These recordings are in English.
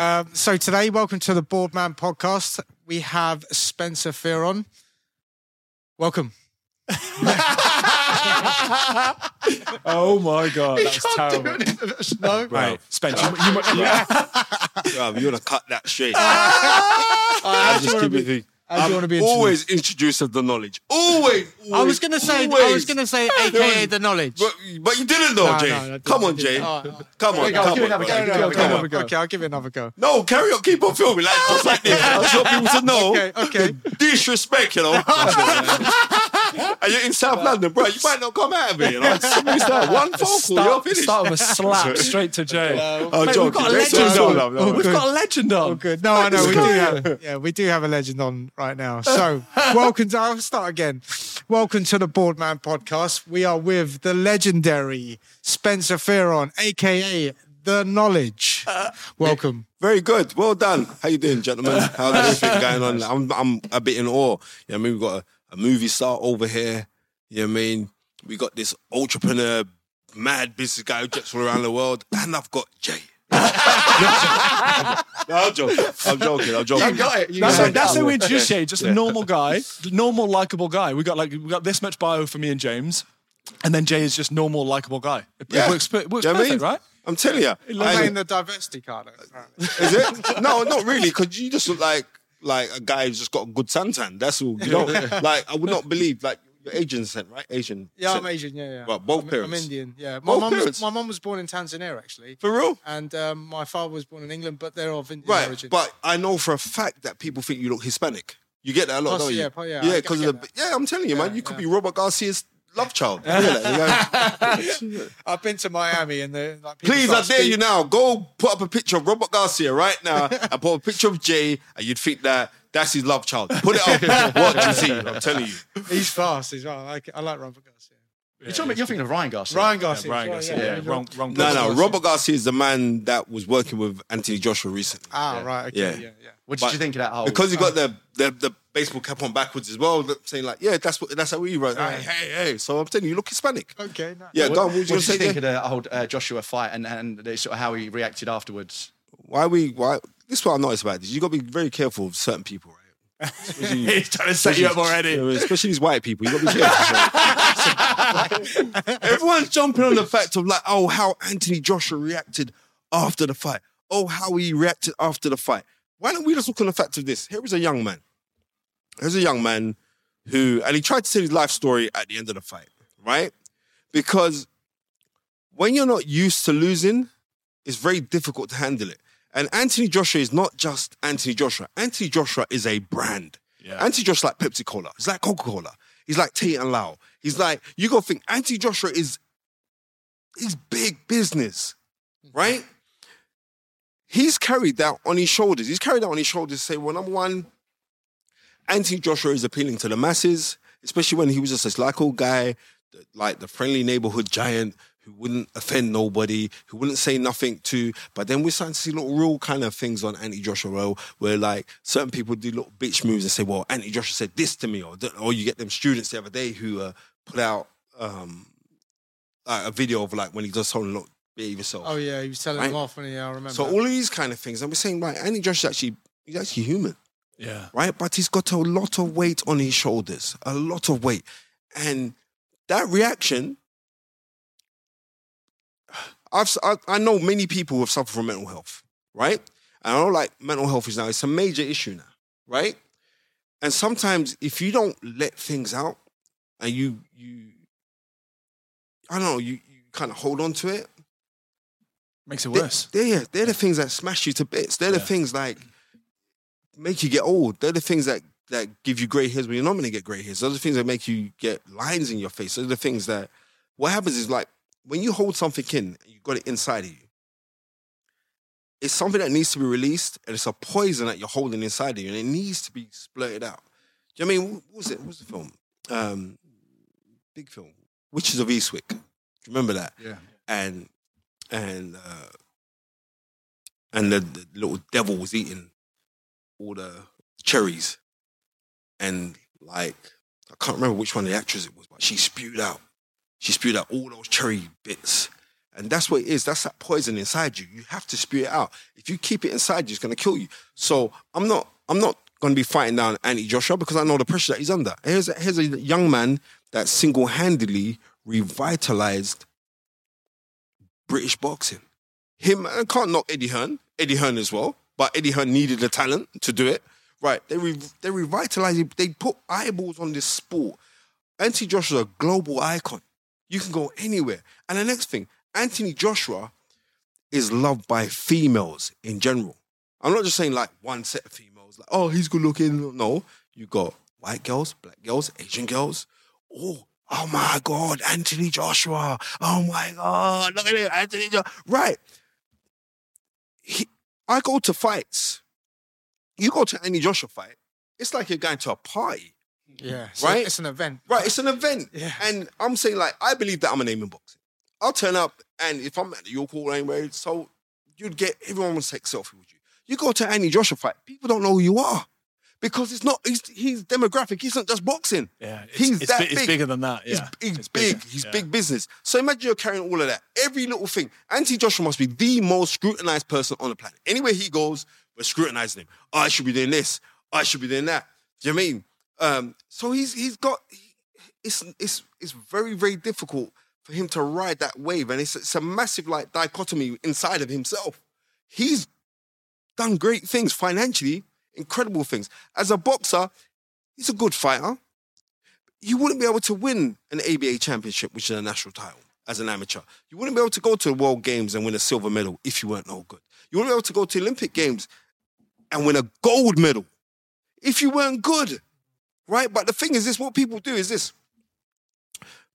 Um, so today, welcome to the BoredMan podcast. We have Spencer Fearon. Welcome. oh my god, that's terrible. No, Right, Spencer, you, you, mu- yeah. Bruv, you want to cut that straight. I I just just want to keep it. How do you um, want to be Always introduced as the knowledge. Always. I was going to say. I was going to say, AKA the knowledge. But, but you didn't know, No, Jay. no, didn't, come on. Jay. Come on, go, come on. go, Okay, go, okay, another okay, I'll give it another go. No, carry on. Keep on filming. Like, just like this. I just want people to know. Okay, okay. Disrespect, you know. and you're in South London, bro. You might not come out of it, you know. It's that one phone call, you're Start, finished. start with a slap straight to Jay. Oh, Mate, joking. we've got a legend on. love, no. We've got a legend on. Oh, good. No, I know we do have. Yeah, we do have a legend on right now. So, welcome to. I'll start again. Welcome to the BoredMan podcast. We are with the legendary Spencer Fearon, aka the Knowledge. Uh, welcome. Very good. Well done. How you doing, gentlemen? How's everything going on? I'm I'm a bit in awe. You know I mean? We've got a, a movie star over here. You know what I mean? We got this entrepreneur, mad business guy who jets all around the world. And I've got Jay. no, I'm joking. I'm joking. I'm joking. You got That's, how, that's how we introduce Jay. Just a normal guy, normal, likable guy. We got like we got this much bio for me and James, and then Jay is just normal, likable guy. It, Yeah. it works, it works Do you know what I mean? right? I'm telling you. Playing the diversity card. apparently. Is it? No, not really, because you just look like like a guy who's just got a good suntan. That's all. You know, like I would not believe like you're Asian descent, right? Asian. Yeah, I'm. Asian. Yeah, yeah. Well, both I'm, parents. I'm Indian. Yeah, my Both. Was, parents? my mum was born in Tanzania actually, For real? and um, my father was born in England, but they're of Indian Right, origin. but I know for a fact that people think you look Hispanic. You get that a lot, Poss- don't you? yeah, yeah, yeah, because of yeah. I'm telling you, man, you could yeah. be Robert Garcia's love child. You get that? You go, I've been to Miami, and the like, Please, I dare speak- you now. Go put up a picture of Robert Garcia right now and put a picture of Jay, and you'd think that that's his love child. Put it up. What you see? I'm telling you. He's fast as well. I like, I like Robert Garcia. You're, talking you're thinking of Ryan Garcia. Ryan Garcia. Ryan Garcia. well, Yeah, wrong, wrong. No, no. Robert Garcia is the man that was working with Anthony Joshua recently. Ah, right. Okay. Yeah. Yeah, yeah. What did But you think of that whole? because he got the, the the baseball cap on backwards as well, saying like, yeah, that's what that's how we run. Yeah. Hey, hey, hey. So I'm telling you, you look Hispanic. Okay. No. Yeah, what, go on. What what was you did you think Jay? of the whole uh, Joshua fight and and sort of how he reacted afterwards? Why we? Why? This is what I noticed about this. You got to be very careful of certain people, right? Especially, He's trying to set you up already. especially these white people. You got to be careful. Everyone's jumping on the fact of like, oh, how Anthony Joshua reacted after the fight. Oh, how he reacted after the fight. Why don't we just look on the fact of this? Here is a young man. Here's a young man who, and he tried to tell his life story at the end of the fight, right? Because when you're not used to losing, it's very difficult to handle it. And Anthony Joshua is not just Anthony Joshua. Anthony Joshua is a brand. Yeah. Anthony Joshua like Pepsi Cola. He's like Coca Cola. He's like Tate and Lyle. He's like you got to think Anthony Joshua is he's big business, right? He's carried that on his shoulders. He's carried that on his shoulders. To say, well, number one, Anthony Joshua is appealing to the masses, especially when he was just this like old guy, like the friendly neighborhood giant who wouldn't offend nobody, who wouldn't say nothing to. But then we're starting to see little real kind of things on Anthony Joshua where, where like certain people do little bitch moves and say, well, Anthony Joshua said this to me, or or you get them students the other day who uh, put out um, like a video of like when he does them, look, behave yourself. Oh yeah, he was telling Right. them off when he. I remember. So all of these kind of things, and we're saying, right, Anthony Joshua actually he's actually human Yeah. right? But he's got a lot of weight on his shoulders, a lot of weight. And that reaction, I've, I, I know many people who have suffered from mental health, right? And I know like mental health is now, it's a major issue now, right? And sometimes if you don't let things out and you, you, I don't know, you, you kind of hold on to it, Makes it they- worse. They're, yeah, they're the things that smash you to bits. They're the things like make you get old. They're the things that that give you grey hairs when you're not going to get grey hairs. Those are the things that make you get lines in your face. Those are the things that what happens is like when you hold something in, you got it inside of you. It's something that needs to be released, and it's a poison that you're holding inside of you, and it needs to be splurted out. Do you know what I mean? What was it? What was the film? Um, big film, Witches of Eastwick. Do you remember that? Yeah. and and uh, and the, the little devil was eating all the cherries, and like I can't remember which one of the actors it was, but she spewed out, she spewed out all those cherry bits, And that's what it is. That's that poison inside you. You have to spew it out. If you keep it inside you, it's gonna kill you. So I'm not I'm not gonna be fighting down Anthony Joshua because I know the pressure that he's under. Here's a, here's a young man that single-handedly revitalized British boxing. Him, I can't knock Eddie Hearn, Eddie Hearn as well, but Eddie Hearn needed the talent to do it. Right, they re- they revitalized it. They put eyeballs on this sport. Anthony Joshua's a global icon. You can go anywhere. And the next thing, Anthony Joshua is loved by females in general. I'm not just saying like one set of females, like, oh, he's good looking. No, you got white girls, black girls, Asian girls. Oh, oh my God, Anthony Joshua. Oh my God, look at him, Anthony Joshua. Right. He, I go to fights. You go to any Joshua fight, it's like you're going to a party. Yeah. Right? It's an event. Right, it's an event. Yeah. And I'm saying, like, I believe that I'm a name in boxing. I'll turn up, and if I'm at the York Hall anyway, so you'd get everyone to take selfie with you. You go to any Joshua fight, people don't know who you are because it's not. He's, he's demographic. He's not just boxing. Yeah, it's, He's it's, that bi- it's big. bigger than that. He's, Yeah, he's It's big. bigger. He's Yeah. big business. So imagine you're carrying all of that. Every little thing. Anthony Joshua must be the most scrutinized person on the planet. Anywhere he goes, we're scrutinizing him. Oh, I should be doing this. Oh, I should be doing that. Do you know what I mean? Um, so he's he's got it's it's it's very very difficult for him to ride that wave, and it's it's a massive like dichotomy inside of himself. He's done great things financially, incredible things. As a boxer, he's a good fighter. You wouldn't be able to win an ABA championship, which is a national title, as an amateur. You wouldn't be able to go to the World Games and win a silver medal if you weren't no good. You wouldn't be able to go to Olympic Games and win a gold medal if you weren't good. Right? But the thing is this, what people do is this.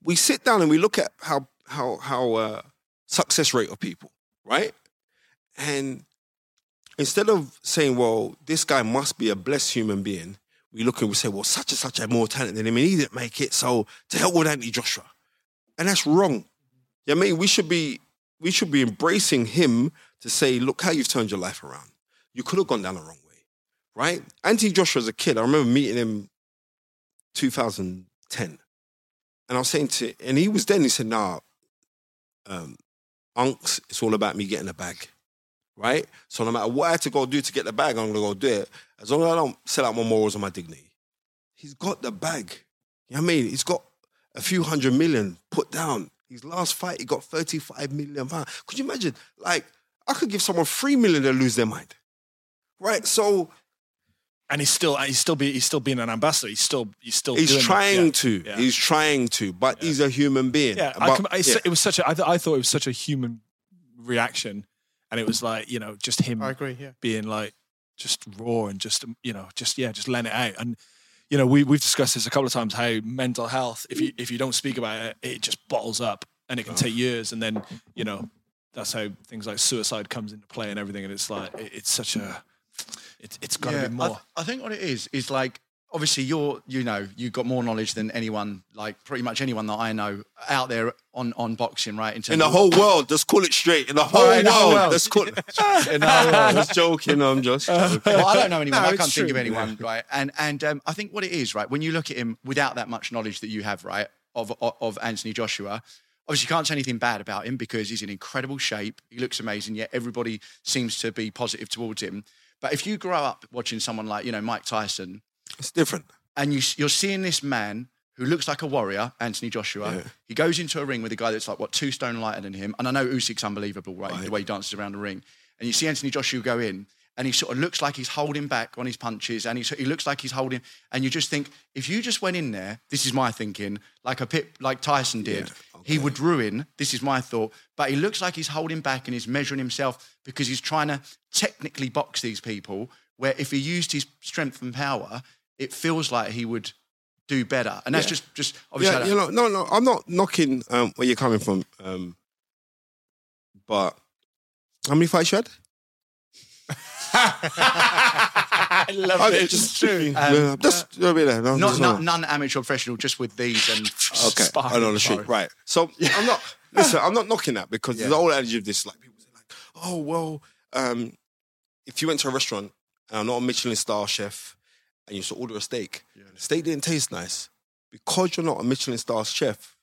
We sit down and we look at how how how uh, success rate of people, right? And instead of saying, well, this guy must be a blessed human being, we look and we say, well, such and such had more talent than him and he didn't make it. So to hell with Anthony Joshua. And that's wrong. You know I mean? We should be we should be embracing him to say, look how you've turned your life around. You could have gone down the wrong way. Right? Anthony Joshua as a kid, I remember meeting him 2010. And I was saying to and he was then, he said, nah, um, unks, it's all about me getting a bag right? So no matter what I had to go do to get the bag, I'm gonna go do it. As long as I don't sell out my morals and my dignity. He's got the bag. You know what I mean? He's got a few hundred million put down. His last fight, he got 35 million pounds. Could you imagine? Like, I could give someone three million to lose their mind. Right? So and he's still he's still be he's still being an ambassador. He's still he's still he's trying Yeah. to. Yeah. He's trying to, but he's a human being. Yeah, But- I, I, yeah. it was such a. I, th- I thought it was such a human reaction, and it was like you know just him I agree. Yeah. being like just raw and just um, you know just yeah just letting it out and you know we we've discussed this a couple of times how mental health if you if you don't speak about it it just bottles up and it can take years and then you know that's how things like suicide comes into play and everything and it's like it, it's such a it's it's got to Yeah, be I, more I think what it is is like obviously you're you know you've got more knowledge than anyone like pretty much anyone that I know out there on on boxing right in in the of- whole world, just call it straight. In the whole in the whole world, world. let's call it. in the whole world. Just joking. I'm just joking. well, I don't know anyone. No, I can't think true. of anyone, right? And and um, I think what it is, right? When you look at him without that much knowledge that you have, right, of of, of Anthony Joshua, obviously you can't say anything bad about him because he's in incredible shape. He looks amazing. Yet everybody seems to be positive towards him. But if you grow up watching someone like you know Mike Tyson, It's different. and you, you're seeing this man who looks like a warrior, Anthony Joshua. He goes into a ring with a guy that's like what two stone lighter than him, and I know Usyk's unbelievable, right? The way he dances around the ring, and you see Anthony Joshua go in, and he sort of looks like he's holding back on his punches, and he, he looks like he's holding, and you just think if you just went in there, this is my thinking, like a pit, like Tyson did, he would ruin. This is my thought, but he looks like he's holding back and he's measuring himself because he's trying to technically box these people. Where if he used his strength and power, it feels like he would do better. And that's Yeah. just just obviously. Yeah, you know, no, no, I'm not knocking um, where you're coming from, um, but how many fights you had? I love I- it just, true yeah, just bit there. No, not, just- not none amateur professional, just with these and okay. sparring, know the street, right? So I'm not. Listen, I'm not knocking that because the whole energy of this. Like people say, like, oh well, um, if you went to a restaurant and I'm not a Michelin star chef, and you to order a steak, the steak didn't taste nice because you're not a Michelin star chef.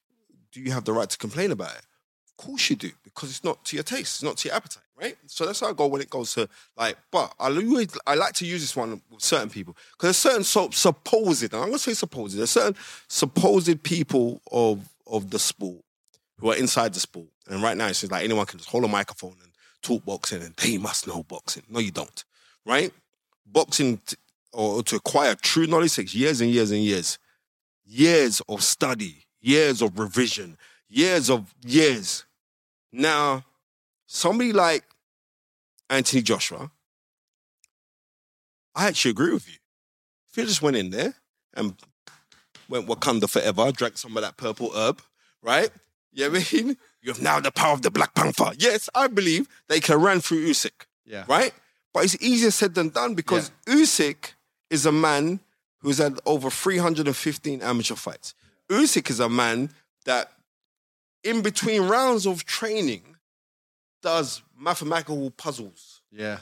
Do you have the right to complain about it? Of course you do, because it's not to your taste, it's not to your appetite, right? So that's how I go when it goes to like. But I always I like to use this one with certain people because there's certain so, supposed. And I'm gonna say supposed. There's certain supposed people of of the sport who are inside the sport, and right now it's just like anyone can just hold a microphone and talk boxing, and they must know boxing. No, you don't, right? Boxing t- or to acquire true knowledge takes years and years and years, years of study, years of revision, years of years. Now, somebody like Anthony Joshua, I actually agree with you. If you just went in there and went Wakanda forever, drank some of that purple herb, right? You know I mean? You have now the power of the Black Panther. Yes, I believe they can run through Usyk, Yeah. right? But it's easier said than done because Usyk is a man who's had over 315 amateur fights. Usyk is a man that, in between rounds of training, does mathematical puzzles. Yeah.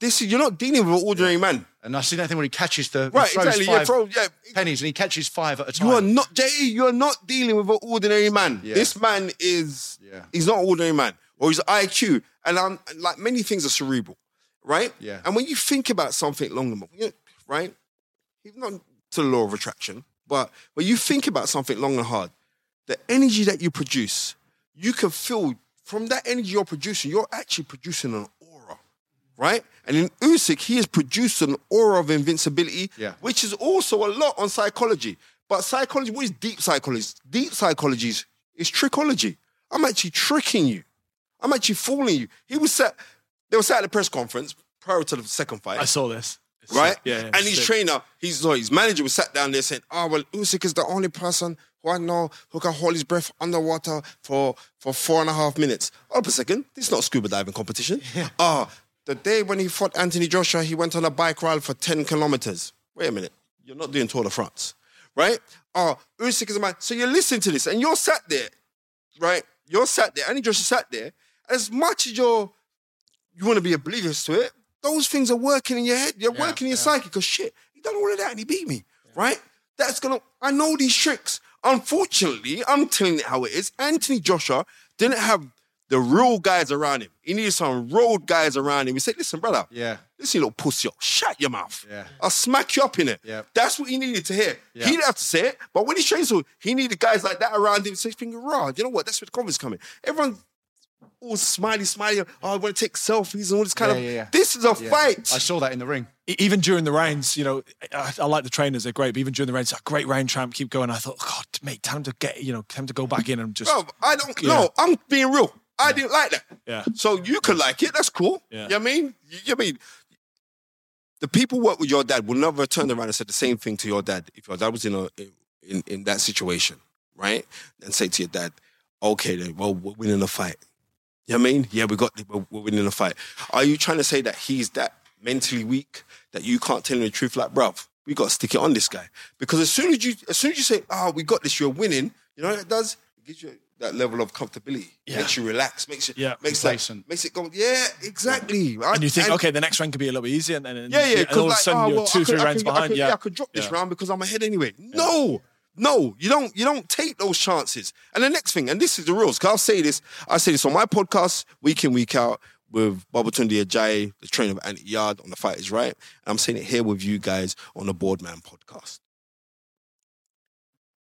This is you're not dealing with an ordinary man, And I see that thing when he catches the he right? throws Exactly. Yeah, throw, yeah. pennies and he catches five at a time. You are not, Jay. You are not dealing with an ordinary man. Yeah. This man is. Yeah. He's not an ordinary man, or his IQ, and I'm like many things are cerebral, right? Yeah. And when you think about something long enough, you know, right? Even not to the law of attraction, but when you think about something long and hard, the energy that you produce, you can feel from that energy you're producing, you're actually producing an aura, right? And in Usyk, he has produced an aura of invincibility, Yeah. which is also a lot on psychology. But psychology, what is deep psychology? Deep psychology is, is trickology. I'm actually tricking you. I'm actually fooling you. He was sat, they were sat at the press conference prior to the second fight I saw this. It's right? sick. Yeah, yeah, and his sick. trainer, sorry, his manager was sat down there saying, "Oh well, Usyk is the only person who I know who can hold his breath underwater for for four and a half minutes." Hold up a second, this is not a scuba diving competition. Ah, the day when he fought Anthony Joshua, he went on a bike ride for ten kilometers. Wait a minute, you're not doing Tour de France, right? Oh, Usyk is a man. So you're listening to this, and you're sat there, right? You're sat there, Anthony Joshua sat there. As much as you're you want to be oblivious to it, those things are working in your head. You're working in your psyche because shit, he done all of that and he beat me, right? That's gonna. I know these tricks. Unfortunately, I'm telling it how it is. Anthony Joshua didn't have the real guys around him. He needed some road guys around him. He said, "Listen, brother, Yeah. listen, you little pussy, up. shut your mouth. Yeah. I'll smack you up in it. Yeah. That's what he needed to hear. Yeah. He didn't have to say it, but when he trains, so he needed guys like that around him. So he's thinking, raw, you know what? That's where the confidence coming. Everyone all smiley, smiley. Oh, I want to take selfies and all this kind Yeah, of. yeah, yeah. This is a Yeah. fight. I saw that in the ring. E- even during the rounds, you know, I, I like the trainers; they're great. But even during the rounds, a great round tramp, keep going. I thought, God, mate, time to get, you know, time to go back in and just, Bro, I don't Yeah. know. I'm being real. I didn't like that. yeah, So you could like it. That's cool. Yeah. You know what I mean? You, you know what I mean? The people who work with your dad will never turn around and say the same thing to your dad if your dad was in a in, in that situation, right? And say to your dad, okay, then, well, we're winning the fight. You know what I mean? Yeah, we got we're, winning the fight. Are you trying to say that he's that mentally weak that you can't tell him the truth? Like, bruv, we got to stick it on this guy because as soon as you as soon as you say, "Oh, we got this," you're winning. You know what it does? It gives you that level of comfortability. Yeah. Makes you relax. Makes you Yeah. makes that, makes it go. Yeah, exactly. I- and you think, and- okay, the next round could be a little bit easier, and then yeah, yeah. and all of a like, sudden oh, you're two, I three could, rounds could, I behind. could, yeah, I could drop this Yeah. round because I'm ahead anyway. No, no, you don't. You don't take those chances. And the next thing, and this is the rules. Cause I'll say this. I say this on my podcast week in week out with Babatunde Ajayi, the trainer of Anthony Yarde on the Fight Is Right. And I'm saying it here with you guys on the BoredMan podcast.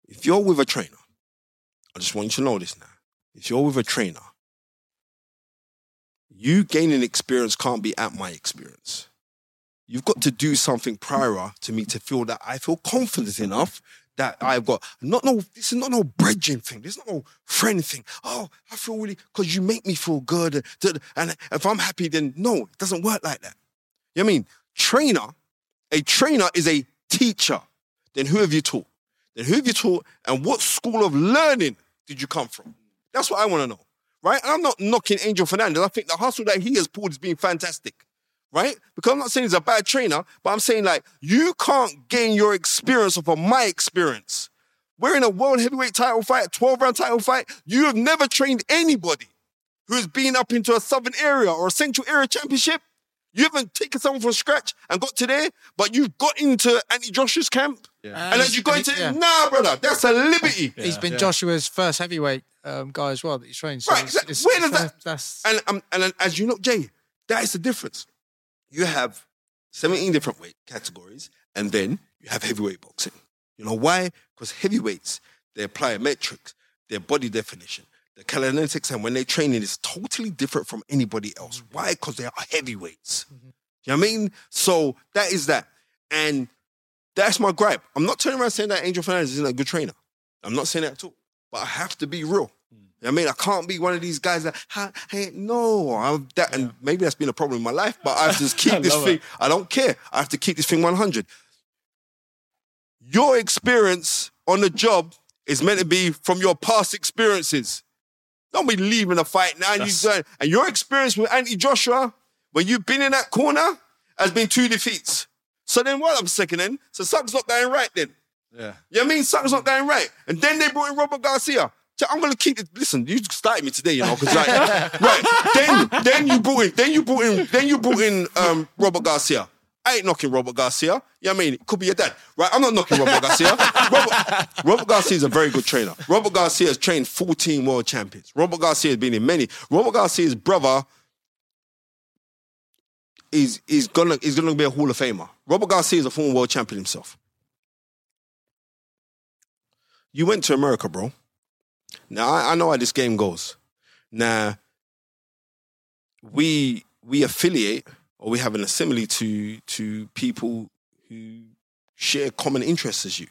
If you're with a trainer, I just want you to know this now. If you're with a trainer, you gaining experience can't be at my experience. You've got to do something prior to me to feel that I feel confident enough that I've got not no this is not no bridging thing. This is not no friend thing. Oh, I feel really because you make me feel good. And, and if I'm happy, then no, it doesn't work like that. You know I mean? Trainer, a trainer is a teacher. Then who have you taught? Then who have you taught? And what school of learning did you come from? That's what I want to know. Right? I'm not knocking Angel Fernandez. I think the hustle that he has pulled has been fantastic right? Because I'm not saying he's a bad trainer, but I'm saying like you can't gain your experience off of my experience. We're in a world heavyweight title fight, 12 round title fight. You have never trained anybody who has been up into a southern area or a central area championship. You haven't taken someone from scratch and got to there, but you've got into Anthony Joshua's camp. Yeah. And as you go he's- into yeah. nah, brother, that's a liberty. He's been yeah. Joshua's first heavyweight um, guy as well that he's trained. So Right, it's, exactly. it's, Where it's does that- That's And, um, and as you know, Jay, that is the difference. You have 17 different weight categories, and then you have heavyweight boxing. You know why? Because heavyweights, they apply metrics, their body definition, the kinetics, and when they're training is totally different from anybody else. Mm-hmm. Why? Because they are heavyweights. Mm-hmm. You know what I mean? So that is that. And that's my gripe. I'm not turning around saying that Angel Fernandez isn't a good trainer. I'm not saying that at all. But I have to be real. You know what I mean, I can't be one of these guys that, "Ha- hey, no, I'm that, and maybe that's been a problem in my life, but I have to just keep this thing. I don't care. I have to keep this thing 100. Your experience on the job is meant to be from your past experiences. Don't be leaving a fight now. And, you and your experience with Anthony Joshua, when you've been in that corner, has been two defeats. So then what I'm second in? So something's not going right then. Yeah. You know what I mean? Something's not going right. And then they brought in Robert Garcia. I'm gonna keep it. Listen, you started me today, you know, because like, right. Then, then you brought in, then you brought in, then you brought in um, Robert Garcia. I ain't knocking Robert Garcia. You know what I mean? It could be your dad, right? I'm not knocking Robert Garcia. Robert, Robert Garcia is a very good trainer. Robert Garcia has trained 14 world champions. Robert Garcia has been in many. Robert Garcia's brother is is gonna is gonna be a Hall of Famer. Robert Garcia is a former world champion himself. You went to America, bro. Now I, I know how this game goes. Now we we affiliate or we have an assembly to to people who share common interests as you.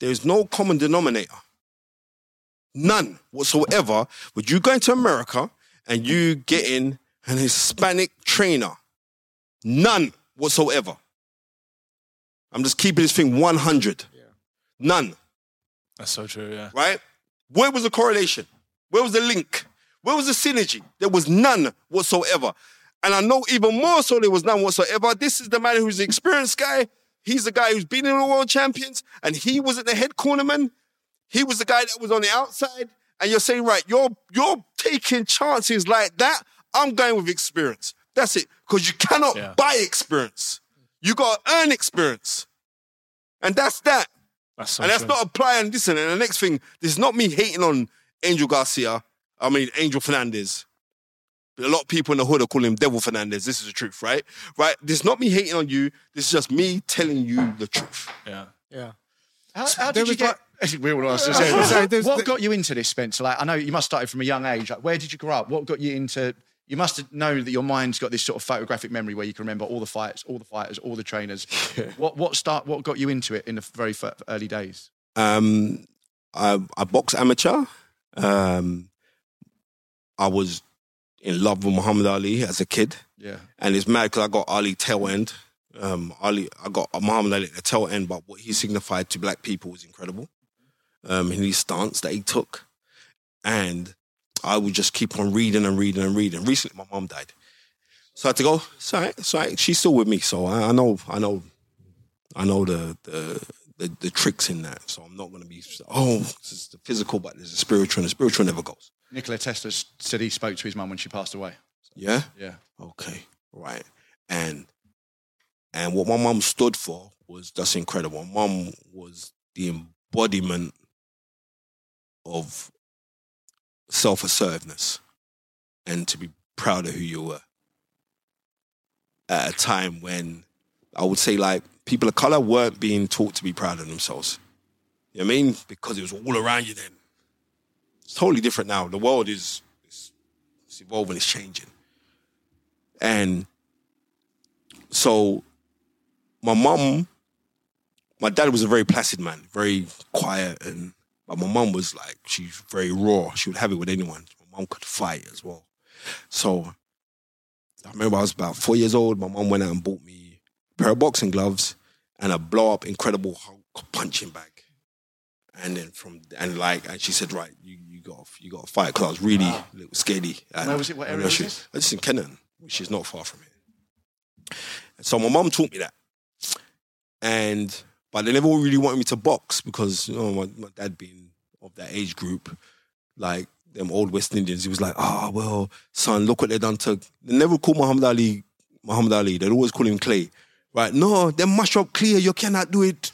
There's no common denominator. None whatsoever. Would you go into America and you getting an Hispanic trainer? None whatsoever. I'm just keeping this thing 100. None That's so true. Yeah. right? Where was the correlation? Where was the link? Where was the synergy? There was none whatsoever. And I know even more so there was none whatsoever. This is the man who's the experienced guy. He's the guy who's been in the world champions, and he wasn't the head cornerman. He was the guy that was on the outside. And you're saying, right, you're you're taking chances like that. I'm going with experience. That's it. Because you cannot Yeah. buy experience. You gotta earn experience. And that's that. That's so And that's true. not applying. Listen, and the next thing, this is not me hating on Angel Garcia. I mean, Angel Fernandez. A lot of people in the hood are calling him Devil Fernandez. This is the truth, right? Right? This is not me hating on you. This is just me telling you the truth. yeah. yeah. How, how There did you was get? we all asked the I was gonna say, same. What got you into this, Spencer? Like, I know you must have started from a young age. Like, where did you grow up? What got you into? You must have known that your mind's got this sort of photographic memory where you can remember all the fights, all the fighters, all the trainers. What what start? What got you into it in the very early days? Um, I, I box amateur. Um, I was in love with Muhammad Ali as a kid. Yeah, And it's mad because I got Ali tail end. Um, Ali, I got Muhammad Ali at the tail end, but what he signified to black people was incredible. Um, and his stance that he took. And I would just keep on reading and reading and reading. Recently, my mom died. So I had to go, So, it's all right. She's still with me. So I, I know, I know, I know the, the, the, the tricks in that. So I'm not going to be, oh, this is the physical, but there's a spiritual, and the spiritual never goes. Nikola Tesla said he spoke to his mum when she passed away. Yeah? Yeah, Okay, right. And and what my mum stood for was just incredible. My mum was the embodiment of self-assertiveness and to be proud of who you were. At a time when I would say like people of color weren't being taught to be proud of themselves. You know what I mean? Because it was all around you then. It's totally different now. The world is it's, it's evolving, it's changing. And so my mum, my dad was a very placid man, very quiet, and but my mum was like she's very raw. She would have it with anyone. My mum could fight as well. So I remember I was about four years old. My mum went out and bought me a pair of boxing gloves and a blow up incredible Hulk punching bag. And then from and like and she said, right, you you got you got to fight because I was really a little scaredy. And- Where was it? What area was this? It's in Kennan, which is not far from here. And so my mum taught me that. And but they never really wanted me to box because you know my, my dad being of that age group, like them old West Indians, he was like, oh well, son, look what they done to they never called Muhammad Ali Muhammad Ali. They'd always call him Clay. Right? No, they mash up clear. You cannot do it.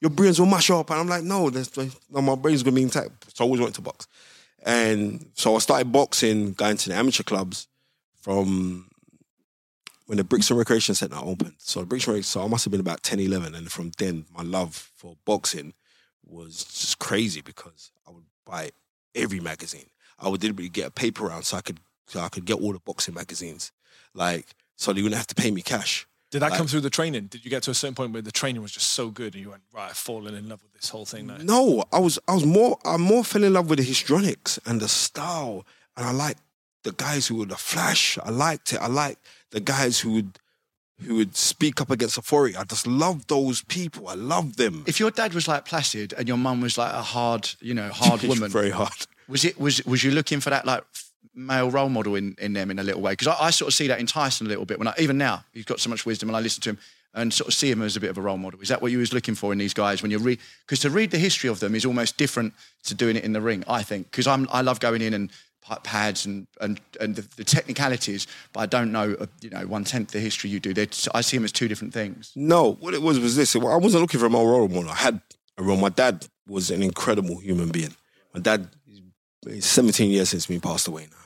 Your brains will mash up. And I'm like, no, there's, no, my brain's gonna be intact. So I always wanted to box. And so I started boxing, going to the amateur clubs from when the Brixton Recreation Centre opened. So the Brixton so I must have been about 10, 11. And from then, my love for boxing was just crazy because I would buy every magazine. I would deliberately get a paper round so I could so I could get all the boxing magazines. Like, so they wouldn't have to pay me cash. Did that Like- come through the training? Did you get to a certain point where the training was just so good and you went, right, I've fallen in love with this whole thing now? No, I was I was more I more fell in love with the histrionics and the style, and I liked the guys who were the flash. I liked it. I liked the guys who would who would speak up against authority. I just love those people. I love them. If your dad was like placid and your mum was like a hard, you know, hard It's woman, very hard. was it was was you looking for that like male role model in, in them in a little way? Because I, I sort of see that in Tyson a little bit. When I, even now he's got so much wisdom, and I listen to him and sort of see him as a bit of a role model. Is that what you was looking for in these guys when you read? Because to read the history of them is almost different to doing it in the ring. I think because I'm I love going in and pads and and and the, the technicalities, but I don't know uh, you know one tenth the history you do. I see them as two different things. No, what it was was this. I wasn't looking for my role model. I had a role. My dad was an incredible human being. My dad is 17 years since me passed away now.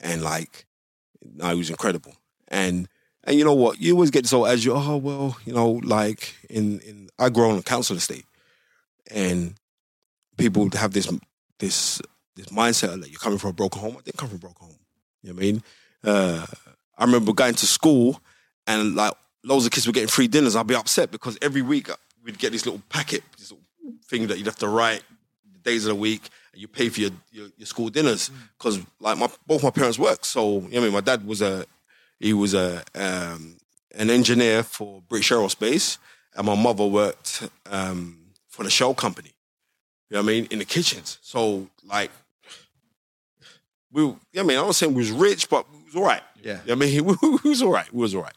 And like, no, he was incredible. And and you know what? You always get so as you, oh well, you know, like in in I grew on a council estate, and people have this this this mindset that you're coming from a broken home. I didn't come from a broken home. You know what I mean? Uh, I remember going to school and like loads of kids were getting free dinners. I'd be upset because every week we'd get this little packet, this little thing that you'd have to write the days of the week and you pay for your, your, your school dinners because like my both my parents worked. So you know what I mean, my dad was a he was a um, an engineer for British Aerospace, and my mother worked um, for the Shell company. You know what I mean? In the kitchens. So like we, were- you know what I mean, I don't say we was rich, but we was all right. Yeah. You know I mean, we, we was all right. We was all right.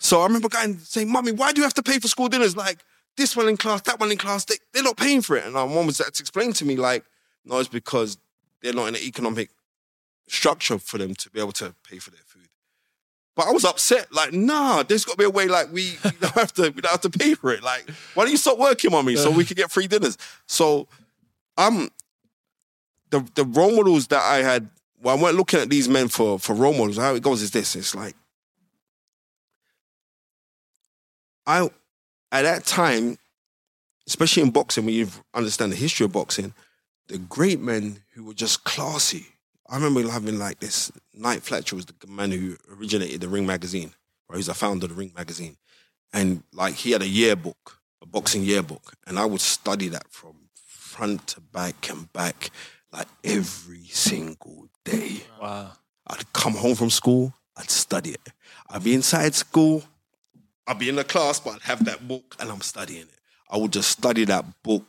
So I remember going saying, "Mummy, why do you have to pay for school dinners? Like this one in class, that one in class, they, they're not paying for it." And my mom was had to explain to me, like, "No, it's because they're not in an economic structure for them to be able to pay for their food." But I was upset, like, nah, there's got to be a way, like, we, we don't have to, we don't have to pay for it. Like, why don't you stop working, mommy, so we can get free dinners? So, I'm the the role models that I had. Well, I weren't looking at these men for for role models. How it goes is this: it's like I at that time, especially in boxing, when you understand the history of boxing, the great men who were just classy. I remember having like this. Nat Fleischer was the man who originated the Ring magazine, or he's the founder of the Ring magazine, and like he had a yearbook, a boxing yearbook, and I would study that from front to back and back, like every single day. Wow. I'd come home from school, I'd study it. I'd be inside school, I'd be in the class, but I'd have that book and I'm studying it. I would just study that book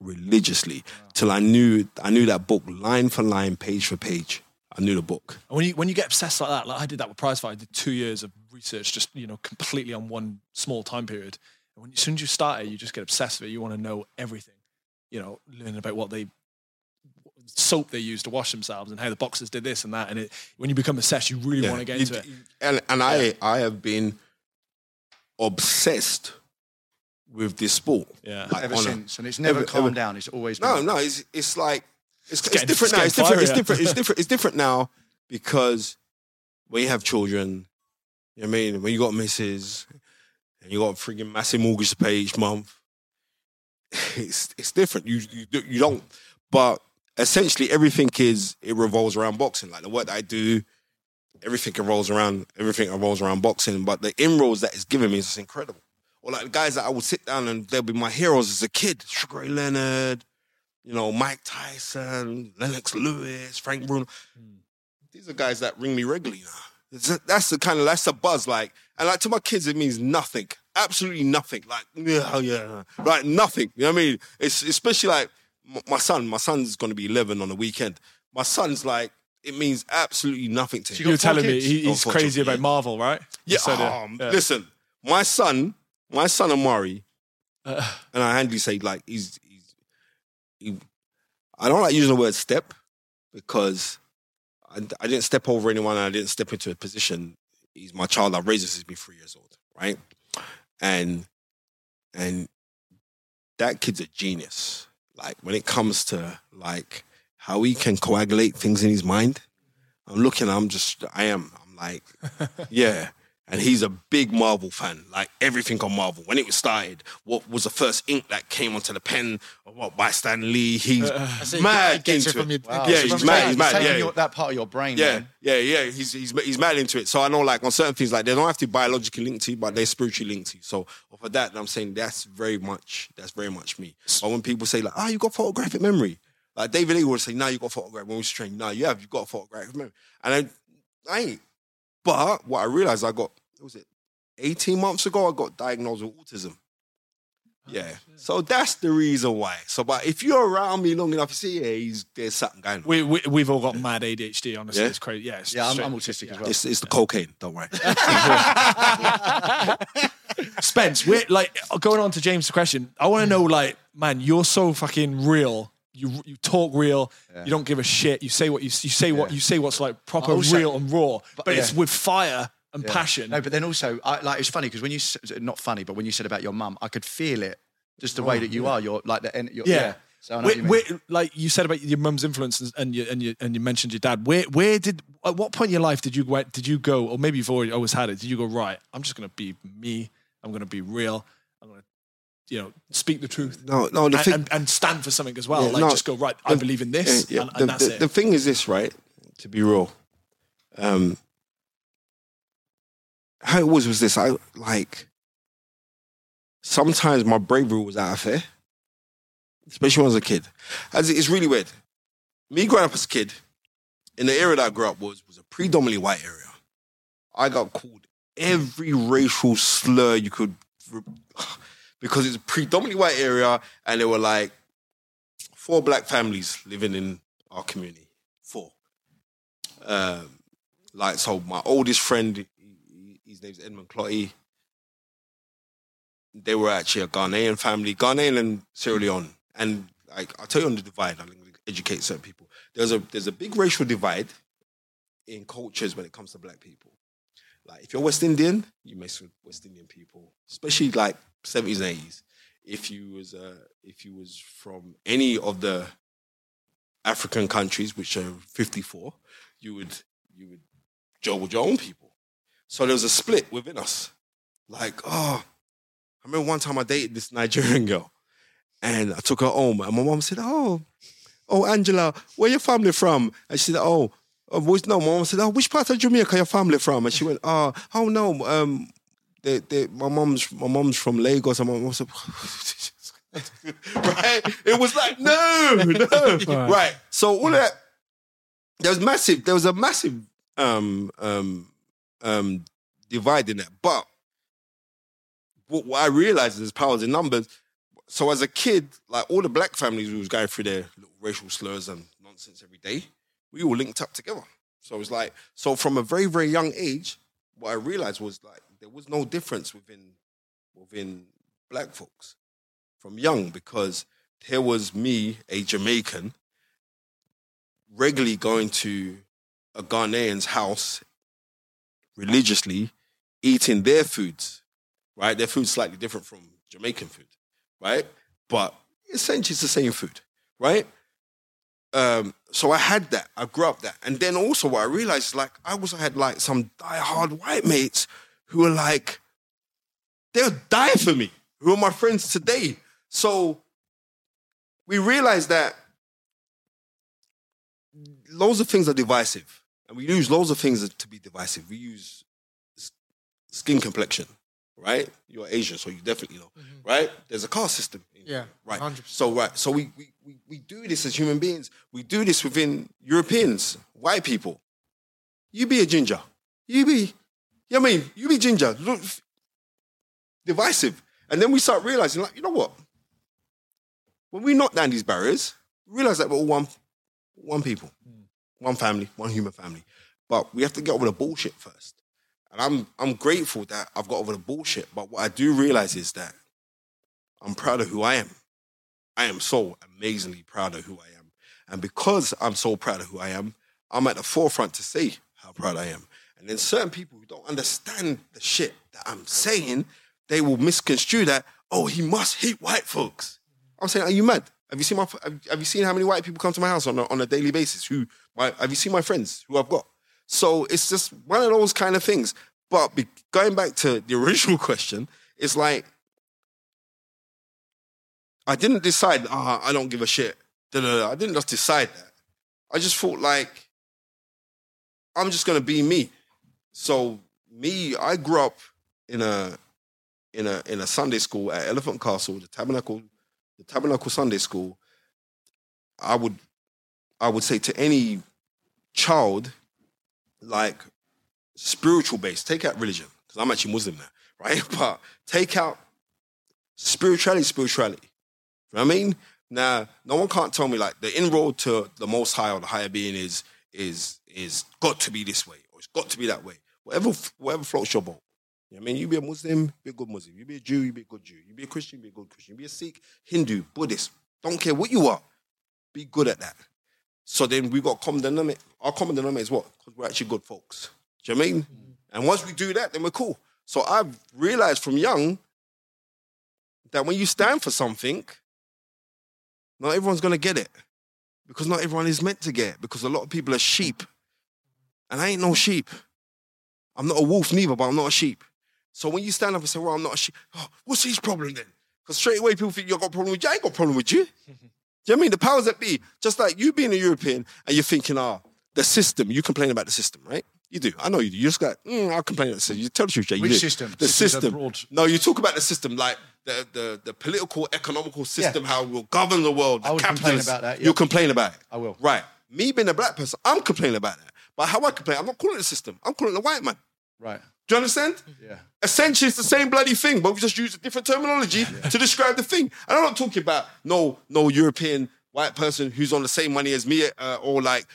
religiously till I knew I knew that book line for line, page for page. I knew the book. And when you when you get obsessed like that, like I did that with Prize Fight, I did two years of research, just you know, completely on one small time period. And when as soon as you start it, you just get obsessed with it. You want to know everything. You know, learn about what they soap they use to wash themselves and how the boxers did this and that. And it, when you become obsessed, you really want to get You- into it. And and I I have been obsessed with this sport. Yeah. Like, Ever on a- since, and it's never ever- calmed ever- down. It's always been No, no, it's it's like it's, it's, getting- different it's now. It's getting different. It's different. It's different. It's different now because when you have children, you know what I mean. When you got misses and you got a freaking massive mortgage to pay each month, it's it's different. You you you don't. But essentially, everything is it revolves around boxing. Like the work that I do, everything revolves around everything revolves around boxing. But the inroads that it's given me is just incredible. Or like the guys that I would sit down and they'll be my heroes as a kid. Sugar Ray Leonard, you know, Mike Tyson, Lennox Lewis, Frank Bruno. Hmm. These are guys that ring me regularly now. It's- That's the kind of that's the buzz. Like, and like to my kids, it means nothing. Absolutely nothing. Like, yeah, yeah, right, nothing. You know what I mean? It's especially like my son. My son's going to be eleven on the weekend. My son's like, it means absolutely nothing to him. you You were got four telling me kids? he, he's crazy about yeah. Marvel, right? Yeah, said um, Yeah. listen, my son, my son Amari, Uh, and I handily say like he's he's he, I don't like using the word step because I, I didn't step over anyone and I didn't step into a position. He's my child. I've raised him since he's been three years old, right? and and that kid's a genius. Like when it comes to like how he can coagulate things in his mind, I'm looking. I'm just. I am. I'm like, yeah. And he's a big Marvel fan, like everything on Marvel. When it was started, what was the first ink that came onto the pen? What by Stan Lee? He's So he mad it into it. your- Wow. Yeah, he's mad, he's mad, yeah. your- that part of your brain. Yeah, man. yeah, yeah. He's he's he's mad into it. So I know like on certain things like they don't have to be biologically linked to you, but they're spiritually linked to you. So for that, I'm saying that's very much that's very much me. But when people say like, ah, you got photographic memory, like David Lee would say, nah, you got photographic when we was training. Nah, you have, you got photographic memory. And I, I ain't. But what I realized I got, was it 18 months ago, I got diagnosed with autism. Oh, yeah. So that's the reason why. So, but if you're around me long enough, you see, yeah, he's there's something going on. We, we we've all got mad ADHD. Honestly, Yeah? it's crazy. Yeah, it's Yeah, I'm, I'm autistic as well. It's, it's the cocaine, don't worry. Spence, we're like going on to James' question. I want to know, like, man, you're so fucking real. You you talk real. You don't give a shit. You say what you you say what Yeah. you say what's like proper Also- real and raw. But, it's yeah. with fire and Yeah. passion. No, but then also, I, like it's funny because when you s- not funny, but when you said about your mum, I could feel it. Just the way that you are. You're like the en- you're, yeah. yeah. So I know what you Where- mean. where- like you said about your mum's influence and- and you and you and you mentioned your dad. Where where did at what point in your life did you go did you go or maybe you've already always had it? Did you go right? I'm just gonna be me. I'm gonna be real. I'm gonna you know speak the truth No, no, the and, thing, and, and stand for something as well. Yeah, like no, just go right. I believe in this, Yeah, and, the, that's the, it. the thing is this, right? To be real, um, how it was was this. I like sometimes my bravery was out of fear, especially when I was a kid. As it- it's really weird. Me growing up as a kid in the area that I grew up was was a predominantly white area. I got called every racial slur you could because it's a predominantly white area, and there were like four black families living in our community. Four. Um, like so, my oldest friend, his name's Edmund Clottey. They were actually a Ghanaian family, Ghanaian and Sierra Leone. And like I'll tell you on the divide, to educate certain people. There's a there's a big racial divide in cultures when it comes to black people. Like if you're West Indian, you mess with West Indian people, especially like 70s and 80s. If you was uh, if you was from any of the African countries, which are 54, you would you would join with your own people. So there was a split within us. Like, oh, I remember one time I dated this Nigerian girl, and I took her home, and my mom said, "Oh, oh, Angela, where your family from?" And she said, "Oh." Oh, which, no, my mom said, "Oh, which part of Jamaica your family from?" And she went, "Oh, oh no, um, they, they, my mom's, my mom's from Lagos." And my mom said, "Right?" It was like, no, no, right. So all that, there was massive. There was a massive um, um, um, divide in that. But what, what I realized is powers in numbers. So as a kid, like all the black families who was going through their little racial slurs and nonsense every day, we all linked up together. So it was like, so from a very, very young age, what I realized was like there was no difference within within black folks from young because here was me, a Jamaican, regularly going to a Ghanaian's house religiously, eating their foods, right? Their food's slightly different from Jamaican food, right? But essentially it's the same food, right? Um, so I had that. I grew up that. And then also what I realized is like I also had like some diehard white mates who were like, they'll die for me, who are my friends today. So we realized that loads of things are divisive. And we use loads of things to be divisive. We use skin complexion, right? You're Asian, so you definitely know, right? There's a caste system. in- Yeah, Right. 100%. So, right. So we, we, we, we do this as human beings. We do this within Europeans, white people. You be a ginger. You be, you know I mean? You be ginger. Look, divisive. And then we start realizing, like, you know what? When we knock down these barriers, we realize that we're all one, one people, one family, one human family. But we have to get over the bullshit first. And I'm I'm grateful that I've got over the bullshit. But what I do realize is that I'm proud of who I am. I am so amazingly proud of who I am. And because I'm so proud of who I am, I'm at the forefront to say how proud I am. And then certain people who don't understand the shit that I'm saying, they will misconstrue that. Oh, he must hate white folks. I'm saying, are you mad? Have you seen my? Have have you seen how many white people come to my house on a, on a daily basis? Who? My, have you seen my friends who I've got? So it's just one of those kind of things. But be, going back to the original question, it's like I didn't decide. Ah, I don't give a shit. Da, da, da. I didn't just decide that. I just thought like I'm just gonna be me. So me, I grew up in a in a in a Sunday school at Elephant Castle, the Tabernacle, the Tabernacle Sunday School. I would I would say to any child, like spiritual base, take out religion, because I'm actually Muslim now, right? But take out spirituality, spirituality. You know what I mean? Now, no one can't tell me like the inroad to the most high or the higher being is is is got to be this way or it's got to be that way. Whatever whatever floats your boat. You know what I mean? You be a Muslim, be a good Muslim. You be a Jew, you be a good Jew. You be a Christian, be a good Christian. You be a Sikh, Hindu, Buddhist. Don't care what you are. Be good at that. So then we got common denominator. Our common denominator is what? Because we're actually good folks. Do you know what I mean? Mm-hmm. And once we do that, then we're cool. So I've realized from young that when you stand for something, not everyone's gonna get it. Because not everyone is meant to get it. Because a lot of people are sheep. And I ain't no sheep. I'm not a wolf neither, but I'm not a sheep. So when you stand up and say, well, I'm not a sheep, oh, what's his problem then? Because straight away people think you've got a problem with you. I ain't got a problem with you. Do you know what I mean? The powers that be, just like you being a European and you're thinking, ah, the system, you complain about the system, right? You do. I know you do. You just got, mm, I'll complain about the system. You tell the truth, Jay. You Which do. system? The system. broad. No, you talk about the system, like the, the, the political, economical system, how we'll govern the world. I the complain capitalists. about that, yeah. You'll complain about it. I will. Right. Me being a black person, I'm complaining about that. But how I complain, I'm not calling it the system. I'm calling it the white man. Right. Do you understand? Yeah. Essentially, it's the same bloody thing, but we just use a different terminology to describe the thing. And I'm not talking about no no European white person who's on the same money as me, uh, or like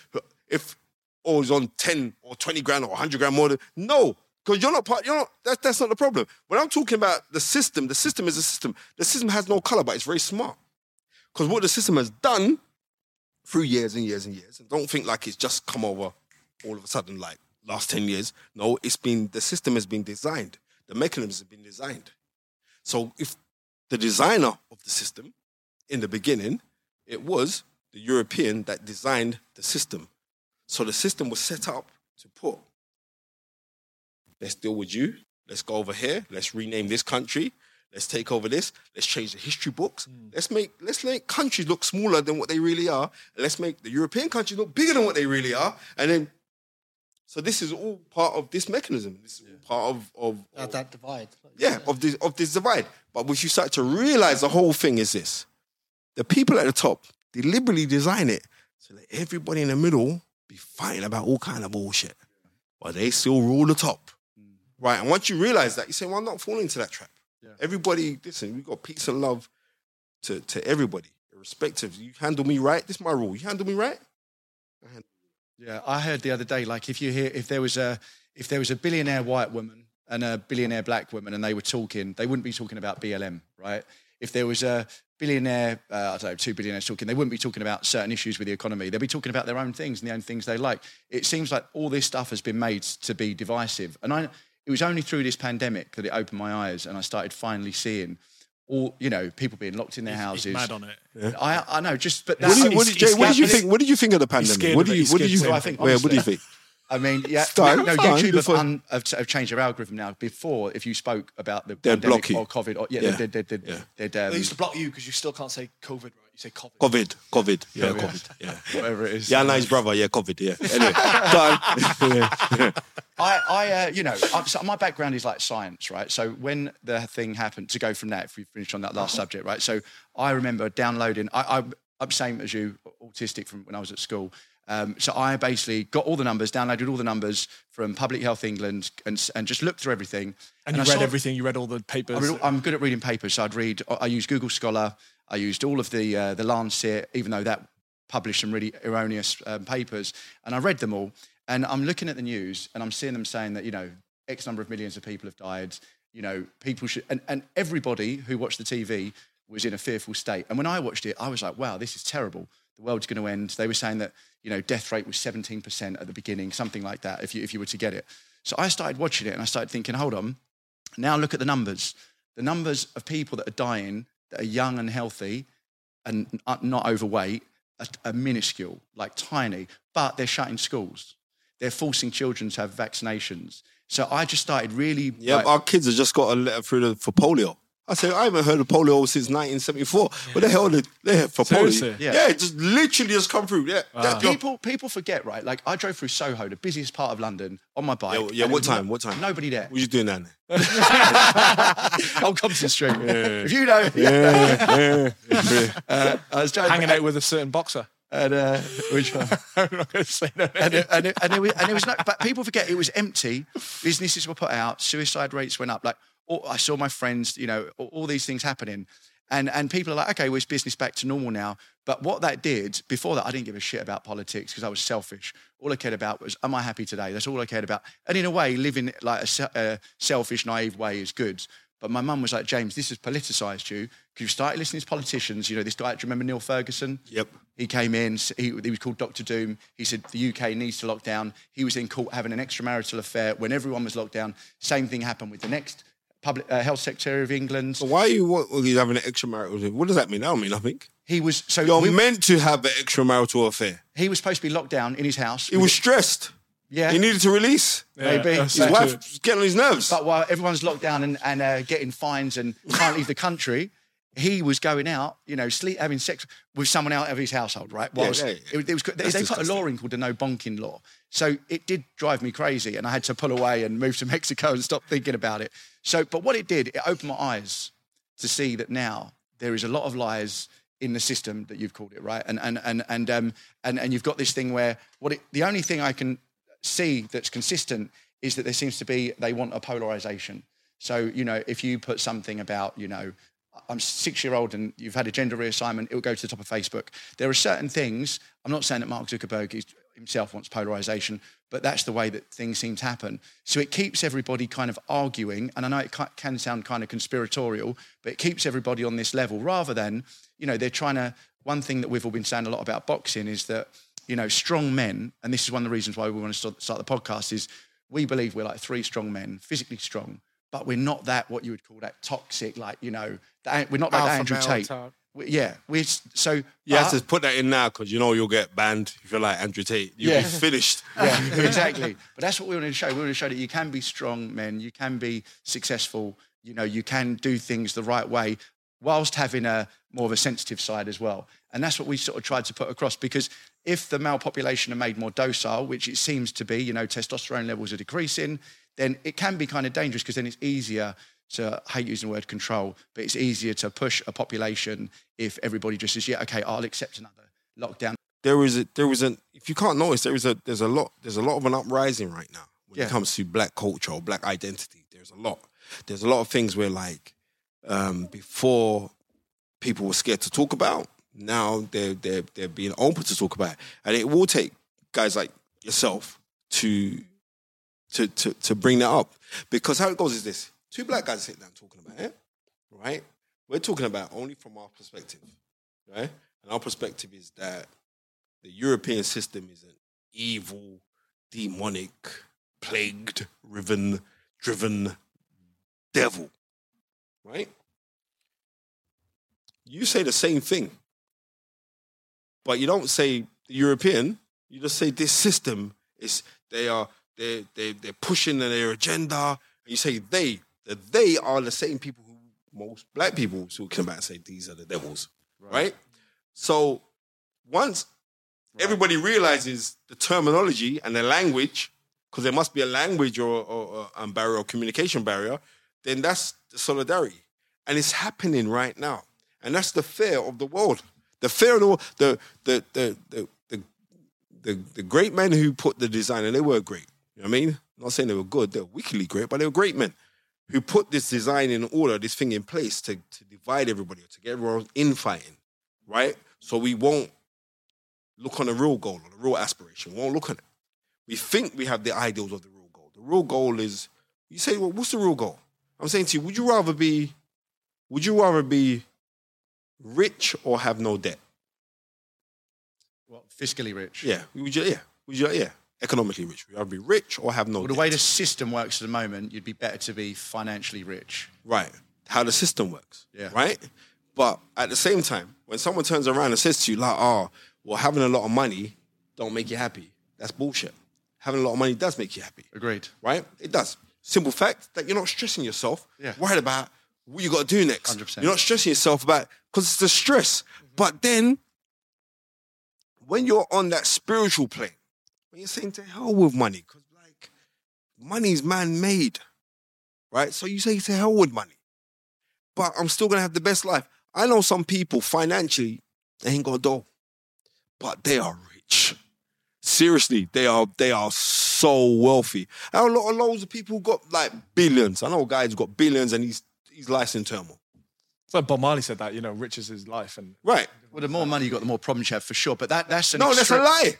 if or is on ten or twenty grand or hundred grand more than no. Because you're not part, you're not, that's, that's not the problem. When I'm talking about the system, the system is a system. The system has no color, but it's very smart. Because what the system has done through years and years and years, and don't think like it's just come over all of a sudden, like last 10 years. No, it's been, the system has been designed. The mechanisms have been designed. So if the designer of the system in the beginning, it was the European that designed the system. So the system was set up to put, let's deal with you, let's go over here, let's rename this country, let's take over this, let's change the history books, hmm. let's make let's make countries look smaller than what they really are, let's make the European countries look bigger than what they really are, and then so this is all part of this mechanism. This is all part of, of, That, of that divide. yeah, of this of this divide. But what you start to realize the whole thing is this: the people at the top deliberately design it so that everybody in the middle be fighting about all kind of bullshit, but they still rule the top, mm. right? And once you realize that, you say, "Well, I'm not falling into that trap." Everybody, listen, we got peace and love to to everybody, irrespective. You handle me right, this is my rule. You handle me right, I handle Yeah, I heard the other day, like if you hear if there was a if there was a billionaire white woman and a billionaire black woman and they were talking, they wouldn't be talking about BLM, right? If there was a billionaire, uh, I don't know, two billionaires talking, they wouldn't be talking about certain issues with the economy. They'd be talking about their own things and the own things they like. It seems like all this stuff has been made to be divisive. And I, it was only through this pandemic that it opened my eyes and I started finally seeing all, you know, people being locked in their He's houses. mad on it. I, I know, just but What, that's, do you, what, did, Jay, what did you think? What did you think of the pandemic? What do you? What did scared you? of it. think? I think, Wait, what do you think? I mean, yeah, Fine, no, fine, YouTube have, un, have, have changed their algorithm now. Before, if you spoke about the They'd pandemic block you. or COVID, or, yeah, Yeah. They'd, they'd, they'd, Yeah. they'd, um, They used to block you because you still can't say COVID right. You say COVID. COVID, COVID, yeah, Yeah. COVID, yeah. whatever it is. Yeah, nice brother, yeah, COVID, yeah. Anyway, done. I, I uh, you know, I, so my background is like science, right? So when the thing happened, to go from that, if we finish on that last subject, right? So I remember downloading. I, I, I'm same as you, autistic from when I was at school. Um, so I basically got all the numbers, downloaded all the numbers from Public Health England, and and just looked through everything. And you I read everything. You read all the papers. I I'm good at reading papers, so I'd read. I used Google Scholar. I used all of the uh, the Lancet, even though that published some really erroneous um, papers, and I read them all. And I'm looking at the news, and I'm seeing them saying that you know X number of millions of people have died. You know, people should, and, and everybody who watched the TV was in a fearful state. And when I watched it, I was like, wow, this is terrible. The world's going to end. They were saying that you know death rate was 17% at the beginning, something like that. If you if you were to get it, so I started watching it, and I started thinking, hold on, now look at the numbers. the numbers of people that are dying that are young and healthy and not overweight are, are minuscule, like tiny, but they're shutting schools. They're forcing children to have vaccinations. So I just started really. Yeah, like- our kids have just got a letter through the, for polio. I said, I haven't heard of polio since 1974. What the hell did they have for Seriously? polio? Yeah. Yeah. it just literally just come through. Yeah. that people people forget, right? Like I drove through Soho, the busiest part of London, on my bike. Yeah, yeah, what there was time? What time? Nobody there. What you doing down there? Old Compton Street. If you know, yeah uh, I was driving Hanging out with a certain boxer. and uh, which one? I'm not going to say no. and it, and, it, and, it was, and it was no, but people forget it was empty. Businesses were put out, suicide rates went up. Like I saw my friends, you know, all, all these things happening, and and people are like, okay, well, it's business back to normal now. But what that did before that, I didn't give a shit about politics because I was selfish. All I cared about was, am I happy today? That's all I cared about. And in a way, living like a, a selfish, naive way is good. But my mum was like, James, this has politicised you because you started listening to politicians. You know, this guy, do you remember Neil Ferguson? Yep. He came in, he, he was called Dr. Doom. He said the UK needs to lock down. He was in caught having an extramarital affair when everyone was locked down. Same thing happened with the next public uh, health secretary of England. So why are you, what, are you having an extramarital? Affair? What does that mean? I don't mean nothing. He was so You're we- meant to have an extramarital affair. he was supposed to be locked down in his house. He was stressed. yeah, He needed to release. maybe. His that's wife true. was getting on his nerves. But while everyone's locked down and, and uh, getting fines and can't leave the country, he was going out, you know, sleep, having sex with someone out of his household, right? Whilst yeah, yeah. It, it was, they, That's they put a law in called the no bonking law. So it did drive me crazy and I had to pull away and move to Mexico and stop thinking about it. So, but what it did, it opened my eyes to see that now there is a lot of lies in the system that you've called it, right? And and and and um and, and you've got this thing where what it, the only thing I can see that's consistent is that there seems to be they want a polarization. So you know, if you put something about you know. I'm six year old and you've had a gender reassignment, it will go to the top of Facebook. There are certain things, I'm not saying that Mark Zuckerberg is, himself wants polarization, but that's the way that things seem to happen. So it keeps everybody kind of arguing, and I know it can sound kind of conspiratorial, but it keeps everybody on this level rather than, you know, they're trying to. One thing that we've all been saying a lot about boxing is that, you know, strong men, and this is one of the reasons why we want to start, the podcast, is we believe we're like three strong men, physically strong, but we're not that what you would call that toxic, like, you know, that, we're not like Andrew Tate. We- yeah, we're so. You have uh, to put that in now because you know you'll get banned if you're like Andrew Tate. You'll Yeah. be finished. yeah, exactly. But that's what we want to show. We want to show that you can be strong men, you can be successful, you know, you can do things the right way whilst having a more of a sensitive side as well. And that's what we sort of tried to put across because if the male population are made more docile, which it seems to be, you know, testosterone levels are decreasing, then it can be kind of dangerous because then it's easier to I hate using the word control, but it's easier to push a population if everybody just says, yeah, okay, I'll accept another lockdown. There is a there is an if you can't notice there is a there's a lot there's a lot of an uprising right now when Yeah. it comes to black culture or black identity. There's a lot. There's a lot of things where like um, before people were scared to talk about. Now they're they're they're being open to talk about, it. and it will take guys like yourself to to to to bring that up because how it goes is this: two black guys sitting down talking about it, right? We're talking about only from our perspective, right? And our perspective is that the European system is an evil, demonic, plagued, riven, driven devil, right? You say the same thing, but you don't say European. You just say this system is they are they they they're pushing their agenda. And you say they that they are the same people who most black people talking and say these are the devils, right? So once everybody realizes the terminology and the language, because there must be a language or, or, or um, barrier or communication barrier, then that's the solidarity, and it's happening right now, and that's the fear of the world. The fear of the world, the the the the the, the, the great men who put the design, and they were great. You know what I mean? I'm not saying they were good; they were wickedly great, but they were great men who put this design in order, this thing in place to, to divide everybody, to get everyone infighting, right? So we won't look on the real goal or the real aspiration. We won't look on it. We think we have the ideals of the real goal. The real goal is, you say, well, what's the real goal? I'm saying to you, would you rather be, would you rather be rich or have no debt? Well, fiscally rich? Yeah. Would you, yeah. Would you, yeah. Economically rich. Would you rather be rich or have no Well, the debt? way the system works at the moment, you'd be better to be financially rich. Right. how the system works. Yeah. Right? But at the same time, when someone turns around and says to you, like, oh, well, having a lot of money don't make you happy. That's bullshit. Having a lot of money does make you happy. Agreed. Right? It does. Simple fact that you're not stressing yourself, Yeah. worried about what you got to do next. 100%. You're not stressing yourself about because it's the stress. Mm-hmm. But then when you're on that spiritual plane, when you're saying to hell with money, because like money's man-made, right? So you say to hell with money, but I'm still gonna have the best life. I know some people financially they ain't got dough, but they are rich. Seriously, they are they are so wealthy. And a lot of loads of people who got like billions. I know a guy who's got billions and he's he's life's in turmoil. It's like Bob Marley said that, you know, rich is his life. And Right. Well, the more money you got, the more problems you have for sure. But that that's an No, that's a lie.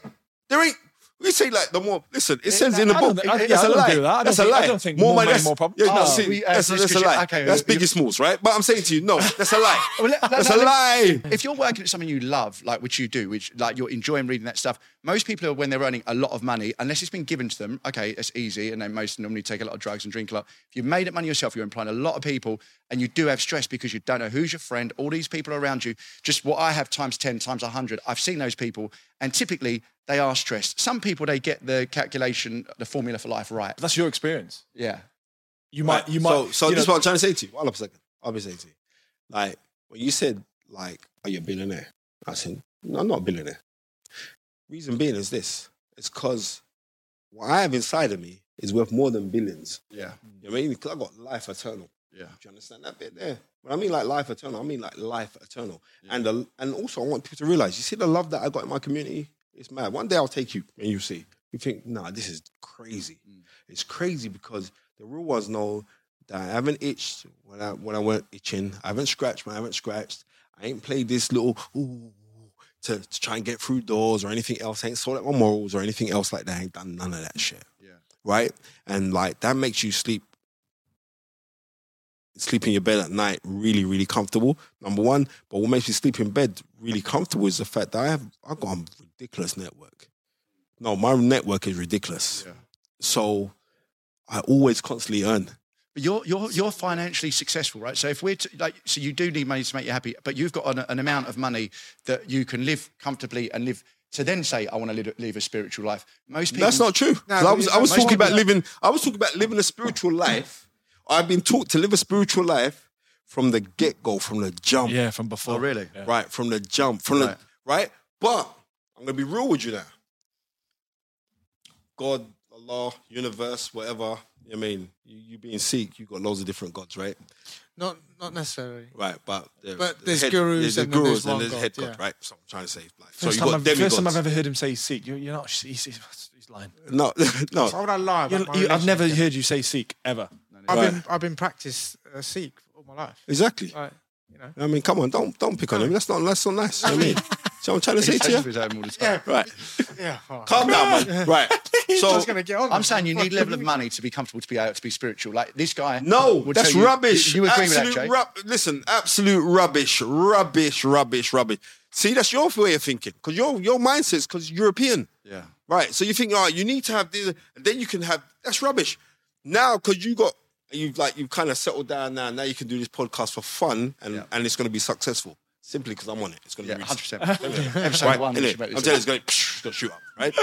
There ain't. We say like the more. Listen, it says in the book. think- I- yeah, that's a lie. agree with that. I don't That's a lie. more money, that's- more problems. Yeah, no, see, uh, that's, a lie. okay, that's Biggie Smalls, right? But I'm saying to you, no, that's a lie. That's a lie. If you're working at something you love, like which you do, which like you're enjoying reading that stuff, most people are when they're earning a lot of money, unless it's been given to them, okay, it's easy, and they most normally take a lot of drugs and drink a lot. If you've made it money yourself, you're employing a lot of people, and you do have stress because you don't know who's your friend, all these people around you. Just what I have times 10, times 100. I've seen those people, and typically they are stressed. Some people, they get the calculation, the formula for life right. that's your experience. Yeah. You might, you might. So, so you this is what I'm trying to say to you. Hold up a second. I'll be saying to you. Like, when you said, like, oh, are you a billionaire? I said, no, I'm not a billionaire. Reason being is this. It's because what I have inside of me is worth more than billions. Yeah. You know what I mean? Because I got life eternal. Yeah. Do you understand that bit there? When I mean like life eternal, I mean like life eternal. And the, and also I want people to realize, you see the love that I got in my community? It's mad. One day I'll take you and you see. You think, nah, this is crazy. Mm. It's crazy because the real ones know that I haven't itched when I when I weren't itching. I haven't scratched when I haven't scratched. I ain't played this little ooh to, to try and get through doors or anything else. I ain't sold out my morals or anything else like that. I ain't done none of that shit. Yeah. Right? And like that makes you sleep sleep in your bed at night really, really comfortable. Number one. But what makes me sleep in bed really comfortable is the fact that I have I got a ridiculous network. No, my network is ridiculous. Yeah. So I always constantly earn. But you're you're you're financially successful, right? So if we're t- like, so you do need money to make you happy, but you've got an, an amount of money that you can live comfortably and live. To then say, I want to live, live a spiritual life. Most people. That's not true. No, I was, I was talking about living. I was talking about living a spiritual life. I've been taught to live a spiritual life from the get go, from the jump. yeah, from before. Oh, really? Yeah. Right, from the jump, from Right. the right. But I'm gonna be real with you now. God, Allah, universe, whatever. I mean, you, you being Sikh, you got loads of different gods, right? Not not necessarily. Right, but the, But the there's head, gurus there's the and gurus there's and one there's God, head yeah. right? So I'm trying to say, like, so First, you time got I've, first time. I've ever heard him say Sikh. You're, you're not. He's, he's, he's lying. No, no. Why would I lie? You're, About my you, I've religion? never heard you say Sikh ever. I've Right. been I've been practice uh, Sikh all my life. Exactly. Like you know. I mean, come on, don't don't pick on him. That's not that's not nice. You know what I mean, so I'm trying to say to you, to his own all the time. right? Yeah. all right. Calm down, man. Right. So get on. I'm saying you need level of money to be comfortable to be able to be spiritual. Like this guy. No, would that's tell you- rubbish. You, agree with that, Jay? rub- Listen, absolute rubbish, rubbish, rubbish, rubbish. See, that's your way of thinking because your your mindset's because European, yeah. right? So you think, oh, you need to have this, and then you can have. That's rubbish. Now, because you got you've like you've kind of settled down now. Now you can do this podcast for fun, and Yeah. and it's going to be successful simply because I'm on it. It's going to Yeah, be hundred percent. Episode right? one. I'm telling you, it's going to shoot up, right?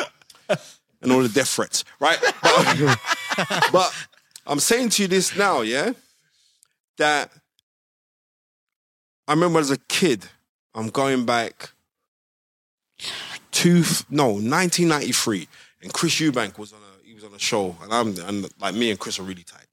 and all the death threats, right? But, but I'm saying to you this now, yeah, that I remember as a kid, I'm going back to no 1993, and Chris Eubank was on a he was on a show, and I'm and like me and Chris are really tight.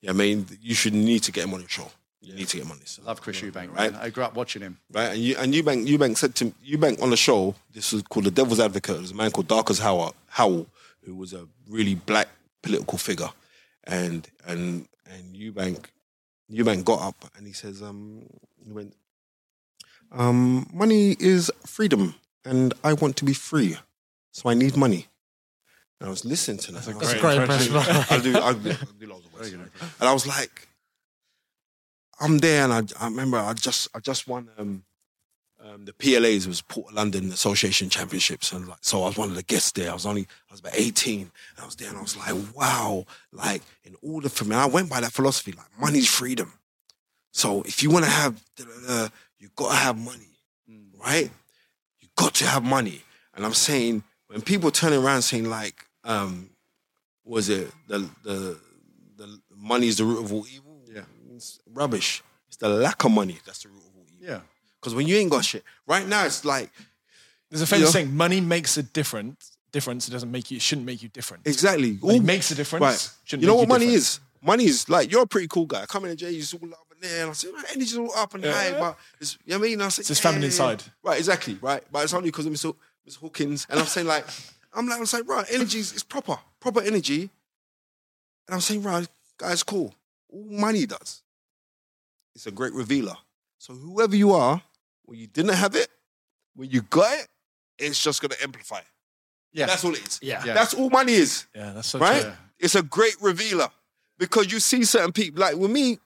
Yeah, I mean, you should need to get him on your show. You need to get him on this. Love Chris Eubank, Right. right? I grew up watching him. right? And you and Eubank, Eubank said to Eubank on the show, this was called The Devil's Advocate. There's a man called Darcus Howell, Howell, who was a really black political figure, and and and Eubank, Eubank got up and he says, um, he went, um, money is freedom, and I want to be free, so I need money. And I was listening to that. That's a and I was That's great great impression. impression. I do, I do, I do loads of words. And I was like, I'm there, and I, I remember I just, I just won um, um, the PLAs was Port of London Association Championships, and like, so I was one of the guests there. I was only, I was about 18, and I was there, and I was like, wow, like in order for me, I went by that philosophy, like money's freedom. So if you want to have, you got to have money, right? You got to have money. And I'm saying when people turn around saying like, um, was it the the the money is the root of all evil? Yeah. it's rubbish. It's the lack of money that's the root of all evil. Yeah. Because when you ain't got shit, right now it's like There's a famous Yeah. saying: money makes a difference. Difference. It doesn't make you. It shouldn't make you different. exactly. Money all- makes a difference. Right. Shouldn't You know what money different. is? Money is like you're a pretty cool guy. I come in and Jay, you're all up and there, and I say, my energy's all up and high, but it's, you know what I mean? I say, It's his feminine side. Right, exactly, right. But it's only because of Mr. Mr. Hawkins, and I'm saying like, I'm like, I'm saying, right, energy is it's proper, proper energy, and I'm saying, right, guys, cool. All money does, it's a great revealer. So whoever you are, when you didn't have it, when you got it, it's just gonna amplify. it. Yeah. That's all it is. Yeah. Yeah. That's all money is Yeah, that's so right? true. It's a great revealer because you see certain people, like with me,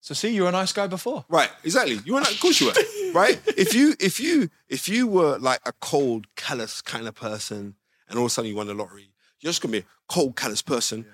So see, you were a nice guy before. right? Exactly. You were not, of course you were, right? If you, if you, if you were like a cold, callous kind of person, and all of a sudden you won the lottery, you're just gonna be a cold, callous person,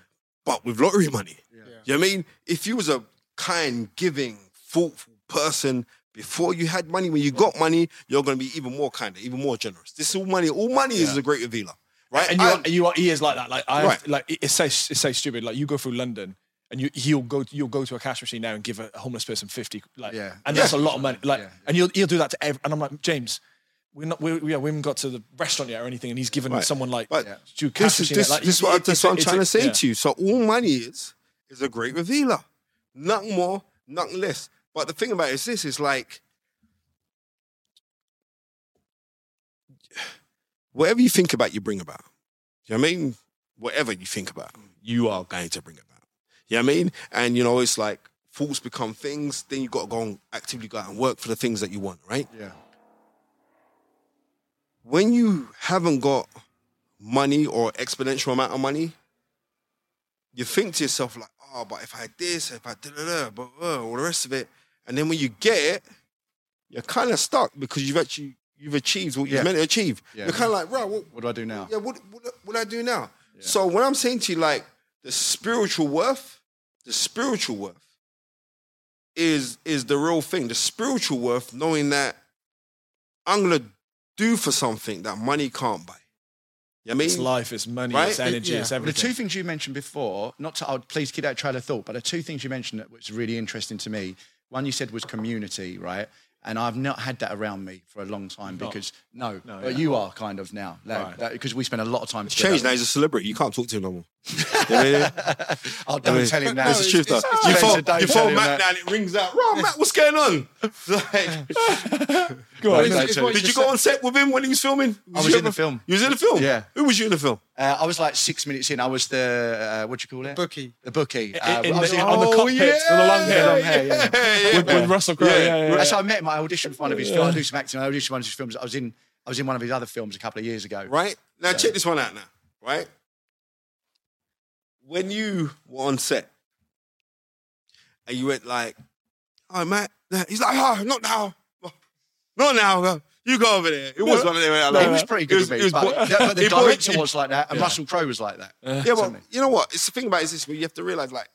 but with lottery money. You know what I mean? If you was a kind, giving, thoughtful person before you had money, when you got money, you're gonna be even more kind, even more generous. This is all money. All money is a great revealer, right? And you are, you are, he is like that. Like I, Right. like it's so it's so stupid. Like you go through London and you he'll go you'll go to a cash machine now and give a homeless person fifty. Like Yeah. and that's a lot of money. Like Yeah. and you'll he'll do that to every. And I'm like James. We're not. We, yeah, we haven't got to the restaurant yet or anything, and he's given Right. someone like But yeah. to this is this, like, this, is it- what, it- what I'm trying to say yeah. to you. So all money is is a great revealer. Nothing more, nothing less. But the thing about it is this is like whatever you think about, you bring about. You know what I mean? Whatever you think about, you are going to bring about. You know what I mean? And you know, it's like thoughts become things, then you gotta go and actively go out and work for the things that you want, right? Yeah. when you haven't got money or exponential amount of money, you think to yourself like, oh, but if I had this, if I did that, but uh, all the rest of it, and then when you get it, you're kind of stuck because you've actually you've achieved what Yeah. you're meant to achieve. Yeah. You're kind of like, right, what, What do I do now? yeah, what, what, what do I do now? So when I'm saying to you, like, the spiritual worth, the spiritual worth is is the real thing. The spiritual worth, knowing that I'm gonna do for something that money can't buy. You know I mean? It's life, it's money, Right? it's energy, Yeah. it's everything. The two things you mentioned before, not to, oh, please keep that trail of thought, but the two things you mentioned that was really interesting to me. One you said was community, right? And I've not had that around me for a long time Not? because no, No, but yeah. you are kind of now Right. because we spend a lot of time. It's together. changed now. He's a celebrity. You can't talk to him no more. You know what I mean? Oh, don't I mean, tell him that. That's the truth, though. You it's- phone, you tell phone Matt now and it rings out. Right, Matt, what's going on? Like, Go on, It's- mate. it's tell what him. did you go on set with him when he was filming? I was you in the film. You was in the film? Yeah. Who was you in the film? Uh, I was like six minutes in. I was the uh, what do you call it? Bookie. The bookie. Uh, in I was the- in- on the cockpit with the long hair. long hair, yeah. yeah, with, with Russell Crowe. Yeah. Yeah, yeah, yeah. That's how I met him. I auditioned for one of his films. I do some acting. I auditioned for one of his films. I was in. I was in one of his other films a couple of years ago. Right? Now check this one out now. Right? When you were on set and you went like, oh Matt, he's like, oh, not now. Not now. You go over there. It was one of them. He was pretty good It was- with it me, was but, yeah, but the he director was like that, and Russell Crowe was like that. Yeah, but Something. you know what? It's the thing about it is this: where you have to realize, like,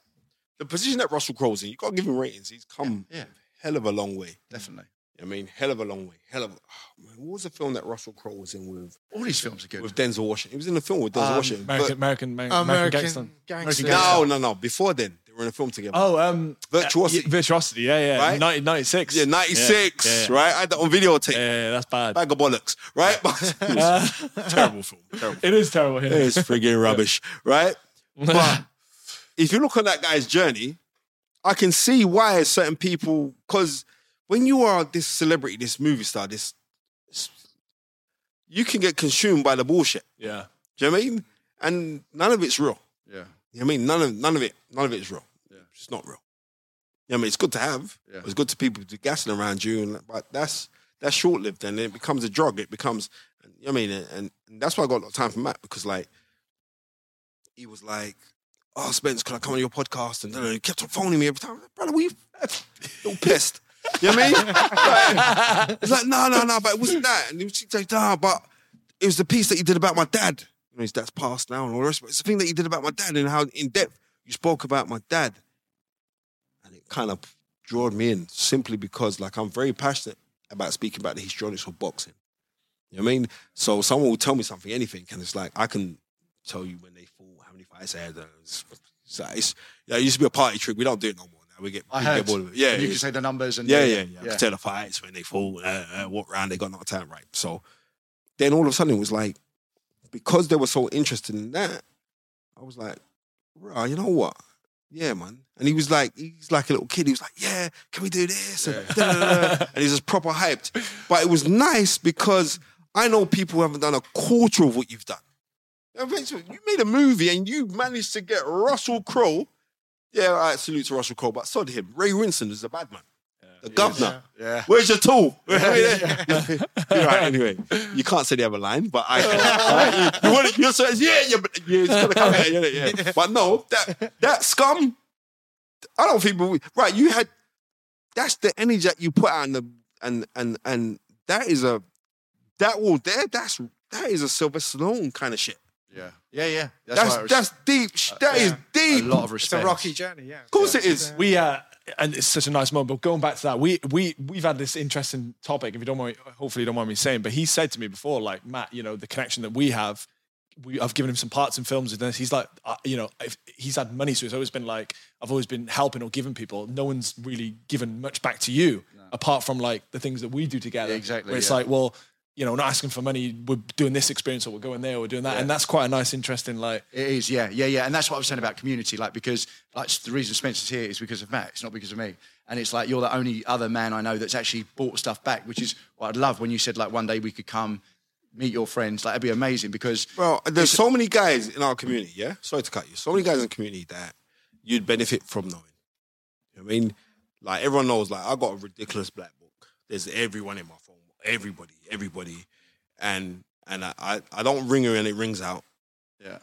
the position that Russell Crowe's in, you got to give him ratings. He's come Yeah, hell of a long way. definitely. I mean, hell of a long way. Hell of. Oh, man, what was the film that Russell Crowe was in with All these films are good. with Denzel Washington? He was in the film with Denzel Um, Washington. American, but- American, American, American, American Gangster. Gangster. No, no, no. Before then, they were in a film together. Oh, um, Virtuosity. uh, Virtuosity, yeah, yeah. Right? 90, 96. yeah, ninety six. Yeah, yeah. Right, I had that on videotape. Yeah, yeah, that's bad. Bag of bollocks. Right, but Uh, terrible film. Terrible. it is terrible. Yeah. It's frigging rubbish. Right, but if you look on that guy's journey, I can see why certain people, because when you are this celebrity, this movie star, this, you can get consumed by the bullshit. yeah. Do you know what I mean? And none of it's real. Yeah, You know what I mean? None of none of it, none of it is real. It's not real. You know I mean? It's good to have. Yeah. It's good to people to gassing around you, and but that's that's short lived, and it becomes a drug. It becomes, you know what I mean? And, and that's why I got a lot of time for Matt because like he was like, "Oh, Spence, can I come on your podcast?" And then he kept on phoning me every time. Brother, we little pissed. You know what I mean? Like, it's like, no, no, no, but it wasn't that. And he was like, nah, but it was the piece that you did about my dad. You know, his dad's passed now and all the rest. But it's the thing that you did about my dad and how in depth you spoke about my dad. Kind of drawn me in simply because like I'm very passionate about speaking about the histrionics of boxing. You know what I mean? So someone will tell me something, anything, and it's like I can tell you when they fought, how many fights they had. uh, It's, it's, like- it's, yeah, it used to be a party trick. We don't do it no more now. We get, I we heard. get bored of it. Yeah, And you can say the numbers and Yeah, yeah, yeah. I could tell the fights when they fall, uh, uh, what round they got knocked out, right? So then all of a sudden it was like, because they were so interested in that, I was like, "Rah, you know what? Yeah, man. And he was like, he's like a little kid. He was like, yeah, can we do this? And, and he's just proper hyped. But it was nice because I know people who haven't done a quarter of what you've done. Eventually, You made a movie and you managed to get Russell Crowe. Yeah, I salute to Russell Crowe, but sod him. Ray Winstone is a bad man. The governor. Yeah. Where's your tool? You're right, anyway, you can't say the other line, but I. Right, you, you want to, you're saying, yeah, yeah, but yeah, it's gonna come out, yeah, yeah. But no, that that scum. I don't think. we- Right, you had. That's the energy that you put out, in the, and and and that is a that will there. That's that is a Sylvester Stallone kind of shit. Yeah. Yeah, yeah. That's that's, I was- that's deep. sh- That is a deep. lot of It's respect. a rocky journey, yeah. Of course it is. we uh and it's such a nice moment but going back to that we we we've had this interesting topic if you don't mind hopefully you don't mind me saying but he said to me before like matt you know the connection that we have we, I've given him some parts in films with this. He's like, uh, you know, if he's had money, so it's always been like, I've always been helping or giving people. No one's really given much back to you, apart from like the things that we do together. Yeah, exactly, Where it's yeah. like, well, you know, we're not asking for money. We're doing this experience, or we're going there, or we're doing that, and that's quite a nice, interesting, like, It is, yeah, yeah, yeah. And that's what I was saying about community, like because like the reason Spencer's here is because of Matt. It's not because of me. And it's like you're the only other man I know that's actually bought stuff back, which is what I'd love when you said like one day we could come meet your friends. Like it'd be amazing because Well, there's so many guys in our community, yeah? Sorry to cut you. So many guys in the community that you'd benefit from knowing. You know I mean? Like everyone knows, like I got a ridiculous black book. There's everyone in my phone. Everybody, everybody. And and I, I, I don't ring her and it rings out. yeah,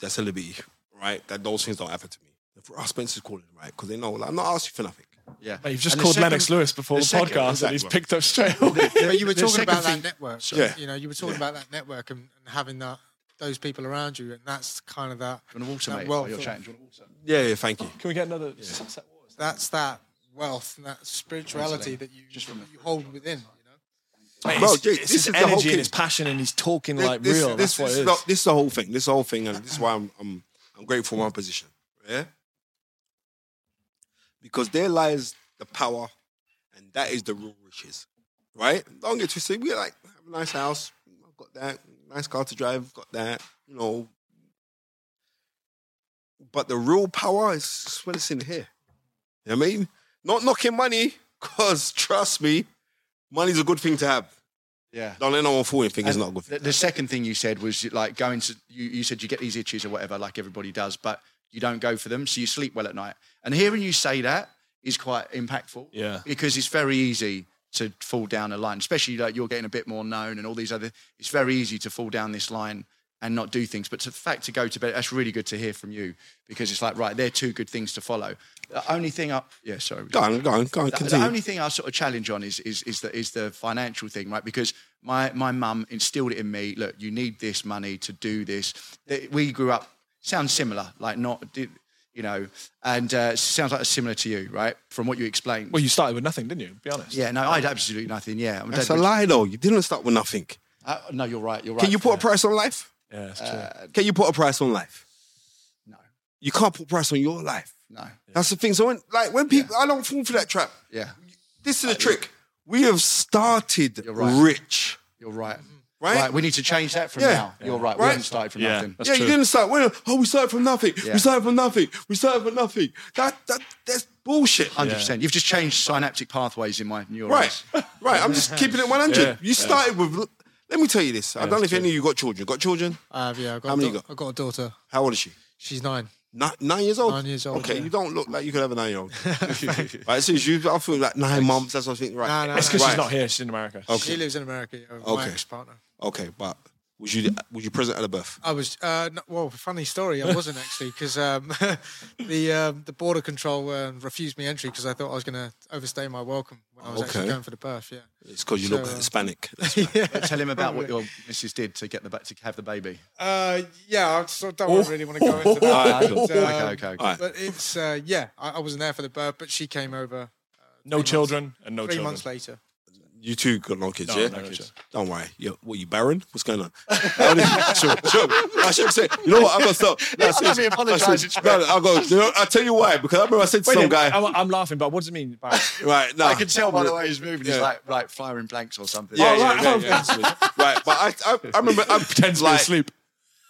That's a liberty, right? That those things don't happen to me. For us, Spencer's calling, right? Because they know like, I'm not asking for nothing. yeah. Mate, you've just And called second- Lennox Lewis before the, the second- podcast, and he's picked up straight away. But you were talking about thing- that network. Yeah. You know, you were talking about that network and, and having that those people around you, and that's kind of that. Do you want a water, mate? wealth While you're of- chatting, do you want a water? Yeah, yeah, thank you. Can we get another set waters? That's that wealth and that spirituality that you Just from the- you hold within. Mate, Bro, it's, Jake, it's this his is the whole and his passion, and he's talking This- like this, real. This, That's what it is the, this is the whole thing. This is whole thing, and this is why I'm I'm, I'm grateful for my position. Yeah, because there lies the power, and that is the real riches, right? Don't get twisted. We like have a nice house. I've got that. Nice car to drive. Got that. You know. But the real power is when it's in here. You know what I mean? Not knocking money, because trust me, money's a good thing to have. Yeah. Don't let no one fool you think it's not a good thing. The, the second thing you said was like going to you, you said you get these itches or whatever, like everybody does, but you don't go for them, so you sleep well at night. And hearing you say that is quite impactful. Yeah. Because it's very easy to fall down a line, especially like you're getting a bit more known and all these other it's very easy to fall down this line and not do things. But the fact to go to bed, that's really good to hear from you because it's like, right, they're two good things to follow. The only thing I yeah, sorry. Go on, go on, go on, The- The only thing I sort of challenge on is is is the is the financial thing, right? Because my my mum instilled it in me. Look, you need this money to do this. We grew up sounds similar, like not you know, and uh, sounds like it's similar to you, right? From what you explained. Well, you started with nothing, didn't you? Be honest. yeah, no, I had absolutely nothing. Yeah, I'm That's dead a lie, though. You didn't start with nothing. Uh, no, you're right. You're right. Can you put a price on life? Yeah, it's true. Uh, can you put a price on life? No, You can't put a price on your life. no. That's the thing. So when, like, when people, I don't fall for that trap. Yeah, This is the uh, trick. We have started You're right. rich, you're right. right? we need to change that from Yeah. now. You're right. We Right. haven't started from Yeah. nothing. That's yeah, true. you didn't start. When, oh, we started from nothing. Yeah. We started from nothing. We started from nothing. That that that's bullshit. Hundred percent. You've just changed synaptic pathways in my neurons. Right, right. I'm just keeping it 100. Yeah. You started with. Let me tell you this. I don't know if any of you got children. Got children? Uh, yeah, I've got, How a many da- you got? I've got a daughter. How old is she? She's nine. Nine, nine years old. Nine years old, Okay, yeah. you don't look like you could have a nine-year-old. right, as soon as you, I feel like nine months. That's what I think. Right, No, no, It's because right. she's not here. She's in America. Okay. She lives in America. Yeah, with my Okay. ex-partner. Okay, but was you was you present at the birth? I was uh, no, well. Funny story. I wasn't actually because um, the um, the border control uh, refused me entry because I thought I was going to overstay my welcome when I was actually Okay. going for the birth. Yeah. It's because you So, look uh, Hispanic. yeah. Tell him about what your missus did to get the to have the baby. Uh, yeah, I sort of don't really want to go into that. But, um, Okay, okay, okay. Alright. But it's uh, yeah, I, I wasn't there for the birth, but she came over No children and no Three children. months later. You two got no kids, yeah? no kids. Don't worry. Yo, what, you barren? What's going on? sure, sure. I should say, you know what? I got stop. No, Let me seriously. apologise, I it's said- No, no, I'll go. You know, I'll tell you why. Because I remember I said to Wait, some guy, I'm, I'm laughing, but what does it mean? Barry? right, no. I can tell by the way he's moving. He's Yeah. like like firing blanks or something. Yeah, Oh, yeah, right, yeah, oh. yeah, right. But I, I, I remember I Pretends to be like, asleep.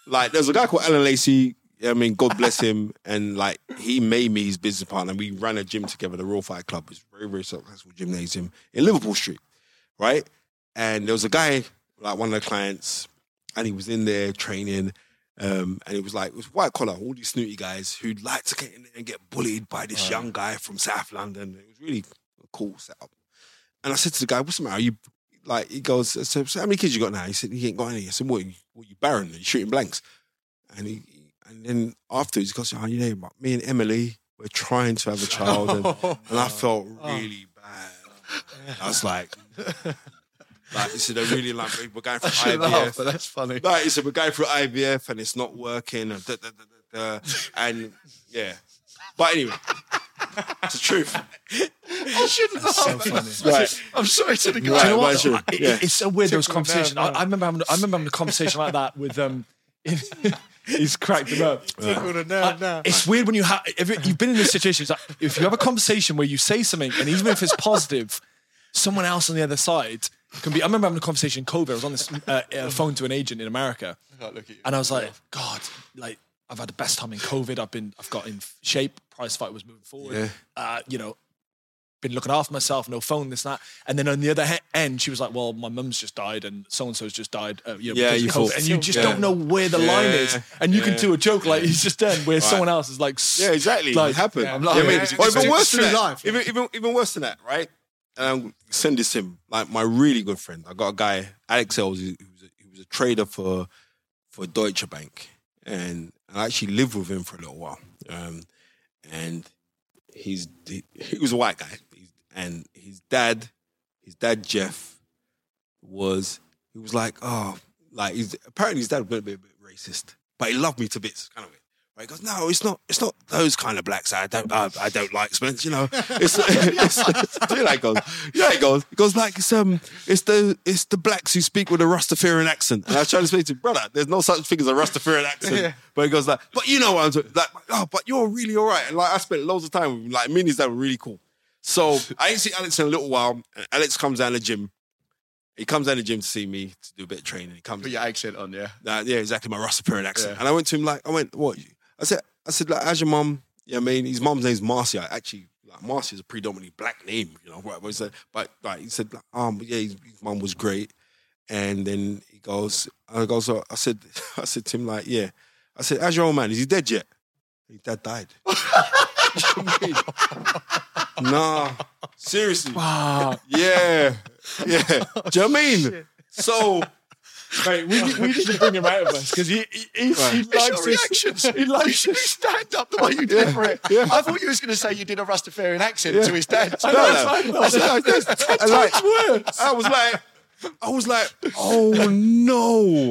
like there's a guy called Alan Lacey. I mean, God bless him. And like he made me his business partner. We ran a gym together, the Royal Fight Club. It's a very, very successful gymnasium in Liverpool Street, right? And there was a guy, like one of the clients, and he was in there training. Um, and it was like it was white collar, all these snooty guys who'd like to get in there and get bullied by this young guy from South London. It was really a cool setup. And I said to the guy, "What's the matter? Are you like?" He goes, said, "So how many kids you got now?" He said, "He ain't got any." I said, "What? You, what you barren? Are you shooting blanks?" And he, and then afterwards, he goes, "Oh, you know, me and Emily, we're trying to have a child," and, and I felt really bad. I was like, like he said, "I really like we're going for I laugh, IVF." but that's funny. Like he said, we're going for IVF and it's not working, and da, da, da, da, da. and yeah. But anyway, it's the truth. I shouldn't laugh. So funny. Right. I'm sorry to the guy. Right, you know right, what? sure. It- Yeah. It's so weird those Tickle him conversations. I, I remember having, I remember having a conversation like that with um. he's cracked him up. Tickle the now. It's weird when you have you've been in this situation. It's like, if you have a conversation where you say something, and even if it's positive, someone else on the other side can be. I remember having a conversation in COVID. I was on this uh, uh, phone to an agent in America, and I was like, God, like I've had the best time in COVID. I've been, I've got in shape. Price fight was moving forward. Yeah. Uh, you know, been looking after myself. No phone, this and that. And then on the other he- end, she was like, Well, my mum's just died, and so and so's just died. Uh, you know, Yeah, you COVID. and you just Yeah. don't know where the line is. And you can do a joke like he's just done, where someone else is like, Yeah, exactly. Like, it happened. yeah, Yeah, I'm I mean, Yeah, it's- or even worse than that. life. Even, even, even worse than that, right? And I'll send this him. Like my really good friend. I got a guy, Alex Ells, who was a, he was a trader for for Deutsche Bank, and I actually lived with him for a little while. Um, and he's he, he was a white guy, and his dad, his dad Jeff, was he was like, oh, like he's apparently his dad was a bit, a bit racist, but he loved me to bits, kind of way. He goes, no, it's not. It's not those kind of blacks. I don't. I, I don't like Spence. You know, it's. it's you know, how goes. Yeah, it goes. It goes like it's um. It's the it's the blacks who speak with a Rastafarian accent. And I was trying to speak to him, brother. There's no such thing as a Rastafarian accent. Yeah. But he goes like, but you know what I'm saying? Like, oh, but you're really all right. And like I spent loads of time with him. Like his dad were really cool. So I ain't seen Alex in a little while. Alex comes down the gym. He comes down the gym to see me to do a bit of training. He comes. Put your accent on, yeah. Nah, yeah, exactly. My Rastafarian accent. Yeah. And I went to him like, I went, what? I said, I said, like, how's your mum? Yeah, I mean, his mum's name's Marcia. Actually, like, Marcia's a predominantly black name, you know. Right? But he said, but like, he said, like, um, yeah, his, his mum was great. And then he goes, I goes, uh, I said, I said to him like, yeah. I said, how's your old man? Is he dead yet? His dad died. nah, seriously. wow. Yeah, yeah. Do you know what I mean? So. Mate, we, need- we need to bring him out of us because he, he, he, he It's likes your this. reactions. He You likes should this. stand up the way you did for it. Yeah. I thought you was going to say you did a Rastafarian accent to his dad. No, no. I said, I just- I like, worse. I was like, I was like, oh no!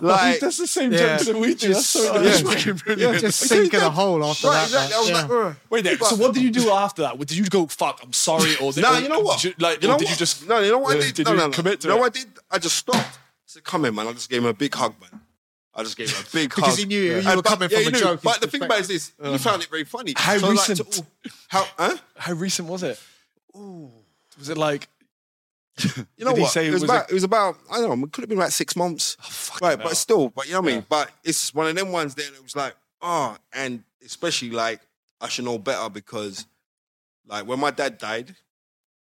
Like, That's the same Yeah. jokes that we do. That's so Yeah. nice. fucking brilliant. Just sink in a hole after right, that. exactly. I was like, Yeah. "Ugh." Wait there. So what did you do after that? Did you go fuck? I'm sorry, or did, Nah, or you know what? Did you, like, you know did what? you just? no, you know what I did? did no, you no, no. commit to you it? what I did? I just stopped. Said, "Come in, man." I just gave him a big hug, man. I just gave him a big hug Because he knew you- you were but- coming yeah, from a knew. joke, But the thing about it is this: he found it very funny. How So, like, recent? to- how? Huh? How recent was it? Was it like? You know Did what? say it it was, was about. it was about. I don't know. It could have been about six months. Oh, right, hell. but still. But you know what I mean. But it's one of them ones. There, it was like, oh, and especially like I should know better because, like, when my dad died,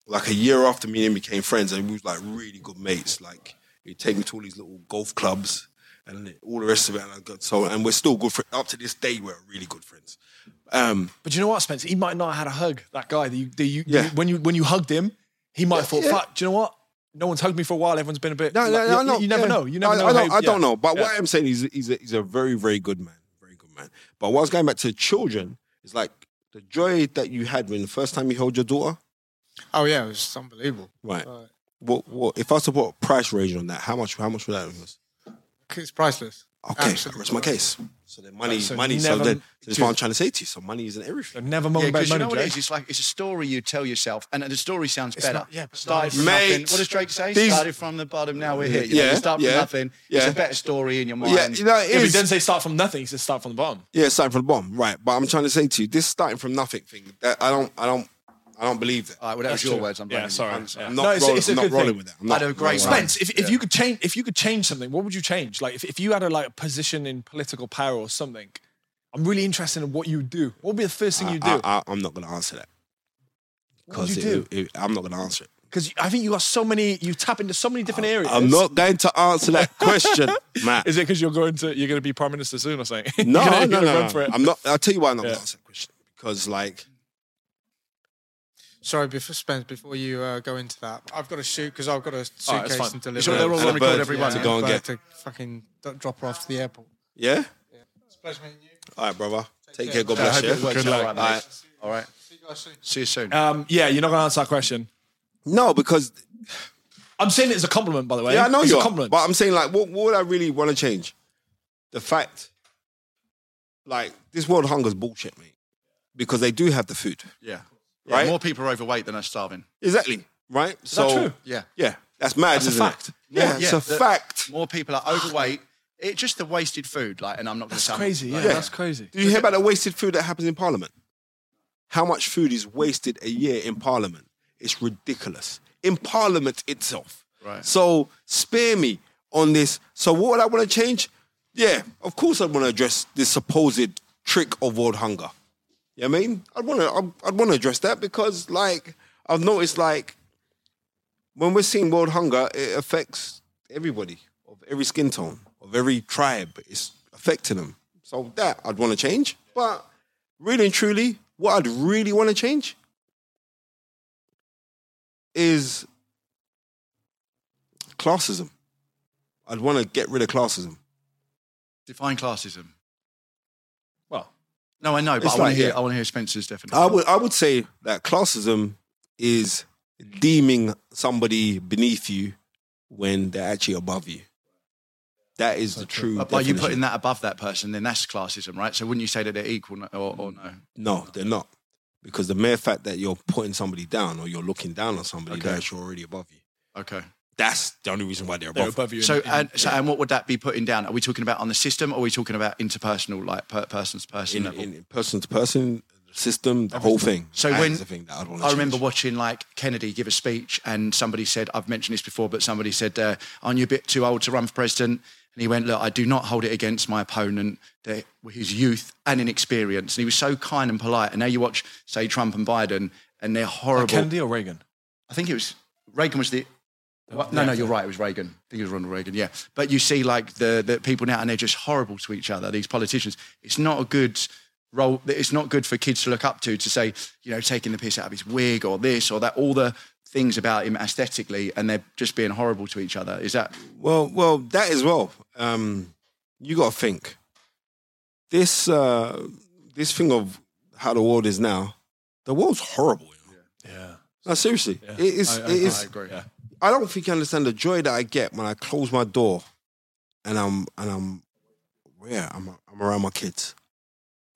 like a year after me and him became friends, and we was like really good mates. Like he'd take me to all these little golf clubs and all the rest of it. And I got so, and we're still good friends up to this day. We're really good friends. Um, But you know what, Spencer? He might not have had a hug. That guy. That you, that you, Yeah. you- when you when you hugged him, he might have thought, yeah. "Fuck." Do you know what? No one's hugged me for a while. Everyone's been a bit. No, like, no, no, you, no. you never yeah. know. You never I, know. I don't, how- I don't yeah. know. But Yeah. what I'm saying is, he's a, he's a very, very good man. Very good man. But what I was going back to children is like the joy that you had when the first time you held your daughter. Oh yeah, it was unbelievable. Right. Right. What, what, if I was to put a price range on that, how much? How much would that was? It's priceless. Okay, Absolutely. that's my case. So then money, So money. So never- then that's what I'm trying to say to you. So money isn't everything. never Yeah, moan about because you money, know what Jay. it is? It's like it's a story you tell yourself, and the story sounds better. not- yeah, but started from Mate, nothing. What does Drake say? these- Started from the bottom, now we're here. You know, Yeah, you start from yeah, nothing. yeah. It's a better story in your mind. Yeah, you know, it Yeah, but he is. didn't say start from nothing. He said start from the bottom. Yeah, starting from the bottom, right? But I'm trying to say to you, this starting from nothing thing. That I don't, I don't, I don't believe that. All right, well, that That's was your true. words. I'm Yeah, blaming you. sorry. I'm, Yeah. I'm not, No, it's rolling, it's a I'm not good rolling thing. with that. I'm not had a great I'm run. not. Spence, if, if you could change if you could change something, what would you change? Like if, if you had a like a position in political power or something, I'm really interested in what you would do. What would be the first thing you do? I, I, am not going to answer that What would because you do? it, it, I'm not going to answer it. Because I think you got so many, you tap into so many different areas. I'm not going to answer that question, Matt. Is it because you're going to you're going to be prime minister soon or something? No, you're gonna, no, you're no, gonna no. run for it. I'm not. I'll tell you why I'm not Yeah. going to answer that question because, like, Sorry, before Spence, before you uh, go into that, I've got to shoot because I've got a All right, that's suitcase fine. and deliver. So they're all And on record everyone. to yeah, go and get. to fucking drop her off to the airport. Yeah. It's a pleasure meeting you. All right, brother. Take care. care. God bless hope you. Good luck. all right, All mate. right. All right. See you guys soon. See you soon. Um, yeah, you're not going to answer that question. No, because I'm saying it as a compliment, by the way. yeah, I know it's you a are, compliment. but I'm saying like, what, what would I really want to change? The fact, like, this world hunger's bullshit, mate. Because they do have the food, yeah. Yeah, Right? More people are overweight than are starving. exactly, right? Is so that true? Yeah. yeah, that's mad. That's a isn't it? fact. Yeah, Yeah, it's a the- fact. More people are overweight. It just the wasted food, like, and I'm not going to That's sound crazy. Yeah, like- Yeah. that's crazy. Do you hear about the wasted food that happens in Parliament? How much food is wasted a year in Parliament? It's ridiculous. In Parliament itself. Right. So spare me on this. So what would I want to change? Yeah, of course I'd want to address this supposed trick of world hunger. You know what I mean? I'd want to I'd, want to address that because like I've noticed like when we're seeing world hunger, it affects everybody of every skin tone, of every tribe. It's affecting them. So that I'd want to change. But really and truly, what I'd really want to change is classism. I'd want to get rid of classism. Define classism. Well, No, I know, but It's I want like, to hear. yeah. I want to hear Spencer's definition. I would I would say that classism is deeming somebody beneath you when they're actually above you. That is the true. But by you definition. putting that above that person, then that's classism, right? So wouldn't you say that they're equal or, or no? No, they're not. Because the mere fact that you're putting somebody down or you're looking down on somebody, Okay. they're actually already above you. Okay. That's the only reason why they're they're above. above you. So in- in- and, so and what would that be putting down? Are we talking about on the system, or are we talking about interpersonal, like per, person to person in, level? in, in person to person, system, the whole thing. So That when- thing I'd I remember watching like Kennedy give a speech, and somebody said, "I've mentioned this before," but somebody said, uh, "Aren't you a bit too old to run for president?" And he went, "Look, I do not hold it against my opponent, that his youth and inexperience." And he was so kind and polite. And now you watch, say, Trump and Biden, and they're horrible. Kennedy or Reagan? I think it was Reagan was the. What? No, no, you're right. It was Reagan. I think it was Ronald Reagan. Yeah, but you see, like the the people now, and they're just horrible to each other. These politicians. It's not a good role. It's not good for kids to look up to. To say, you know, taking the piss out of his wig or this or that. All the things about him aesthetically, and they're just being horrible to each other. Is that Well, well, that as well. Um, you got to think. This uh, this thing of how the world is now, the world's horrible. You know? Yeah. No, seriously, Yeah. it is. I- I- it is. I agree. Yeah. I don't think you understand the joy that I get when I close my door and I'm and I'm where I'm I'm around my kids.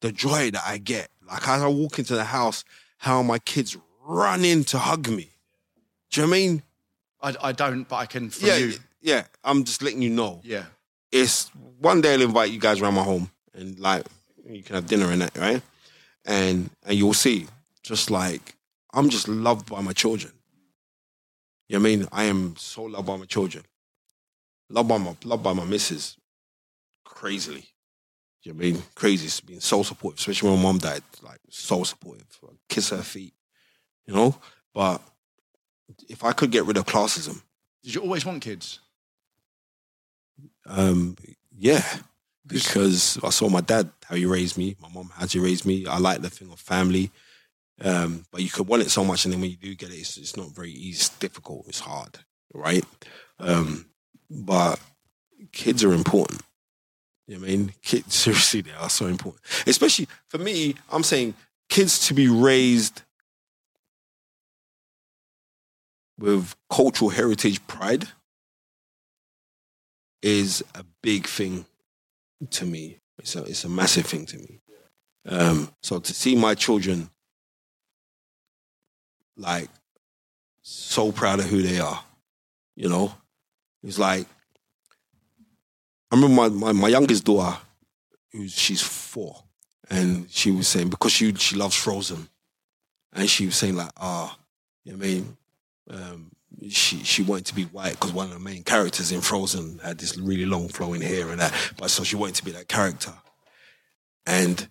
The joy that I get, like as I walk into the house, how my kids run in to hug me. Do you know I mean? I, I don't, but I can from yeah, you. yeah. I'm just letting you know. Yeah. It's one day I'll invite you guys around my home and like you can have dinner in it, right? And and you'll see, just like I'm just loved by my children. You know what I mean? I am so loved by my children. Loved by my loved by my missus. Crazily. You know what I mean? Crazy. It's been so supportive, especially when my mom died. Like so supportive. I kiss her feet. You know? But if I could get rid of classism, Did you always want kids? um, yeah, because I saw my dad how he raised me, my mom how she raised me. I like the thing of family, um, but you could want it so much, and then when you do get it, it's, it's not very easy. It's difficult. It's hard, right? Um, but kids are important. You know I mean? Kids, seriously, they are so important. Especially for me, I'm saying kids to be raised with cultural heritage pride is a big thing to me. It's a it's a massive thing to me. Um, so to see my children like so proud of who they are, you know, it's like I remember my, my, my youngest daughter, she's four, and she was saying because she she loves Frozen, and she was saying like, ah, you know what I mean, um, she she wanted to be white because one of the main characters in Frozen had this really long flowing hair and that, but so she wanted to be that character, and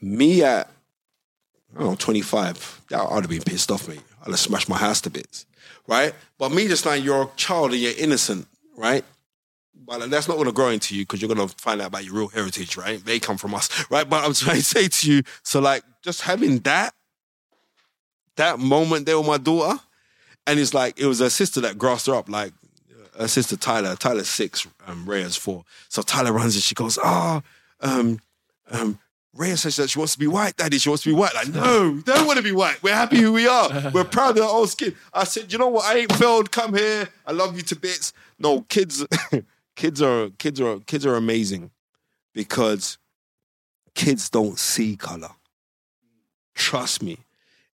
me at I don't know, 25, that I'd have been pissed off, mate. I'd have smashed my house to bits, right? But me just like you're a child and you're innocent, right? But that's not going to grow into you because you're going to find out about your real heritage, right? They come from us, right? But I'm trying to say to you, so like just having that, that moment there with my daughter, and it's like it was her sister that grassed her up, like her sister Tyler. Tyler's six, um, Rhea's four. So Tyler runs and she goes, "Ah, um, um, Rhea says that she wants to be white, Daddy. She wants to be white. Like, no, we don't want to be white. We're happy who we are. We're proud of our own skin. I said, you know what? I ain't failed. Come here. I love you to bits. No, kids, kids are kids are kids are amazing because kids don't see color. Trust me.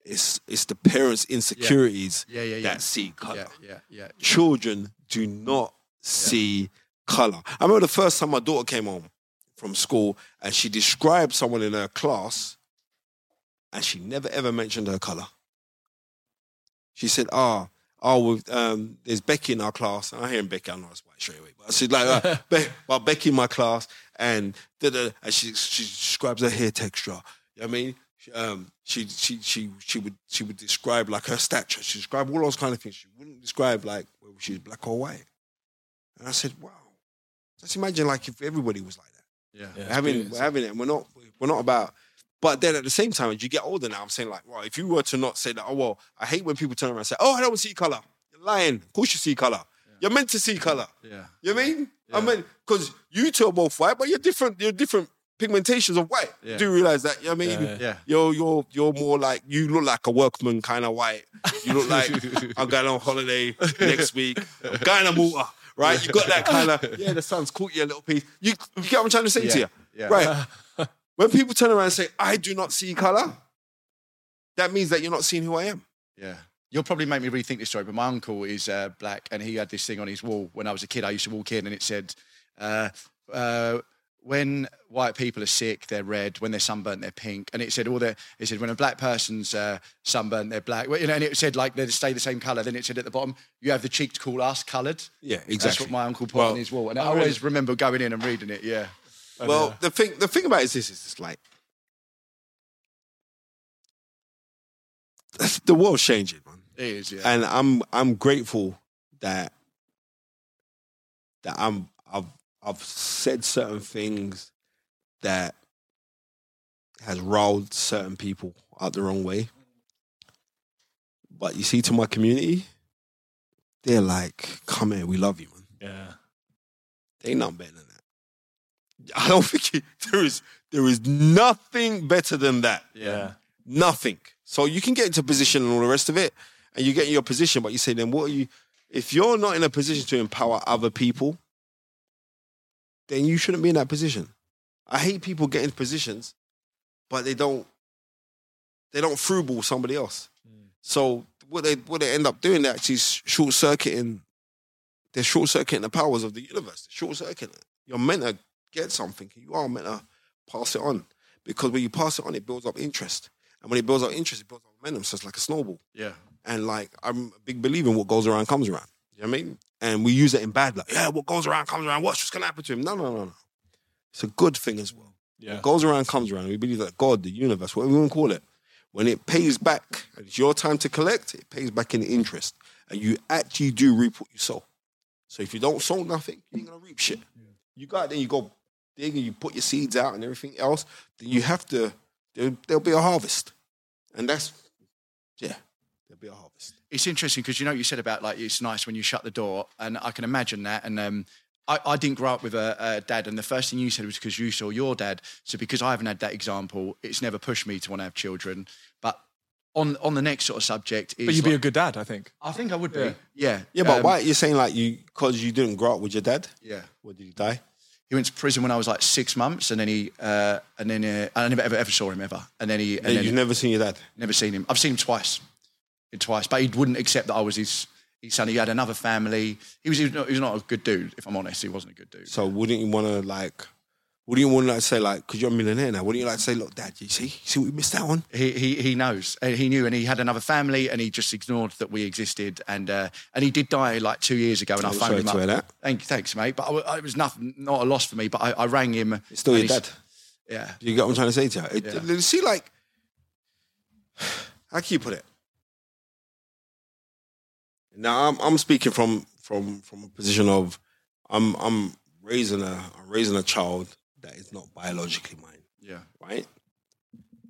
It's it's the parents' insecurities Yeah, yeah, yeah. that see color. Yeah, yeah, yeah. Children do not see color. I remember the first time my daughter came home from school and she described someone in her class and she never ever mentioned her color. She said, "Ah, oh, um, there's Becky in our class." And I hear Becky, I know it's white straight away, but I said like, uh, Be- well, Becky in my class, and and she she describes her hair texture. You know what I mean, She, um, she she she she would she would describe like her stature. She described all those kind of things. She wouldn't describe like whether she's black or white. And I said, "Wow, just imagine like if everybody was like that." Yeah. Yeah, having it's having it. And we're not we're not about. But then at the same time, as you get older now, I'm saying like, well, if you were to not say that, oh well, I hate when people turn around and say, oh, I don't see color. You're lying. Of course you see color. You're meant to see color. Yeah. You know what I mean? I mean, because you two are both white, but you're different. You're different pigmentations of white. Yeah. You do realize that? You know what I mean? Yeah, yeah. Yeah. You're you're you're more like you look like a workman kind of white. You look like I'm going on holiday next week. I'm going to Malta, right? You got that kind of yeah. The sun's caught you a little piece. You, you get what I'm trying to say to you, yeah. right? When people turn around and say I do not see color, that means that you're not seeing who I am. Yeah. You'll probably make me rethink this story, but my uncle is uh, black and he had this thing on his wall when I was a kid. I used to walk in and it said, uh, uh, when white people are sick, they're red. When they're sunburnt, they're pink. And it said all the, it said when a black person's uh, sunburnt, they're black. Well, you know, and it said like they stay the same colour. Then it said at the bottom, you have the cheek to call us coloured. Yeah, That's exactly. what my uncle put Well, on his wall. And I really? always remember going in and reading it. Yeah. Well, the thing the thing about it is this is it's like the world's changing, man. It is, yeah. and I'm I'm grateful that that I'm I've I've said certain things that has riled certain people out the wrong way. But you see, to my community, they're like, "Come here, we love you, man." Yeah. They ain't nothing better than that. I don't think it, there is there is nothing better than that. Yeah. Nothing. So you can get into position and all the rest of it, and you get in your position, but you say, then what are you? If you're not in a position to empower other people, then you shouldn't be in that position. I hate people getting positions, but they don't they don't throughball somebody else. Mm. So what they what they end up doing, they actually short circuiting. They're short circuiting the powers of the universe. They're short circuiting it. You're meant to get something. You are meant to pass it on because when you pass it on, it builds up interest, and when it builds up interest, it builds up momentum. So it's like a snowball. yeah. And like I'm a big believer in what goes around comes around. You know what I mean? And we use it in bad, like, yeah, what goes around comes around. Watch what's gonna happen to him. No, no, no, no. It's a good thing as well. Yeah. What goes around comes around. We believe that God, the universe, whatever you want to call it, when it pays back, and it's your time to collect, it pays back in interest. And you actually do reap what you sow. So if you don't sow nothing, you ain't gonna reap shit. You go out there, you go dig and you put your seeds out and everything else, then you have to, there, there'll be a harvest. And that's, yeah, there'll be a harvest. it's interesting because you know what you said about like it's nice when you shut the door, and I can imagine that. And um, I, I didn't grow up with a, a dad, and the first thing you said was because you saw your dad. So because I haven't had that example, it's never pushed me to want to have children. But on on the next sort of subject is, But you'd be a good dad, I think. I think I would be. Yeah. Yeah, Yeah, but um, why you're saying like you because you didn't grow up with your dad? Yeah. What did he die? he went to prison when I was like six months, and then he uh, and then uh, I never ever ever saw him ever. And then he and Hey, then You've never seen your dad? never seen him. I've seen him twice, twice, but he wouldn't accept that I was his his son. He had another family. He was he was not, he was not a good dude. If I'm honest, he wasn't a good dude. So wouldn't you want to like? Wouldn't you want to like say like? Because you're a millionaire now. Wouldn't you like to say, look, Dad, you see, see, we missed that one. He, he he knows. He knew, and he had another family, and he just ignored that we existed. And uh, and he did die like two years ago, and I I'm phoned sorry him to up. hear that. Thank, thanks, mate. But I, wa- it was nothing, not a loss for me. But I, I rang him. It's still your dad. Yeah. You get what I'm trying to say to you? It, Yeah. See, like, how can you put it? Now, I'm I'm speaking from from from a position of I'm I'm raising a I'm raising a child that is not biologically mine, Yeah. right?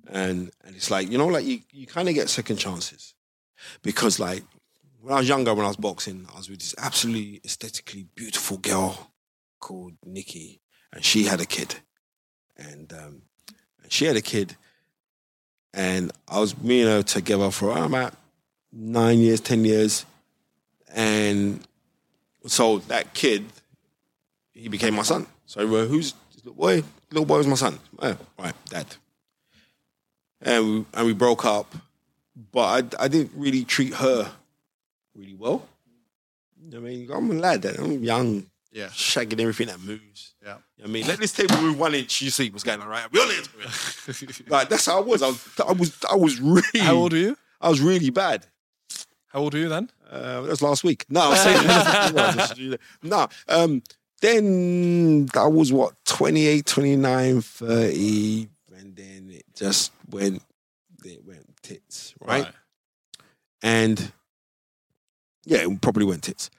And and it's like you know, like you you kind of get second chances because like when I was younger, when I was boxing, I was with this absolutely aesthetically beautiful girl called Nikki, and she had a kid, and um, and she had a kid, and I was me and her together for around about nine years, ten years, and so that kid, he became my son. So uh, who's this little boy? Little boy was my son. Oh, right, dad. And we, and we broke up, but I, I didn't really treat her really well. I mean, I'm a lad. I'm young, Yeah. shagging everything that moves. Yeah. I mean, let this table move one inch. You see what's going on, right? I'll be on it. like that's how I was. I was. I was. I was really. How old are you? I was really bad. How old were you then? Uh, that was last week. No, I was saying, no. Um, then I was what 28, 29, 30, and then it just went. It went tits, right? And yeah, it probably went tits.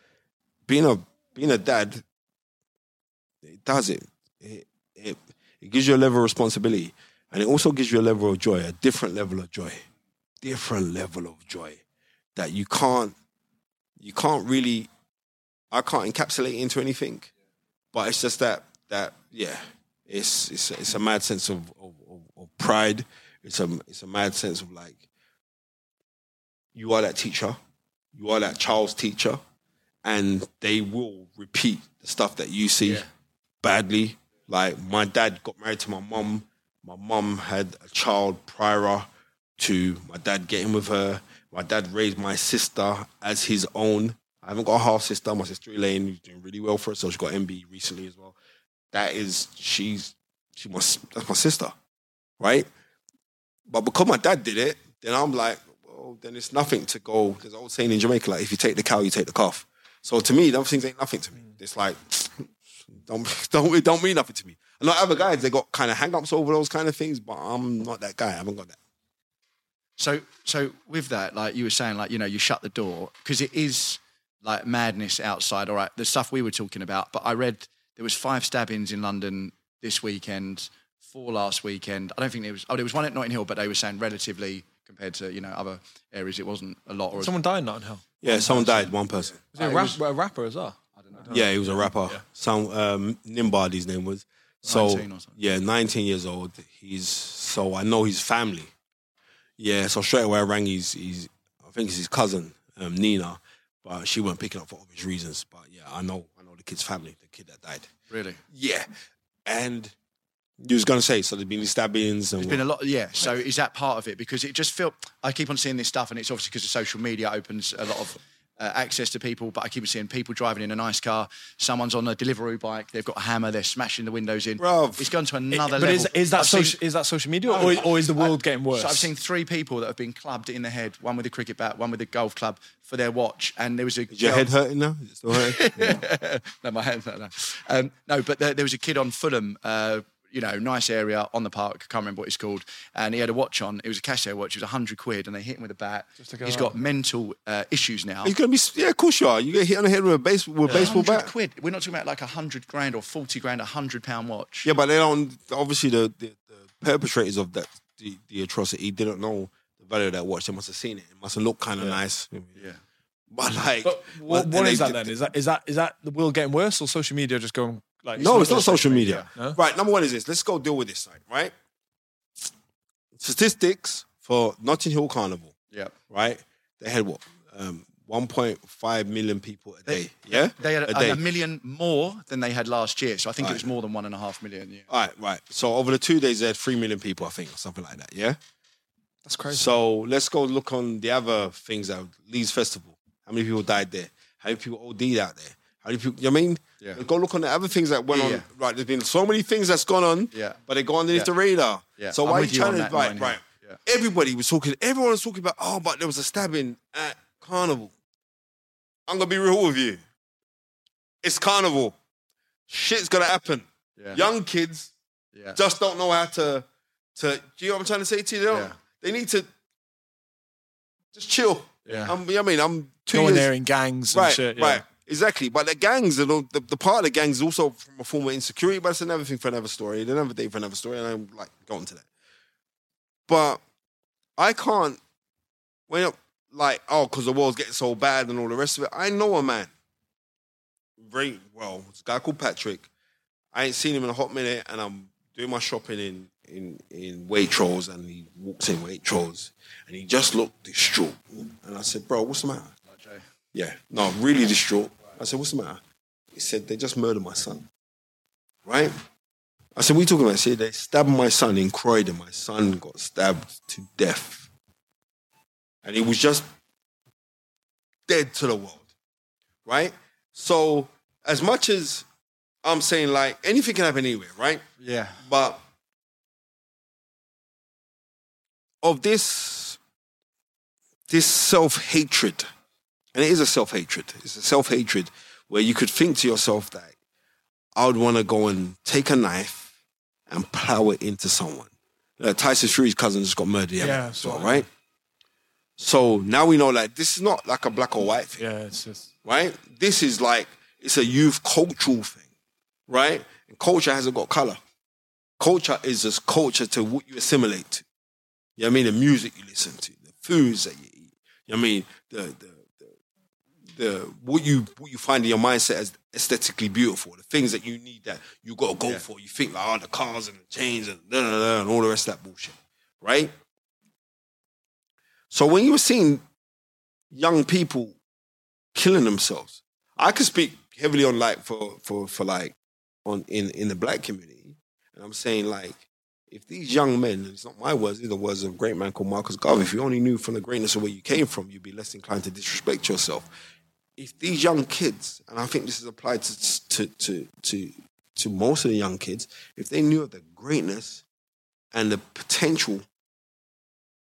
Being a being a dad, it does it. It it, it gives you a level of responsibility, and it also gives you a level of joy, a different level of joy, different level of joy that you can't you can't really I can't encapsulate into anything. But it's just that that yeah, it's it's it's a mad sense of of, of, of pride. It's a it's a mad sense of like you are that teacher, you are that child's teacher, and they will repeat the stuff that you see Yeah. badly. Like my dad got married to my mum. My mum had a child prior to my dad getting with her. My dad raised my sister as his own. I haven't got a half sister. My sister Elaine who's doing really well for herself. She got MB recently as well. That is she's she must that's my sister, right? But because my dad did it, then I'm like, well, then it's nothing to go. There's an old saying in Jamaica, like if you take the cow, you take the calf. So to me, those things ain't nothing to me. Mm. It's like don't don't it don't mean nothing to me. And like other guys, they got kind of hang-ups over those kind of things, but I'm not that guy. I haven't got that. So, so with that, like you were saying, like you know, you shut the door because it is like madness outside. All right, the stuff we were talking about. But I read there was five stabbings in London this weekend, four last weekend. I don't think there was. Oh, there was one at Notting Hill, but they were saying relatively compared to you know other areas, it wasn't a lot. Or Someone died in Notting Hill. Yeah, someone died, one person. Was he a, rap, a rapper as well? I don't know. Yeah, he was a rapper. Some um, Nimbard, his name was. So 19 or something. yeah, nineteen years old. He's so I know his family. Yeah, so straight away I rang his, his I think it's his cousin um, Nina, but she wasn't picking up for obvious reasons. But yeah, I know I know the kid's family, the kid that died. Really, Yeah, and you was gonna say so there's been these stabbings and there's been a lot. Yeah. So is that part of it? Because it just felt I keep on seeing this stuff, and it's obviously because of social media opens a lot of. Uh, access to people, but I keep seeing people driving in a nice car. Someone's on a delivery bike. They've got a hammer. They're smashing the windows in. Bruv. It's gone to another but level. is, is that I've seen- social, is that social media or, or is the world getting worse? So I've seen three people that have been clubbed in the head. One with a cricket bat, one with a golf club for their watch, and there was a. Is your head hurting now? Is it still hurting? no, my hand. No, no. Um, no but there, there was a kid on Fulham. Uh, you know, nice area on the park. I Can't remember what it's called. And he had a watch on. It was a Casio watch. It was hundred quid, and they hit him with a bat. to go He's out. got mental uh, issues now. He's gonna be yeah, of course you are. You get hit on the head with a base with a baseball 100 bat. quid. We're not talking about like a hundred grand or forty grand, a hundred pound watch. Yeah, but they don't. Obviously, the, the, the perpetrators of that the, the atrocity didn't know the value of that watch. They must have seen it. It must have looked kind of nice. Yeah. But like, But what, and what they is that did- then? Is that is that is that the world getting worse or social media just going like? No, it's not social media. No? Right. Number one is this. Let's go deal with this side. Right. Statistics for Notting Hill Carnival. Yeah. Right. They had what? Um, 1.5 million people a day. yeah, They had a a, day. a million more than they had last year. So I think Right. it was more than one and a half million. Yeah. All right, right. So over the two days, they had three million people, I think, or something like that. Yeah. That's crazy. So let's go look on the other things that Leeds Festival. How many people died there? How many people OD'd out there? How many people? You know I mean? Yeah. Go look on the other things that went Yeah, on. yeah. Right. There's been so many things that's gone on. Yeah. But they go underneath the radar. Yeah. So I'm why are you trying to right? Right. Everybody was talking. Everyone was talking about. Oh, but there was a stabbing at Carnival. I'm gonna be real with you. It's Carnival. Shit's gonna happen. Young kids just don't know how to to. Do you know what I'm trying to say to you? They, they need to just chill. Yeah. I'm, you know what I mean, I'm two Going years. there in gangs and right, shit. Yeah. right, exactly. But the gangs, the, the, the part of the gangs is also from a form of insecurity. But it's another thing for another story. Another day for another story, and I'm like going to that. But I can't. When it- like oh, because the world's getting so bad and all the rest of it. I know a man very well. It's a guy called Patrick. I ain't seen him in a hot minute, and I'm doing my shopping in in in Waitrose, and he walks in Waitrose, and he just looked distraught. And I said, "Bro, what's the matter?" Yeah, no, really distraught. I said, "What's the matter?" He said, "They just murdered my son." Right? I said, "What are you talking about?" He said, "They stabbed my son in Croydon. My son got stabbed to death, and he was just dead to the world." Right? So, as much as I'm saying, like anything can happen anywhere, right? Yeah. But of this this self-hatred, and it is a self-hatred, it's a self-hatred where you could think to yourself that I would want to go and take a knife and plow it into someone. Tyson Fury's cousin just got murdered, yeah, so, so- right? So now we know that this is not like a black or white thing Yeah, it's just right? This is like it's a youth cultural thing, right? And culture hasn't got color. Culture is just culture to what you assimilate to. You know what I mean? The music you listen to, the foods that you eat. You know what I mean? The the the, what you what you find in your mindset as aesthetically beautiful, the things that you need that you gotta go Yeah. for. You think like, oh, the cars and the chains and da, da, da, and all the rest of that bullshit. Right? So when you were seeing young people killing themselves. I could speak heavily on like for for for like on in in the black community, and I'm saying like if these young men, and it's not my words, these are the words of a great man called Marcus Garvey. If you only knew from the greatness of where you came from, you'd be less inclined to disrespect yourself. If these young kids, and I think this is applied to to to to to most of the young kids, if they knew of the greatness and the potential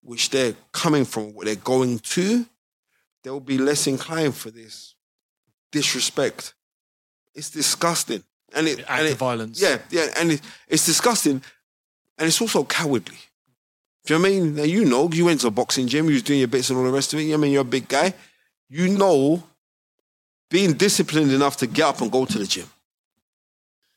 which they're coming from, what they're going to, they'll be less inclined for this disrespect. It's disgusting. And it, act and of violence. yeah, yeah, and it, it's disgusting, and it's also cowardly. Do you know what I mean? Now, you know, you went to a boxing gym, you was doing your bits and all the rest of it. You know what I mean, you're a big guy. You know, being disciplined enough to get up and go to the gym.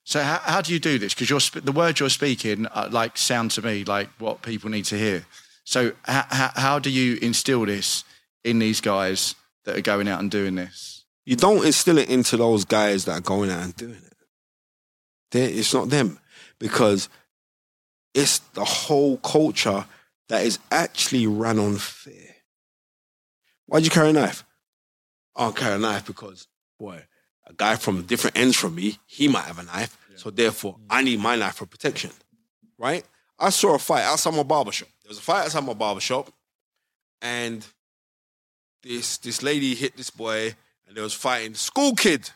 So how, how do you do this? Because sp- the words you're speaking uh, like sound to me like what people need to hear. So how, how, how do you instill this in these guys that are going out and doing this? You don't instill it into those guys that are going out and doing it. They- it's not them because it's the whole culture that is actually run on fear. Why'd you carry a knife? I'll carry a knife because, boy, a guy from different ends from me, he might have a knife. So therefore, mm. I need my knife for protection. Right? I saw a fight outside my barber shop. There was a fight outside my barber shop, and this this lady hit this boy, and they was fighting. School kid,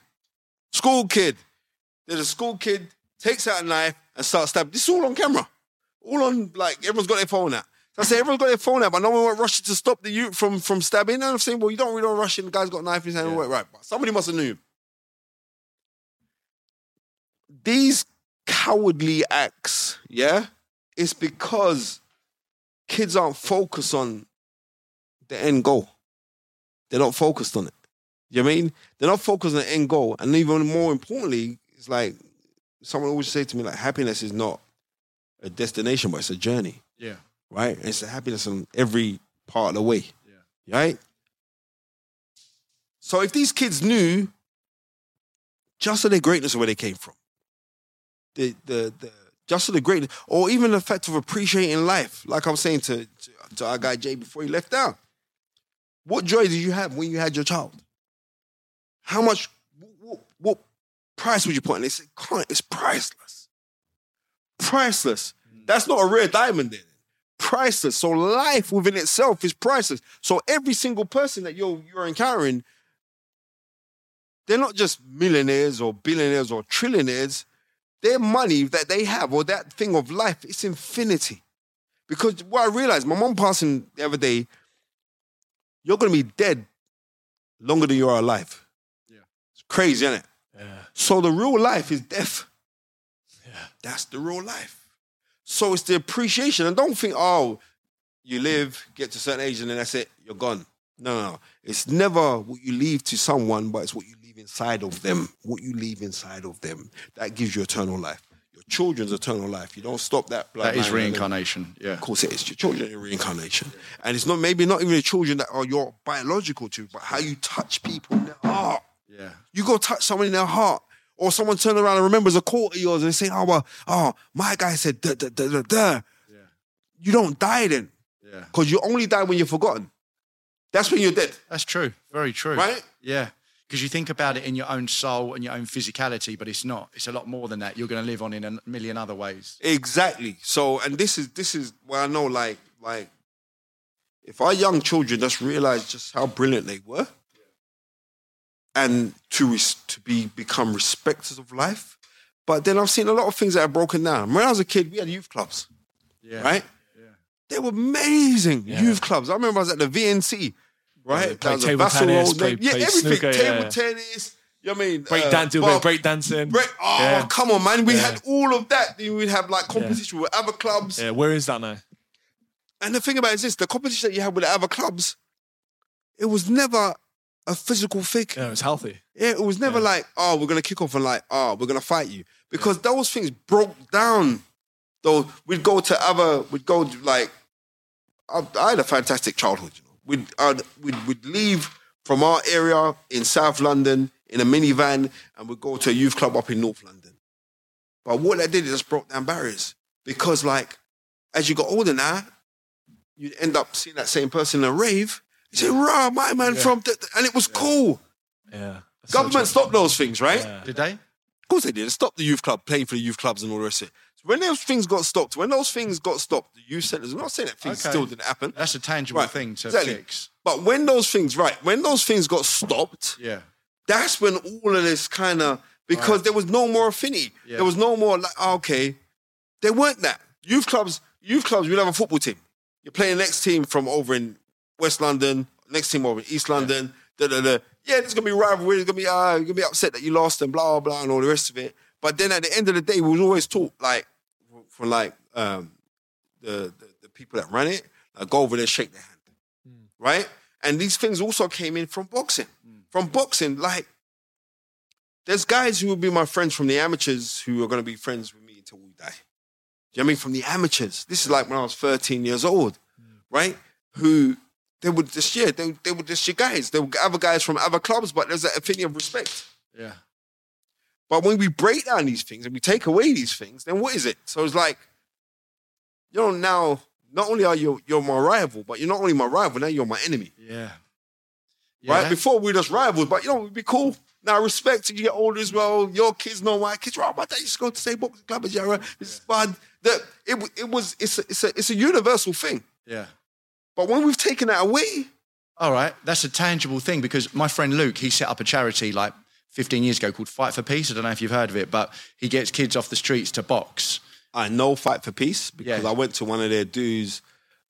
school kid. There's a school kid takes out a knife and starts stabbing. This is all on camera, all on like everyone's got their phone out. I say everyone's got their phone out, but no one went rushing to stop the youth from from stabbing. And I'm saying, well, you don't really don't rush in. The guy's got a knife in his hand. Yeah. Right. But somebody must have knew. him. These cowardly acts, yeah, it's because kids aren't focused on the end goal. They're not focused on it. You know what I mean? They're not focused on the end goal. And even more importantly, it's like someone always say to me, like, happiness is not a destination, but it's a journey, Yeah. Right? It's a happiness in every part of the way. Yeah. Right? So if these kids knew just of their greatness of where they came from, the the the just of the greatness, or even the fact of appreciating life, like I was saying to, to, to our guy Jay before he left out What joy did you have when you had your child? How much, what, what price would you put on it? They said, it's priceless. Priceless. Mm. That's not a rare diamond then. Priceless. So life within itself is priceless. So every single person that you're, you're encountering, they're not just millionaires or billionaires or trillionaires. Their money that they have or that thing of life, it's infinity. Because what I realized, my mom passing the other day, you're going to be dead longer than you are alive. Yeah. It's crazy, isn't it? Yeah. So the real life is death. Yeah. That's the real life. So it's the appreciation. And don't think, oh, you live, get to a certain age, and then that's it, you're gone. No, no, no. It's never what you leave to someone, but it's what you leave inside of them. What you leave inside of them. That gives you eternal life. Your children's eternal life. You don't stop that. That is reincarnation. Yeah. Of course it is. Your children are reincarnation. And it's not maybe not even the children that are your biological to, but how you touch people in their heart. Yeah. You go touch someone in their heart. Or someone turn around and remembers a quote of yours and say, oh, well, oh, my guy said, da, da, da, da, da. Yeah. You don't die then. Yeah. Because you only die when you're forgotten. That's when you're dead, That's true. Very true. right? Yeah. Because you think about it in your own soul and your own physicality, but it's not. It's a lot more than that. You're going to live on in a million other ways. Exactly. So, and this is this is where I know, like, like, if our young children just realize just how brilliant they were, and to res- to be become respecters of life. But then I've seen a lot of things that are broken down. When I was a kid, we had youth clubs, Yeah. right? Yeah. They were amazing Yeah. youth clubs. I remember I was at the VNC, right? they That played a table tennis, played- yeah, everything. snooker, table yeah. tennis. You know what I mean? Break Uh, dance, do a bit bar- of break dancing. break- oh, Yeah. come on, man. We Yeah. had all of that. Then we'd have like competition with other clubs. Yeah, where is that now? And the thing about it is this: the competition that you had with the other clubs, it was never a physical thing. Yeah, it was healthy. Yeah, it was never Yeah. like, oh, we're gonna kick off and like, oh, we're gonna fight you. Because those things broke down. Though we'd go to other, we'd go to, like, I, I had a fantastic childhood. You know, we'd, I'd, we'd we'd leave from our area in South London in a minivan, and we'd go to a youth club up in North London. But what that did is just broke down barriers. Because like, as you got older now, you'd end up seeing that same person in a rave. You say, "Rah, my man Yeah. from," the, and it was cool. Yeah. That's Government so stopped those things, right? Yeah. Did they? Of course they did. They stopped the youth club, playing for the youth clubs and all the rest of it. So when those things got stopped, when those things got stopped, the youth centres, I'm not saying that things Okay. still didn't happen, That's a tangible Right, thing to exactly. fix. but when those things, right, when those things got stopped, Yeah. that's when all of this kind of, because Right. there was no more affinity. Yeah. There was no more, like, oh, okay, there weren't that. Youth clubs, youth clubs, we'll have a football team. You're playing the next team from over in West London, next team over in East London, da da da. Yeah, there's gonna be rivalry. There's gonna be uh, you're gonna be upset that you lost and blah blah blah and all the rest of it. But then at the end of the day, we was always taught like from like um, the, the the people that run it, like, go over there, shake their hand, right? And these things also came in from boxing. From boxing, like there's guys who will be my friends from the amateurs who are gonna be friends with me until we die. Do you know what I mean? From the amateurs. This is like when I was 13 years old, right? Who they would just yeah, they, they were just your guys. They were other guys from other clubs, but there's that affinity of respect. Yeah. But when we break down these things and we take away these things, then what is it? So it's like, you know, now not only are you you're my rival, but you're not only my rival, now you're my enemy. Yeah. Right? Before we were just rivals, but you know, we'd be cool. Now respect, you get older as well. Your kids know my kids. Right, my dad used to go to say boxing club at Jarrah. This is fun. That it, it was it's a, it's a it's a universal thing. Yeah. But when we've taken that away, All right, that's a tangible thing because my friend Luke, he set up a charity like 15 years ago called Fight for Peace. I don't know if you've heard of it, but he gets kids off the streets to box. I know Fight for Peace because Yeah. I went to one of their dues.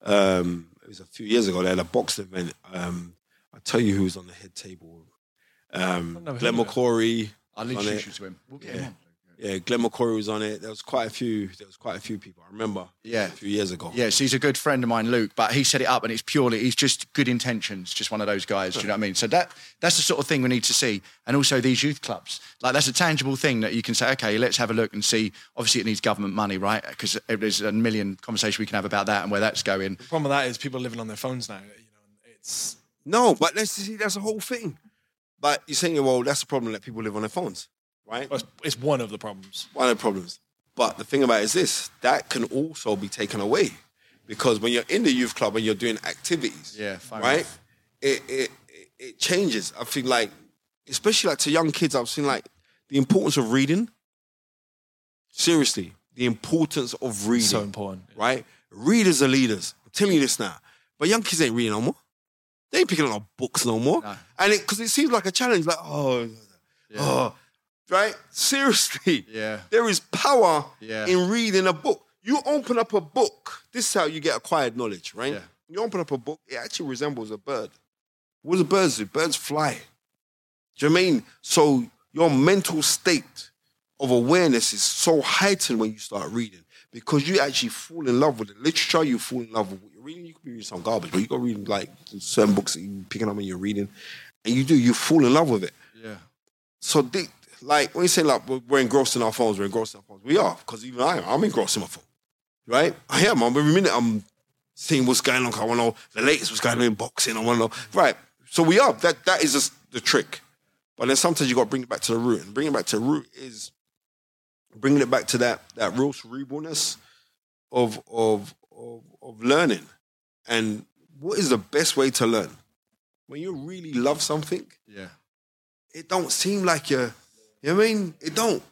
Um, it was a few years ago. They had a boxing event. Um, I'll tell you who was on the head table. Um, I've Glenn heard of it. McCrory. I'll on introduce you to him. We'll get Yeah. Him on. Yeah, Glenn McCrory was on it. There was quite a few. There was quite a few people. I remember. Yeah. a few years ago. Yes, he's a good friend of mine, Luke, but he set it up and it's purely, he's just good intentions, just one of those guys. Do you know what I mean? So that that's the sort of thing we need to see. And also these youth clubs. Like that's a tangible thing that you can say, okay, let's have a look and see. Obviously, it needs government money, right? Because there's a million conversations we can have about that and where that's going. The problem with that is people are living on their phones now. You know, it's No, but let's see. That's the whole thing. But you're saying, well, that's the problem that people live on their phones, right? it's, one of the problems. one of the problems. But the thing about it is this: that can also be taken away because when you're in the youth club and you're doing activities, Yeah, right? it, it it- it changes. I think like, especially like to young kids, I've seen like the importance of reading. Seriously, the importance of reading. So important. right? Readers are leaders. I'm telling you this now. But young kids ain't reading no more. They ain't picking up no books no more. No. And it because it seems like a challenge, like, oh, oh, right? Seriously. Yeah. There is power Yeah. in reading a book. You open up a book, this is how you get acquired knowledge, right? Yeah. You open up a book, it actually resembles a bird. What do birds do? Birds fly. Do you know what I mean? So your mental state of awareness is so heightened when you start reading because you actually fall in love with the literature, you fall in love with what you're reading. You could be reading some garbage, but you got reading like certain books that you're picking up and you're reading, and you do, you fall in love with it. Yeah. So, they, like, when you say like we're- engrossed in our phones, we're engrossed in our phones. We are, because even I am. I'm engrossed in my phone, right? I am. I'm, every minute I'm seeing what's going on. I want to know the latest, what's going on in boxing. I want to know, right? So we are. That that is just the trick. But then sometimes you got to bring it back to the root, and bringing it back to the root is bringing it back to that that real cerebralness of of of, of learning. And what is the best way to learn? When you really love something, Yeah. it don't seem like you're. You know what I mean? It don't.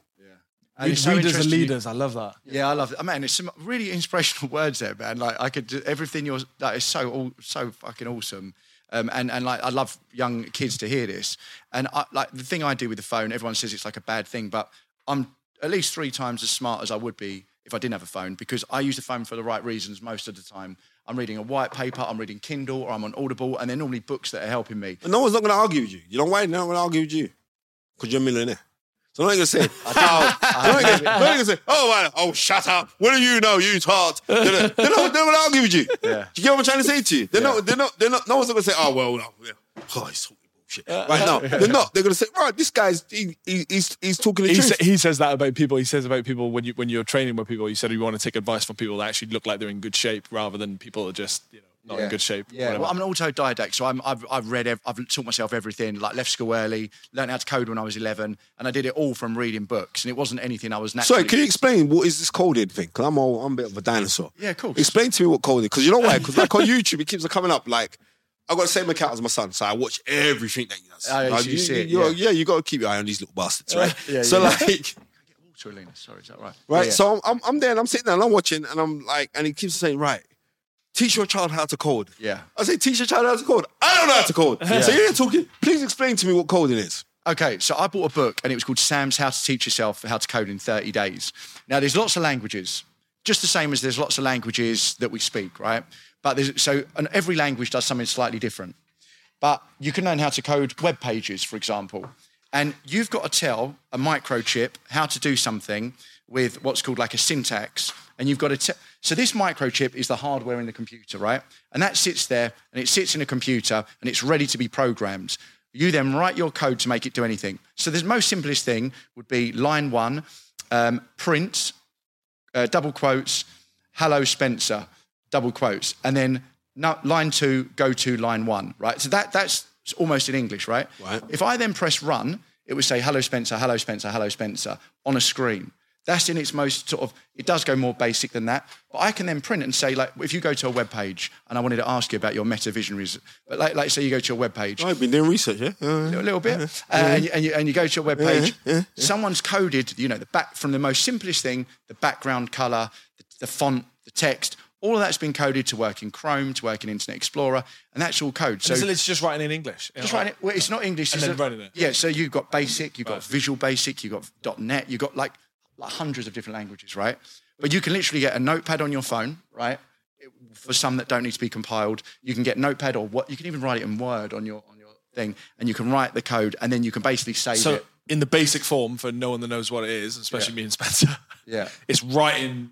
And it's so Readers are leaders. I love that. Yeah, I love it. I mean, it's some really inspirational words there, man. Like I could do everything you're that is so all so fucking awesome. Um, and and like I love young kids to hear this. And I, like the thing I do with the phone, everyone says it's like a bad thing, but I'm at least three times as smart as I would be if I didn't have a phone because I use the phone for the right reasons most of the time. I'm reading a white paper, I'm reading Kindle, or I'm on Audible, and they're normally books that are helping me. And no one's not going to argue with you. You know why? They're not going to argue with you because you're a millionaire. So they're not to say, oh, they're not gonna- they're not say, oh, man, oh, shut up. What do you know? You tart. They're not, they're not argue with you. Yeah. Do you get what I'm trying to say to you? They're not. They're not. They're not. No one's going to say, oh, well, no, yeah. oh, he's talking bullshit. Uh, right now, they're not. They're going to say, right, this guy's he, he, he's he's talking the He, truth. sa- he says that about people. He says about people when you when you're training with people. You said you want to take advice from people that actually look like they're in good shape, rather than people that just you know not in good shape. Yeah, whatever. well, I'm an autodidact, so I'm, I've, I've read, ev- I've taught myself everything. Like left school early, learned how to code when I was 11, and I did it all from reading books. And it wasn't anything I was naturally. Sorry, can you explain what is this coding thing? Because I'm all, I'm a bit of a dinosaur. Yeah, cool. Explain to me what coding. Because you know why? Because like on YouTube, it keeps coming up. Like I've got the same account as my son, so I watch everything that he does. Oh, yeah, Like, so you see it, you- yeah. yeah, you got to keep your eye on these little bastards, right? Yeah, so yeah. like. Water, Alina. Sorry, is that right? Right. Yeah. So I'm, I'm I'm there and I'm sitting there and I'm watching and I'm like, and he keeps saying, right, teach your child how to code. Yeah. I say, teach your child how to code. I don't know how to code. So you're talking, please explain to me what coding is. Okay, so I bought a book and it was called Sam's How to Teach Yourself How to Code in 30 Days. Now, there's lots of languages, just the same as there's lots of languages that we speak, right? But there's so and every language does something slightly different. But you can learn how to code web pages, for example. And you've got to tell a microchip how to do something with what's called like a syntax. And you've got te- so this microchip is the hardware in the computer, right? And that sits there and it sits in a computer and it's ready to be programmed. You then write your code to make it do anything. So the most simplest thing would be line one, um, print, uh, double quotes, hello Spencer, double quotes, and then no, line two, go to line one, right? So that that's almost in English, right? Right. If I then press run, it would say hello Spencer, hello Spencer, hello Spencer on a screen. That's in its most sort of, it does go more basic than that. But I can then print it and say, like, if you go to a web page and I wanted to ask you about your meta visionaries, but like, like say you go to a web page, I've been doing research, yeah? Uh, a little bit, uh, and, you, and, you, and you go to a web page. Someone's coded, you know, the back from the most simplest thing, the background color, the, the font, the text. All of that's been coded to work in Chrome, to work in Internet Explorer, and that's all code. So so it's just writing in English. just writing it. Well, it's not English. And it's then a- writing it. Yeah. So you've got Basic, you've got Visual Basic, you've got .NET, you've got like, like hundreds of different languages, right? But you can literally get a notepad on your phone, right? It- For some that don't need to be compiled, you can get Notepad or what you can even write it in Word on your on your thing, and you can write the code, and then you can basically save So it. in the basic form for no one that knows what it is, especially me and Spencer, Yeah. it's writing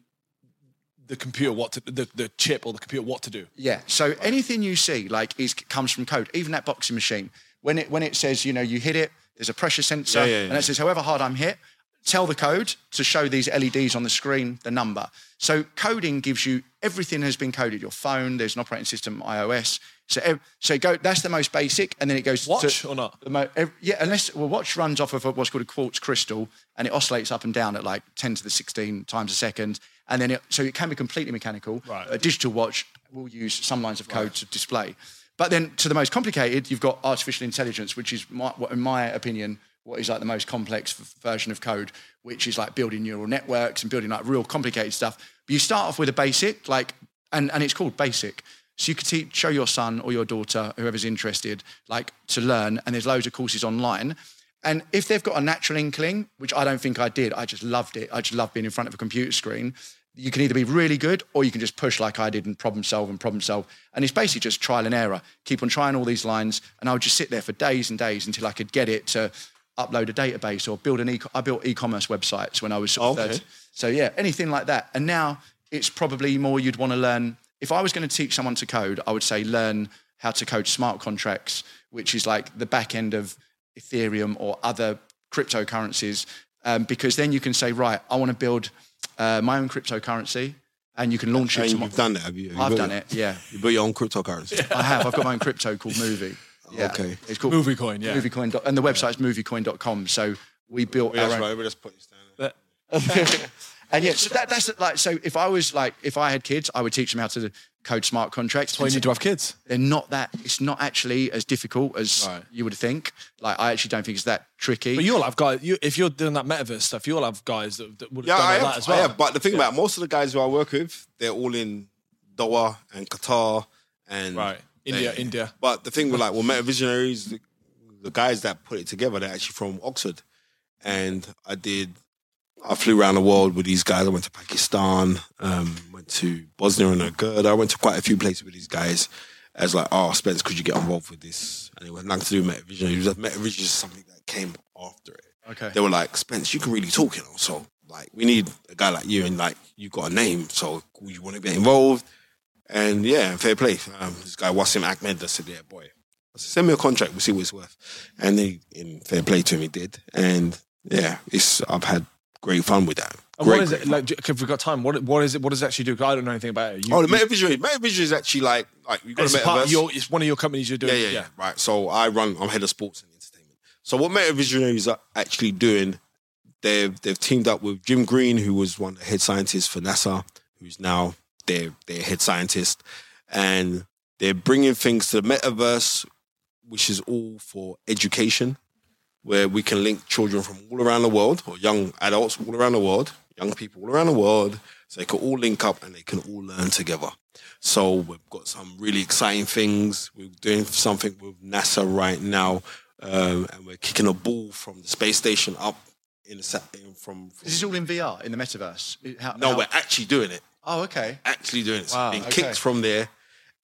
the computer what to the, the chip or the computer what to do. Yeah. So anything you see like is comes from code. Even that boxing machine, when it when it says you know you hit it, there's a pressure sensor, Yeah, yeah, and yeah. it says however hard I'm hit, tell the code to show these LEDs on the screen the number. So coding gives you everything has been coded. Your phone, there's an operating system, iOS. So so go. That's the most basic, and then it goes Watch to or not? the mo- ev- yeah, unless well, watch runs off of what's called a quartz crystal, and it oscillates up and down at like 10 to the 16 times a second, and then it, so it can be completely mechanical. Right. A digital watch will use some lines of code to display, But then to the most complicated, you've got artificial intelligence, which is, my, in my opinion, what is like the most complex version of code, which is like building neural networks and building like real complicated stuff. But you start off with a basic, like, and, and it's called basic. So you could teach, show your son or your daughter, whoever's interested, like to learn. And there's loads of courses online. And if they've got a natural inkling, which I don't think I did, I just loved it. I just love being in front of a computer screen. You can either be really good or you can just push like I did and problem solve and problem solve. And it's basically just trial and error. Keep on trying all these lines. And I would just sit there for days and days until I could get it to upload a database or build an e- I built e-commerce websites when I was sort of Okay. 30. So yeah, anything like that. And now it's probably more you'd want to learn. If I was going to teach someone to code, I would say learn how to code smart contracts, which is like the back end of Ethereum or other cryptocurrencies, um, because then you can say, right, I want to build uh, my own cryptocurrency, and you can launch it. And you've done that, have you? Have you I've done it. Yeah, You built your own cryptocurrency. I have. I've got my own crypto called Movie. Yeah. Okay. it's called Movie coin, yeah. Moviecoin, dot- and the website's moviecoin.com. So we built our own. We just put this down. But- And yeah, so that, that's like so. If I was like, if I had kids, I would teach them how to code smart contracts. That's why you need to have kids. They're not that. It's not actually as difficult as Right. you would think. Like I actually don't think it's that tricky. But you'll have guys. You, if you're doing that metaverse stuff, you'll have guys that, that would have Yeah, done I all have, that as I well. have. But the thing about most of the guys who I work with, they're all in Doha and Qatar and Right. India, Yeah. India. But the thing with like, well, Meta Visionaries, the, the guys that put it together, they're actually from Oxford. And I did, I flew around the world with these guys. I went to Pakistan, um, went to Bosnia and Herzegovina. I went to quite a few places with these guys. As like, oh, Spence, could you get involved with this? And it was nothing to do with Meta Visionaries. Meta Visionaries is something that came after it okay. they were like, Spence, you can really talk, you know. So like, we need a guy like you, and like, you got a name, so you want to get involved. And yeah, fair play. Um, this guy Wasim Ahmed, I said, yeah, boy, I said, send me a contract, we'll see what it's worth. And he, in fair play to him, he did. And yeah, it's I've had great fun with that. And Great, what is it like? If we've got time, what what is it? What does it actually do? 'Cause I don't know anything about it. You, Oh, the Metavision. Metavision is actually like like you got it's, a part your, it's one of your companies you're doing. Yeah, yeah, yeah. Right. So I run. I'm head of sports and entertainment. So what Meta Visionaries are actually doing, they've they've teamed up with Jim Green, who was one of the head scientists for NASA, who's now their their head scientist, and they're bringing things to the metaverse, which is all for education, where we can link children from all around the world or young adults all around the world, young people all around the world, so they can all link up and they can all learn together. So we've got some really exciting things. We're doing something with NASA right now, um, and we're kicking a ball from the space station up in the in from. from This is all in VR in the metaverse. How, no, how- we're actually doing it. Oh, okay. Actually doing it. Wow, it's being okay. kicked from there,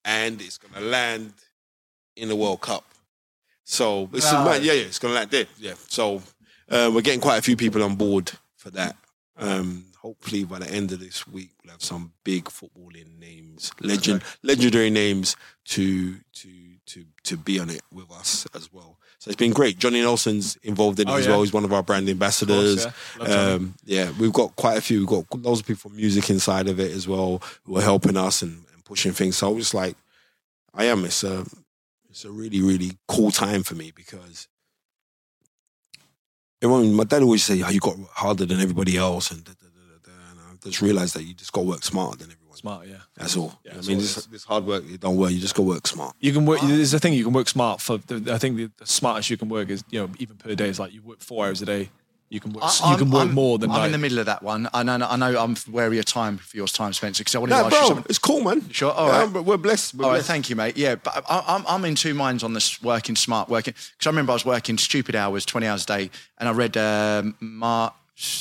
and it's going to land in the World Cup. So this Wow. is yeah, yeah, it's going to land there. Yeah. So uh, we're getting quite a few people on board for that. Um, hopefully by the end of this week we'll have some big footballing names, legend, legendary names to to to to be on it with us as well. So it's been great. Johnny Nelson's involved in it Oh, as yeah. well. He's one of our brand ambassadors. yeah. Um, yeah, we've got quite a few. We've got loads of people from music inside of it as well who are helping us and, and pushing things. So I was like, I am. It's a it's a really really cool time for me because everyone. My dad always say, "Oh, you got harder than everybody else," and, da, da, da, and I just realized that you just got to work smarter than Smart, yeah. That's all. Yeah, I mean, all this, this hard work, it don't work. You just got to work smart. You can work. There's a thing you can work smart for. The, I think the, the smartest you can work is you know even per day is like you work four hours a day. You can work. I- you can work I'm- more than I'm like, in the middle of that one. I know. I know. I'm wary of time for your time, Spencer. Because I wanted to No, ask you bro, something. it's cool, man. Sure, all Yeah, right. we're blessed. We're All right, blessed. thank you, mate. Yeah, but I, I'm, I'm in two minds on this working smart, working. Because I remember I was working stupid hours, 20 hours a day, and I read um, Mar-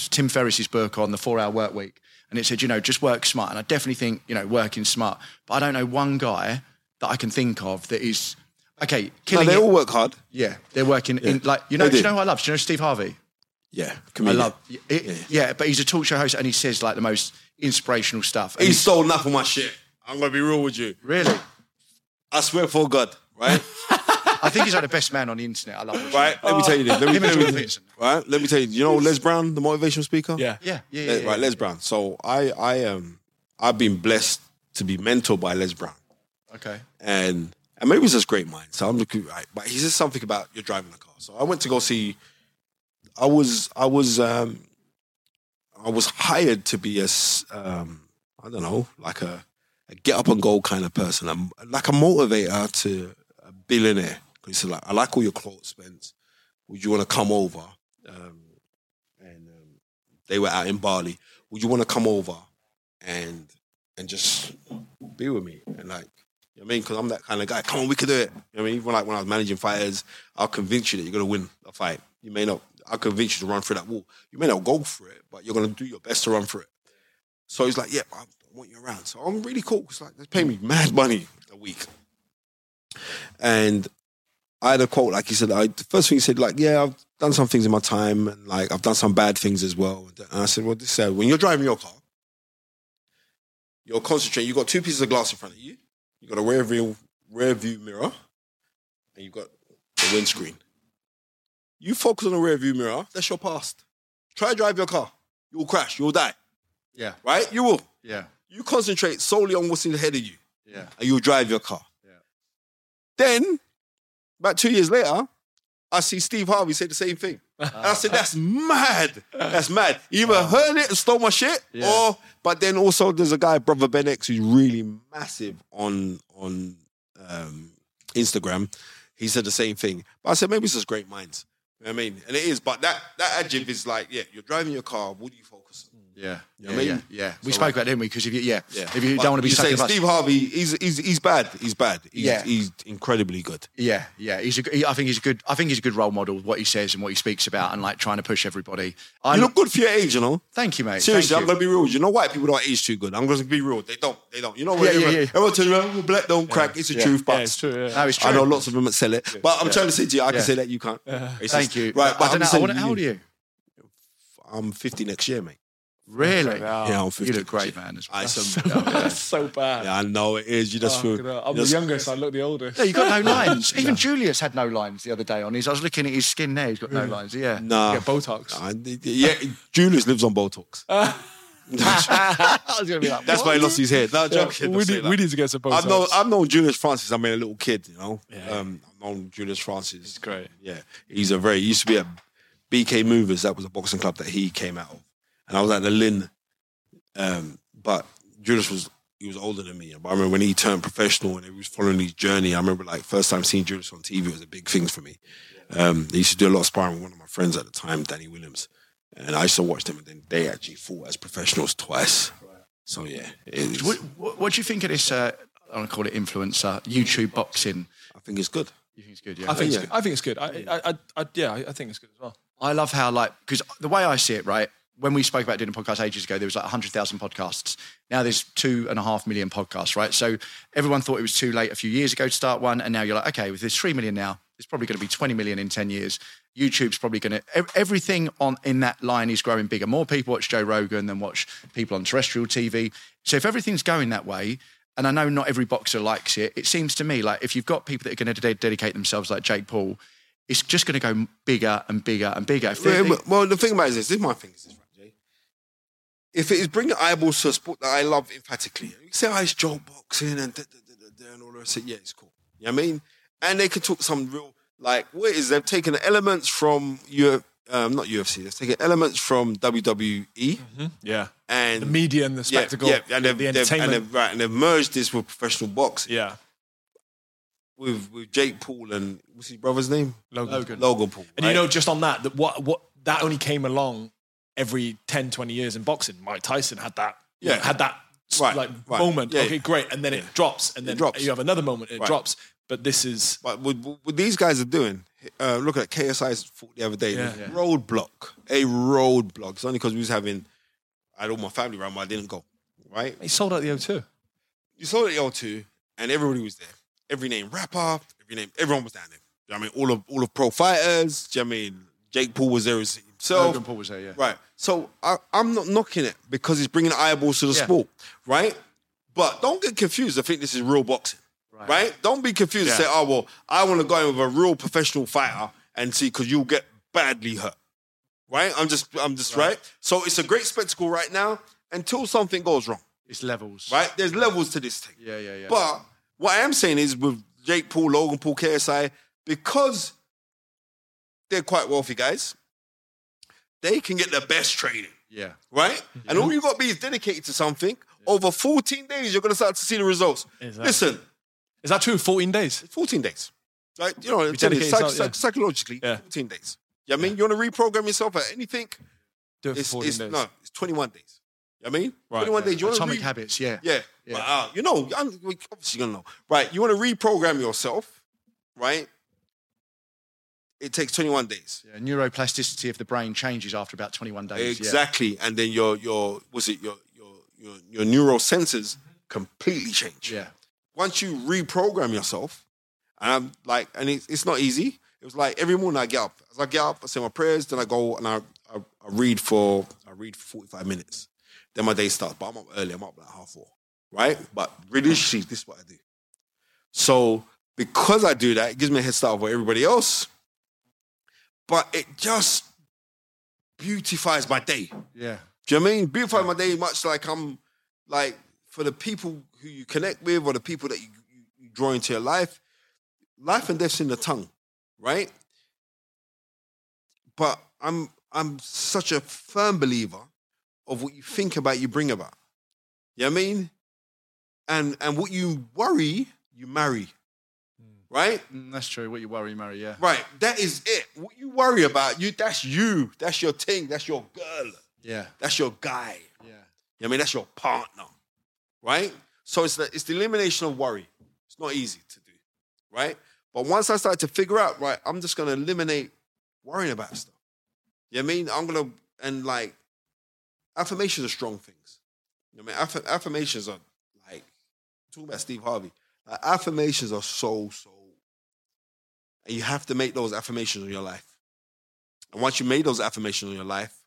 Tim Ferriss's book on the four hour work week. And it said, you know, just work smart. And I definitely think, you know, working smart. But I don't know one guy that I can think of that is, okay, No, killing they it. all work hard. yeah, they're working in, like, you know, They do you know who I love? Do you know Steve Harvey? Yeah, I love, it, yeah. but he's a talk show host and he says like the most inspirational stuff. He stole enough of my shit. I'm gonna be real with you. really, I swear for God, right? I think he's like the best man on the internet. I love him. right? Let me tell you this. Let me, Him and let me, Peterson. right? Let me tell you. You know Les Brown, the motivational speaker. yeah. Yeah, yeah, yeah. Le- yeah, right. yeah. Les Brown. So I, I um, I've been blessed to be mentored by Les Brown, Okay. and and maybe it's just great minds. So I'm looking right, but he says something about you're driving a car. So I went to go see. I was I was um, I was hired to be a s- um, I don't know like a, a get up and go kind of person. I'm like a motivator to a billionaire. Because he said, like, I like all your clothes, Spence. Would you want to come over? Um, and um, they were out in Bali. Would you want to come over and and just be with me? And like, you know I mean? Because I'm that kind of guy. Come on, we could do it. You know I mean? Even like when I was managing fighters, I'll convince you that you're going to win a fight. You may not, I'll convince you to run through that wall. You may not go for it, but you're going to do your best to run through it. So he's like, yeah, I want you around. So I'm really cool. It's like, they pay me mad money a week. And I had a quote, like he said, I, the first thing he said, like, yeah, I've done some things in my time and like I've done some bad things as well. And I said, well, this said, when you're driving your car, you're concentrating, you've got two pieces of glass in front of you. You've got a rear view, rear view mirror, and you've got the windscreen. You focus on the rear view mirror, that's your past. Try to drive your car. You'll crash, you'll die, Yeah. right? You will. Yeah. You concentrate solely on what's in ahead of you, Yeah. and you'll drive your car. Yeah. Then, about two years later, I see Steve Harvey say the same thing. And I said, that's mad. That's mad. You either heard it and stole my shit, Yeah. or but then also there's a guy, brother Ben X, who's really massive on on um, Instagram. He said the same thing. But I said, maybe it's just great minds. You know what I mean? And it is, but that that adjective is like, yeah, you're driving your car, what do you focus on? Yeah. You Yeah. know what I mean? yeah. We So- spoke about it, didn't we? Because if you, yeah, Yeah. if you But don't want to be you stuck say in a bus- Steve Harvey, he's he's he's bad. He's bad. He's, Yeah. he's incredibly good. Yeah, yeah. He's a, he, I think he's a good. I think he's a good role model. What he says and what he speaks about, and like trying to push everybody. I You look good for your age, you know. Thank you, mate. Seriously, I'm gonna be real. You know why people don't age too good. I'm gonna be real. They don't. They don't. You know what? Yeah, yeah, everyone, yeah. everyone tells you, "Oh, black don't crack. It's the Yeah. truth, but Yeah, it's true. Yeah. No, it's true. I know lots of them that sell it. But I'm trying to say to you, I can say that you can't. Uh, thank you. Right, but I don't I'm know. Saying how old are you? I'm 50 next year, mate. Really? Yeah, I'm 50. You look great, man. As I well. some, That's so bad. yeah, I know it is. You just Oh, feel. I'm you the youngest. I look the oldest. Yeah, you got no lines. Even Julius had no lines the other day on his. I was looking at his skin there. He's got no lines. Yeah. Nah. Get Botox. I- yeah, Julius lives on Botox. I was gonna be like, That's why he lost his head. No, Yeah, joking. we, need, we need to get some Botox. I've known, I've known Julius Francis. I mean, a little kid, you know. Yeah. Um, I've known Julius Francis. It's great. Yeah, he's a very. He used to be at BK Movers. That was a boxing club that he came out of, and I was at the Lynn. Um, but Julius was he was older than me. But I remember when he turned professional and he was following his journey. I remember like first time seeing Julius on TV was a big thing for me. Um, they used to do a lot of sparring with one of my friends at the time, Danny Williams, and I used to watch them. And then they actually fought as professionals twice. So yeah, it, What, what, what do you think of this? Uh, I don't call it influencer YouTube boxing. I think it's good. You think it's good? Yeah. I think Yeah. it's good. I think it's good. I, I, I, I yeah, I I think it's good as well. I love how like because the way I see it, right? When we spoke about doing a podcast ages ago, there was like hundred thousand podcasts. Now there's two and a half million podcasts, right? So everyone thought it was too late a few years ago to start one, and now you're like, okay, with there's three million now, there's probably going to be twenty million in ten years. YouTube's probably going to everything on in that line is growing bigger. More people watch Joe Rogan than watch people on terrestrial TV. So if everything's going that way, and I know not every boxer likes it, it seems to me like if you've got people that are going to dedicate themselves like Jake Paul, it's just going to go bigger and bigger and bigger. Yeah, well, the thing about it is this, this is my thing, is this? If it is bringing eyeballs to a sport that I love emphatically, you say, oh, it's Joe boxing and da, da, da, da, da, and all that. I say, yeah, it's cool. You know what I mean? And they can talk some real, like, what is they've taken elements from Uf, um, not UFC, they've taken elements from WWE Yeah. and The media and the spectacle, yeah, and they've, the they've- entertainment. and they've, right, and they've merged this with professional boxing yeah. with with Jake Paul and what's his brother's name? Logan. Logan Paul. And you know, just on that, that what what that only came along every 10, 20 years in boxing. Mike Tyson had that, Yeah. had that Right, like right. moment. Yeah, okay, yeah. great, and then it drops, and then drops. you have another moment, it Right. drops. But this is But what, what these guys are doing, uh, look at KSI's fought the other day. Yeah. Roadblock, a roadblock. It's only because we was having, I had all my family around, but I didn't go. Right? he sold out the O2. You sold it at O2, and everybody was there. Every name rapper, every name, everyone was down there. You know I mean, all of all of pro fighters. Do you know what I mean, Jake Paul was there as himself. Logan Paul was there, yeah. Right. So I, I'm not knocking it because it's bringing eyeballs to the Yeah. sport, right? But don't get confused. I think this is real boxing, right? Don't be confused and Yeah. say, oh, well, I want to go in with a real professional fighter and see because you'll get badly hurt, right? I'm just, I'm just, right. So it's a great spectacle right now until something goes wrong, It's levels. right? There's levels to this thing. Yeah, yeah, yeah. But what I am saying is with Jake Paul, Logan Paul, KSI, because they're quite wealthy guys, they can get the best training yeah. right? And all you got to be is dedicated to something. Over 14 days, you're going to start to see the results. Exactly. Listen, Is that true? 14 days. 14 days. Like, you know, You you, psych- yourself, yeah. psychologically, Yeah. 14 days. Yeah, I mean, you want to reprogram yourself at anything? Do it for It's, 14 it's days. no, it's 21 days. You know what I mean? Right, 21 yeah. days. You want to Atomic re- habits, yeah. Yeah. Yeah. But, uh, you know, I'm, obviously gonna know. Right. You want to reprogram yourself, right? It takes 21 days. Yeah, Neuroplasticity of the brain changes after about 21 days. yeah. Exactly. And then your your was it your your your your neural sensors completely change. Yeah. Once you reprogram yourself, and I'm like, and it's, it's not easy. It was like every morning I get up. As I get up, I say my prayers, then I go and I, I, I read for I read for 45 minutes. Then my day starts. But I'm up early. I'm up like half four. Right? But religiously, this is what I do. So because I do that, it gives me a head start over everybody else. But it just beautifies my day. Yeah. Do you know what I mean? Beautify my day much like I'm like for the people who you connect with or the people that you, you, you draw into your life, life and death's in the tongue, right? But I'm I'm such a firm believer of what you think about, you bring about. You know what I mean? And and what you worry, you marry. Right? Mm, that's true. What you worry, Murray, yeah. Right. That is it. What you worry about, you that's you. That's your thing. That's your girl. Yeah. That's your guy. Yeah. You know I mean, that's your partner, right? So it's the, it's the elimination of worry. It's not easy to do, right? But once I start to figure out, right, I'm just gonna eliminate worrying about stuff. You know what I mean? I'm gonna and like affirmations are strong things. You know what I mean? Aff- affirmations are like talking about Steve Harvey. Like, affirmations are so so, and you have to make those affirmations in your life. And once you made those affirmations in your life,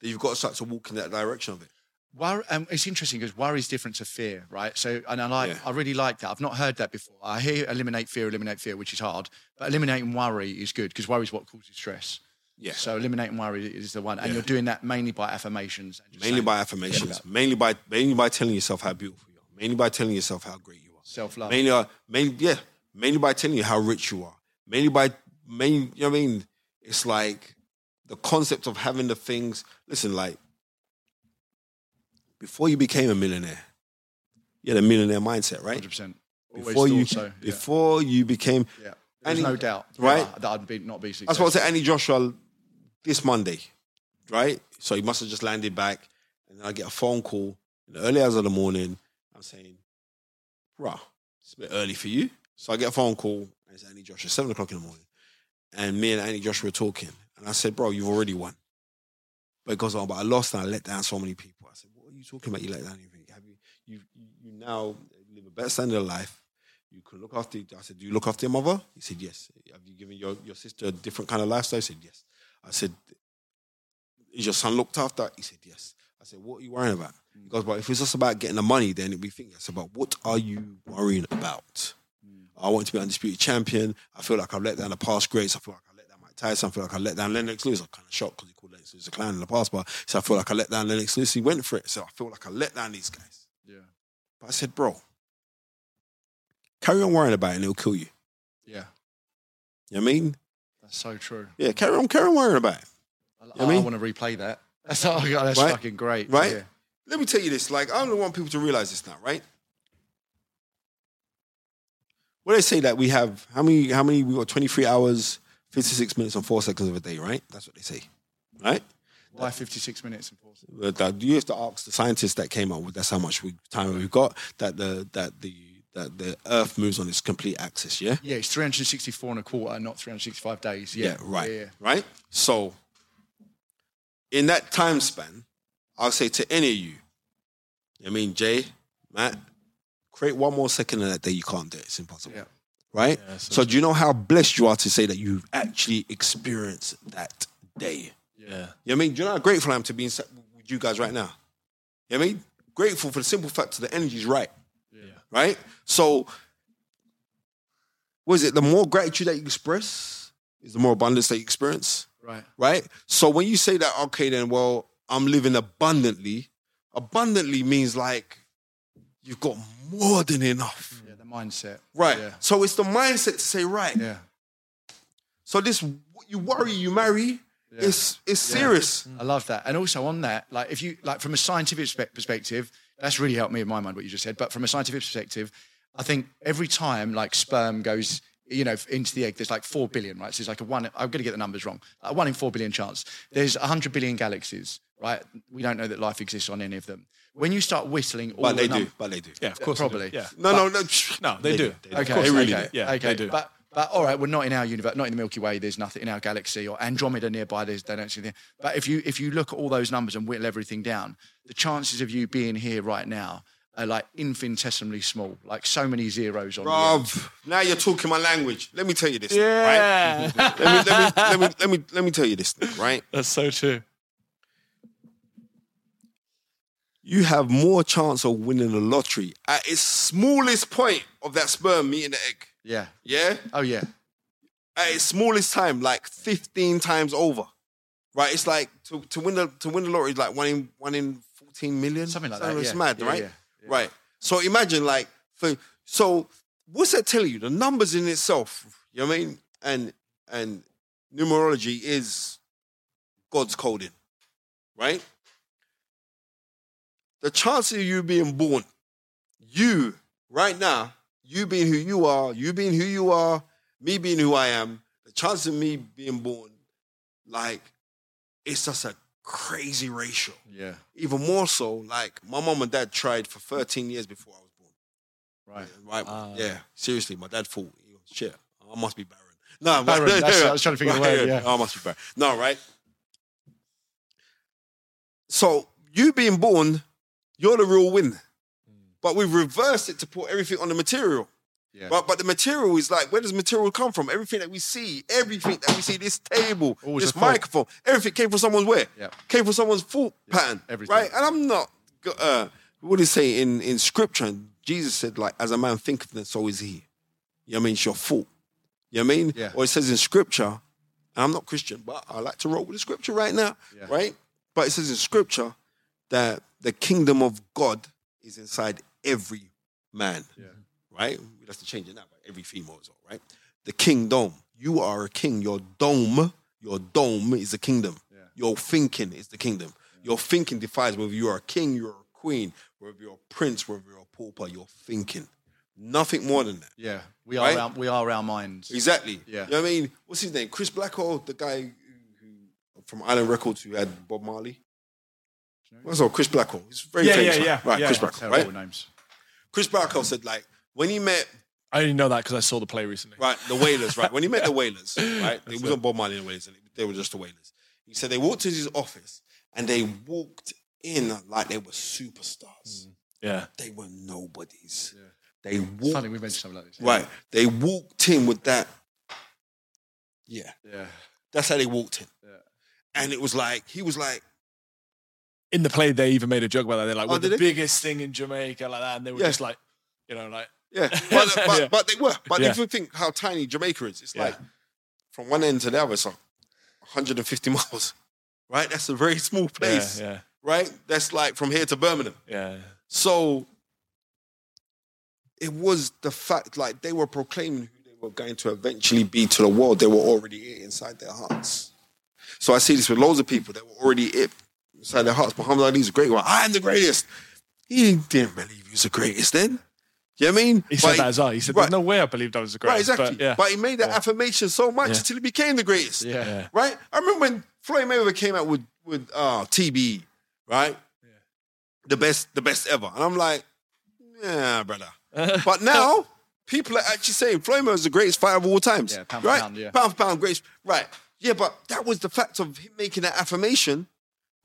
then you've got to start to walk in that direction of it. Worry, um, it's interesting because worry is different to fear, right? So, and I like, Yeah. I really like that. I've not heard that before. I hear eliminate fear, eliminate fear, which is hard, but eliminating worry is good because worry is what causes stress. Yeah. So eliminating worry is the one, and Yeah. you're doing that mainly by affirmations. And Mainly saying by affirmations. Mainly by mainly by telling yourself how beautiful you are. Mainly by telling yourself how great you are. self-love. Mainly, uh, mainly, yeah. Mainly by telling you how rich you are. Mainly by, main, you know what I mean? It's like the concept of having the things. Listen, like before you became a millionaire, you had a millionaire mindset, right? 100%. Always Before you, so. Yeah. before you became, yeah. There's Any- no doubt, right? that I'd be not be I successful. suppose to Anthony Joshua this Monday, right? So he must have just landed back, and then I get a phone call in the early hours of the morning. I'm saying, "Bruh, it's a bit early for you." So I get a phone call, and it's Anthony Joshua, seven o'clock in the morning, and me and Anthony Joshua were talking, and I said, "Bro, you've already won." But it goes on, but I lost and I let down so many people. I said, "What are you talking about? You let down anything? Have you? You you, now live a better standard of life." You can look after. I said, "Do you look after your mother?" He said, "Yes." Have you given your, your sister a different kind of lifestyle? He said, "Yes." I said, "Is your son looked after?" He said, "Yes." I said, "What are you worrying about?" He goes, "But if it's just about getting the money, then we think it's about what are you worrying about?" I want to be undisputed champion. I feel like I've let down the past greats. I feel like I let down Mike Tyson. I feel like I let down Lennox Lewis. I'm kind of shocked because he called Lennox Lewis a clown in the past, but so I feel like I let down Lennox Lewis. He went for it, so I feel like I let down these guys. yeah. But I said, "Bro, carry on worrying about it, and it'll kill you." Yeah. You know what I mean? That's so true. Yeah, carry on, carry on worrying about it. I, I mean- want to replay that. That's, oh God, that's Right? fucking great. Right? Yeah. Let me tell you this. Like, I only want people to realize this now, right? What they say that we have how many? How many? We got twenty three hours, fifty six minutes, and four seconds of a day, right? That's what they say, right? Why 56 minutes and four seconds? But that- you have to ask the scientists that came up with that's how much we, time we've got. That the that the that the Earth moves on its complete axis. Yeah. Yeah, it's 364 and a quarter, not 365 days. Yeah, Yeah, right. Yeah, yeah. Right? So, in that time span, I'll say to any of you, I mean, Jay, Matt, create one more second in that day, you can't do it. It's impossible. Yeah. Right? Yeah, so so, do you know how blessed you are to say that you've actually experienced that day? Yeah. You know what I mean? Do you know how grateful I am to be with you guys right now? You know what I mean? Grateful for the simple fact that the energy's right. Yeah. Right? So, what is it? The more gratitude that you express is the more abundance that you experience Right. right? So when you say that, okay, then well, I'm living abundantly. Abundantly means like you've got more than enough, Yeah, the mindset. right? Yeah. So it's the mindset to say, right. Yeah. So this you worry, you marry. Yeah. It's it's Yeah. serious. I love that. And also on that, like if you like from a scientific perspective, that's really helped me in my mind what you just said. But from a scientific perspective, I think every time like sperm goes you know, into the egg, there's like four billion, right? So it's like a one. I'm going to get the numbers wrong. A one in four billion chance. There's a hundred billion galaxies, right? We don't know that life exists on any of them. When you start whistling, all But the they num- do. But they do. Yeah, of course. probably. Yeah. No, no, no. No, they do. They Okay, They really okay, do. Yeah, okay. they do. But but all right, we're not in our universe, not in the Milky Way. There's nothing in our galaxy or Andromeda nearby. There's they don't see anything. But if you if you look at all those numbers and whittle everything down, the chances of you being here right now are like infinitesimally small. Like so many zeros on. the end. Now you're talking my language. Let me tell you this, right? Yeah. Let me, let me, let me, let me, let me tell you this, thing, right? That's so true. You have more chance of winning the lottery at its smallest point of that sperm meeting the egg. Yeah. Yeah? Oh yeah. At its smallest time, like 15 times over. Right? It's like to, to win the to win the lottery is like one in one in 14 million. Something like that, It's yeah. mad, Yeah, right? yeah. Right. So imagine like for so what's that telling you? The numbers in itself, you know what I mean? And and numerology is God's coding, right? The chance of you being born, you right now, you being who you are, you being who you are, me being who I am, the chance of me being born, like, it's just a crazy ratio. Yeah. Even more so, like my mom and dad tried for 13 years before I was born. Right. Right? Ah. yeah. Seriously, my dad thought, shit, I must be barren. No, Barren, but- that's- I was trying to think of the Right, yeah. I must be barren. No, right? So you being born, you're the real win. But we've reversed it to put everything on the material. Yeah. But but the material is like, where does material come from? Everything that we see, everything that we see, this table, Always this microphone, everything came from someone's where? Yeah. Came from someone's thought pattern. everything. Right? And I'm not uh what do you say in, in scripture? Jesus said, like, as a man thinketh, then so is he. You know what I mean? It's your fault. You know what I mean? Yeah. Or it says in scripture, and I'm not Christian, but I like to roll with the scripture right now. Yeah. Right? But it says in scripture that the kingdom of God is inside every man. Yeah. Right? We have to change it now, but every female as well, right? The kingdom. You are a king. Your dome, your dome is the kingdom. Yeah. Your thinking is the kingdom. Your thinking defines whether you are a king, you're a queen, whether you're a prince, whether you're a pauper, you're thinking. Nothing more than that. Yeah. We are Right? our, we are our minds. Exactly. Yeah. You know what I mean? What's his name? Chris Blackwell, the guy who, who from Island Records who had Bob Marley. What's all Chris Blackwell? He's very Yeah, famous. yeah, man. yeah, Right, yeah. Chris Blackwell, right? names. Chris Blackwell said like when he met I only know that because I saw the play recently. right the Wailers, right? When he met the Wailers, right? It wasn't Bob Marley and the Wailers, and they were just the Wailers. He said they walked to his office and they walked in like they were superstars. Mm. Yeah. They were nobodies. Yeah. They walked funny we mentioned something like this. right. They walked in with that. Yeah, Yeah. that's how they walked in. Yeah. And it was like he was like, In the play, they even made a joke about that. They're like, Oh, we're the they? biggest thing in Jamaica, like that. And they were Yeah. just like, you know, like, yeah, but but, Yeah. but they were. But Yeah. if you think how tiny Jamaica is, it's like from one end to the other, it's like 150 miles. Right, that's a very small place. yeah, Right, that's like from here to Birmingham. yeah. So it was the fact, like they were proclaiming who they were going to eventually be to the world. They were already it inside their hearts. So I see this with loads of people that were already it inside their hearts. Muhammad Ali's a great one. I am the greatest. He didn't believe he was the greatest then. You know what I mean? He But said that as well. He said, right. "There's no way I believed I was the Right, greatest." exactly. But, yeah, But he made that affirmation so much Yeah. until he became the greatest. Yeah. yeah, Right? I remember when Floyd Mayweather came out with with uh, TBE, right? The best, the best ever. And I'm like, yeah, brother. But now people are actually saying Floyd Mayweather's the greatest fighter of all times. Yeah, pound for right? pound, yeah. Pound for pound, greatest. Right. Yeah, but that was the fact of him making that affirmation,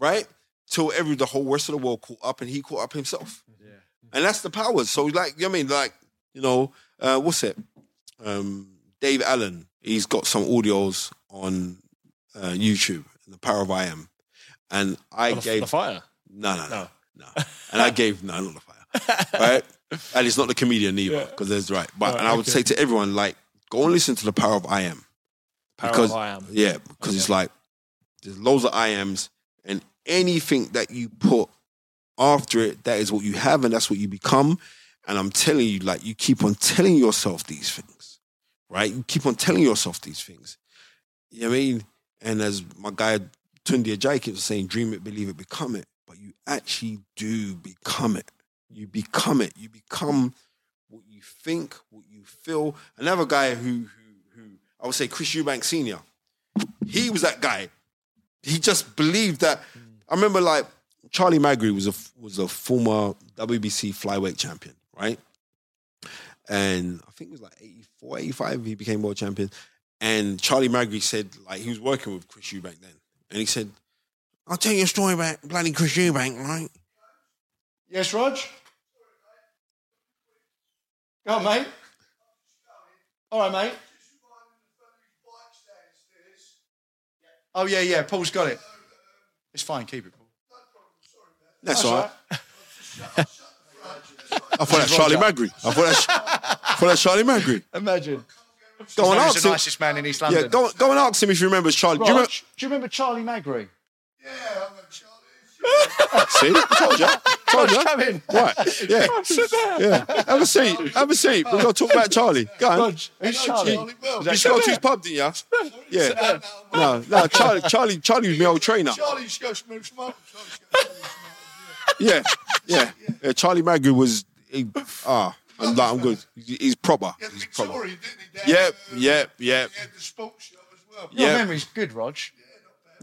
right? Till every the whole rest of the world caught up and he caught up himself. Yeah. And that's the power. So like, you know I mean? Like, you know, uh, what's it? Um, Dave Allen, he's got some audios on uh, YouTube, The Power of I Am. And I gave the fire. no, no, no, No. no. And I gave no, not the fire, right? And it's not the comedian either, Yeah. because there's right. But and I would okay. say to everyone, like, go and listen to the Power of I Am, Power because of I am. yeah, because it's like there's loads of I Ams, and anything that you put after it, that is what you have, and that's what you become. And I'm telling you, like, you keep on telling yourself these things, right? You keep on telling yourself these things. You know what I mean? And as my guy Tunde Ajayi keeps saying, dream it, believe it, become it. But you actually do become it. You become it. You become what you think, what you feel. Another guy who who who I would say Chris Eubank Senior. He was that guy. He just believed that. I remember like Charlie Magri was a was a former WBC flyweight champion, right? And I think it was like 84, 85, he became world champion. And Charlie Magri said, like, he was working with Chris Eubank then. And he said, I'll tell you a story about bloody Chris Eubank, right? Yes, Rog? Go on, mate. All right, mate. Oh, yeah, yeah. Paul's got it. It's fine. Keep it, Paul. That's, That's all all right. right. I thought that's Charlie Magri. I thought that's, I thought that's Charlie Magri. Imagine. Go and ask He's ask the him. nicest man in East London. Yeah, go, go and ask him if he remembers Charlie. Do you remember, Rog, remember? do you remember Charlie Magri? See? Told you. Told you. Come in. Right. Yeah. Yeah. Have a seat. Have a seat. We're going to talk about Charlie. Go on. Rog, who's Charlie? You used to go to his pub, didn't you? Yeah. No, no, Charlie, Charlie, Charlie was my old trainer. Charlie used to go smoke smoke. Yeah, yeah. yeah Charlie Magri was, he, ah, I'm, like, I'm good. He's, he's proper. He had He's proper. Victoria, didn't he? Down Yep, yep, yep, He had the sports shop as well. Your Yeah. memory's good, Rog.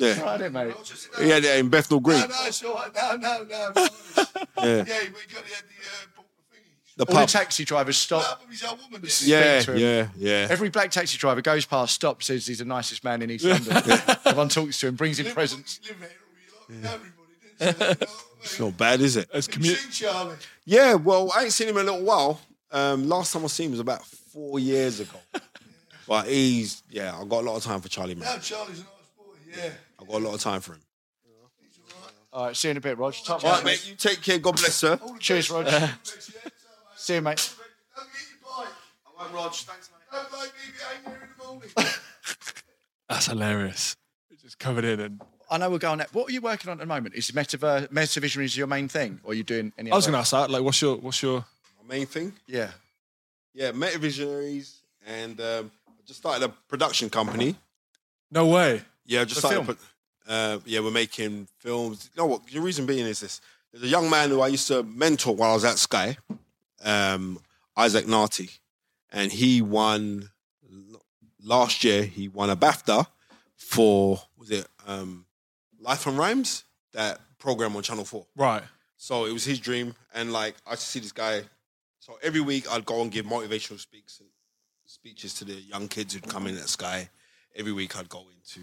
Yeah. Right, it, mate. He had it in Bethnal Green. No, no, it's all right. No, no, no. no. Yeah. yeah, we got he the uh, the thingies. The All the taxi drivers stop. That was woman. Yeah, yeah, yeah. Every black taxi driver goes past, stops, says he's the nicest man in East London. Everyone talks to him, brings him presents. Live there, all you like, everybody, didn't you? You know what I mean? It's not bad, is it? As Have you commu- seen Charlie? Yeah, well, I ain't seen him in a little while. Um, last time I seen him was about four years ago. But he's, yeah, I've got a lot of time for Charlie, man. No, Charlie's a nice boy. Yeah. I've got a lot of time for him. All right, see you in a bit, Rog. Top All mate, you take care. God bless, sir. All the Cheers. Rog. See you, mate. Don't get your bike. All right, Rog, thanks, mate. Don't blame me if you ain't here in the morning. That's hilarious. Just covered in and I know we're going. There. What are you working on at the moment? Is Metaver- Metavision is your main thing, or are you doing any? I was going to ask that. Like, what's your what's your My main thing, Yeah. yeah, Metavisionaries, and um, I just started a production company. no way? Yeah, just film? Put, uh, yeah, we're making films. You know what? The reason being is this: there's a young man who I used to mentor while I was at Sky, um, Isaac Narty, and he won last year. He won a BAFTA for was it um, Life and Rhymes that program on Channel Four. Right. So it was his dream, and like I used to see this guy. So every week I'd go and give motivational speaks speeches to the young kids who'd come in at Sky. Every week I'd go into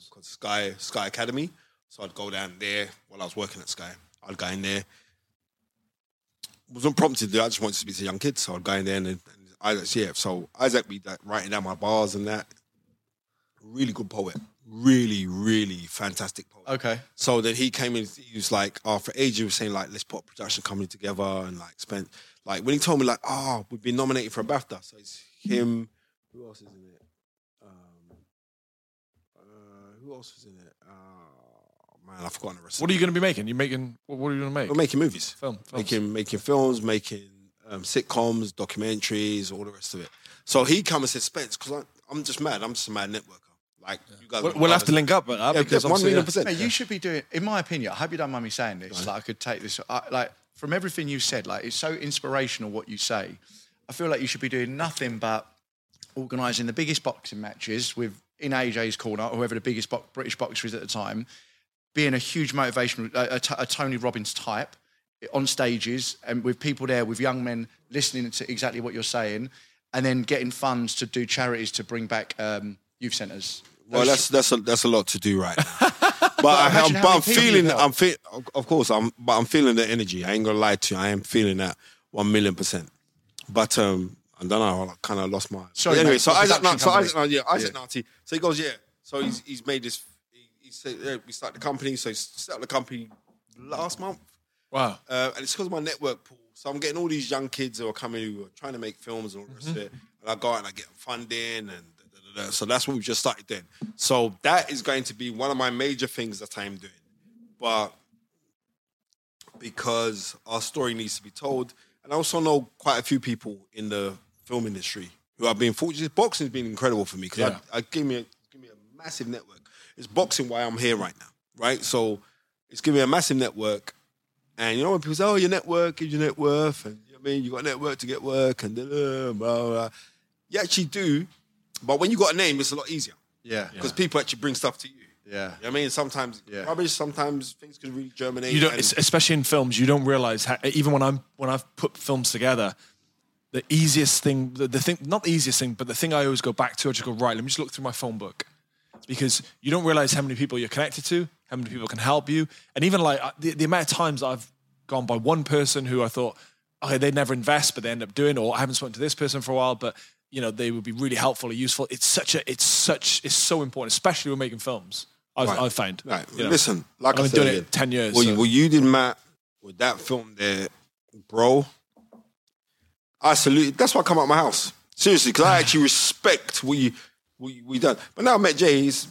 um, called Sky Sky Academy. So I'd go down there while I was working at Sky. I'd go in there. Wasn't prompted to do. I just wanted to speak to young kids, so I'd go in there and, and Isaac, yeah. So Isaac be like, writing down my bars and that. Really good poet. Really, really fantastic poet. Okay. So then he came in. He was like, "Oh, for ages, he was saying like, let's put a production company together and like spend like when he told me like, oh, we've been nominated for a BAFTA. So it's him. Who else is in it? Um, uh, who else was in it? Oh man, I've forgotten the rest. What are you going to be making? You making? What, what are you going to make? We're making movies, Film. films. making making films, making um, sitcoms, documentaries, all the rest of it. So he come and said, Spence, because I'm just mad. I'm just a mad networker. Like you guys, We'll, we'll have to link up at that Yeah, because one obviously, million yeah. percent. Mate, you should be doing. In my opinion, I hope you don't mind me saying this. Like I could take this. I, like from everything you said, like it's so inspirational what you say. I feel like you should be doing nothing but organising the biggest boxing matches with in AJ's corner, or whoever the biggest bo- British boxer is at the time, being a huge motivational, a Tony Robbins type on stages and with people there, with young men listening to exactly what you're saying, and then getting funds to do charities to bring back um, youth centres. Well, that's that's a that's a lot to do right now. But, I, imagine am but I'm feeling. I'm fe- of course I'm but I'm feeling the energy. I ain't gonna lie to you. I am feeling that one million percent. But um, I don't know. I kind of lost my. Sorry, anyway, mate, so Isaac, production so. Isaac, yeah, Isaac Narty. So he goes, yeah. So he's he's made this. He, he said, yeah, we start the company. So he set up the company last month. Wow. Uh, and it's because of my network pool. So I'm getting all these young kids who are coming who are trying to make films and all the rest of it. And I go out and I get funding and da, da, da, da. so that's what we've just started doing. So that is going to be one of my major things that I'm doing. But because our story needs to be told, and I also know quite a few people in the film industry who have been fortunate. Boxing's been incredible for me because Yeah. I, I give me a, give me a massive network. It's boxing why I'm here right now, right? So it's giving me a massive network. And you know when people say, "Oh, your network is your net worth," and you know, I mean, you got to network to get work, and blah, blah, blah. you actually do. But when you got a name, it's a lot easier Yeah. because people actually bring stuff to you. Yeah. You know what I mean, sometimes Yeah. rubbish. Sometimes things can really germinate. You don't, and- especially in films, you don't realize how, even when I'm when I've put films together, the easiest thing, the, the thing, not the easiest thing, but the thing I always go back to, I just go right. Let me just look through my phone book because you don't realize how many people you're connected to, how many people can help you, and even like uh, the, the amount of times I've gone by one person who I thought, okay, they'd never invest, but they end up doing, or I haven't spoken to this person for a while, but you know they would be really helpful or useful. It's such a, it's such, it's so important, especially when making films. I've, Right. I've found. Right. you know. Listen, like I've been doing it ten years. Well, so- you, well, you did Matt with that film there, bro. I salute. That's why I come out my house seriously because I actually respect what you what you, what you done. But now I met Jay, he's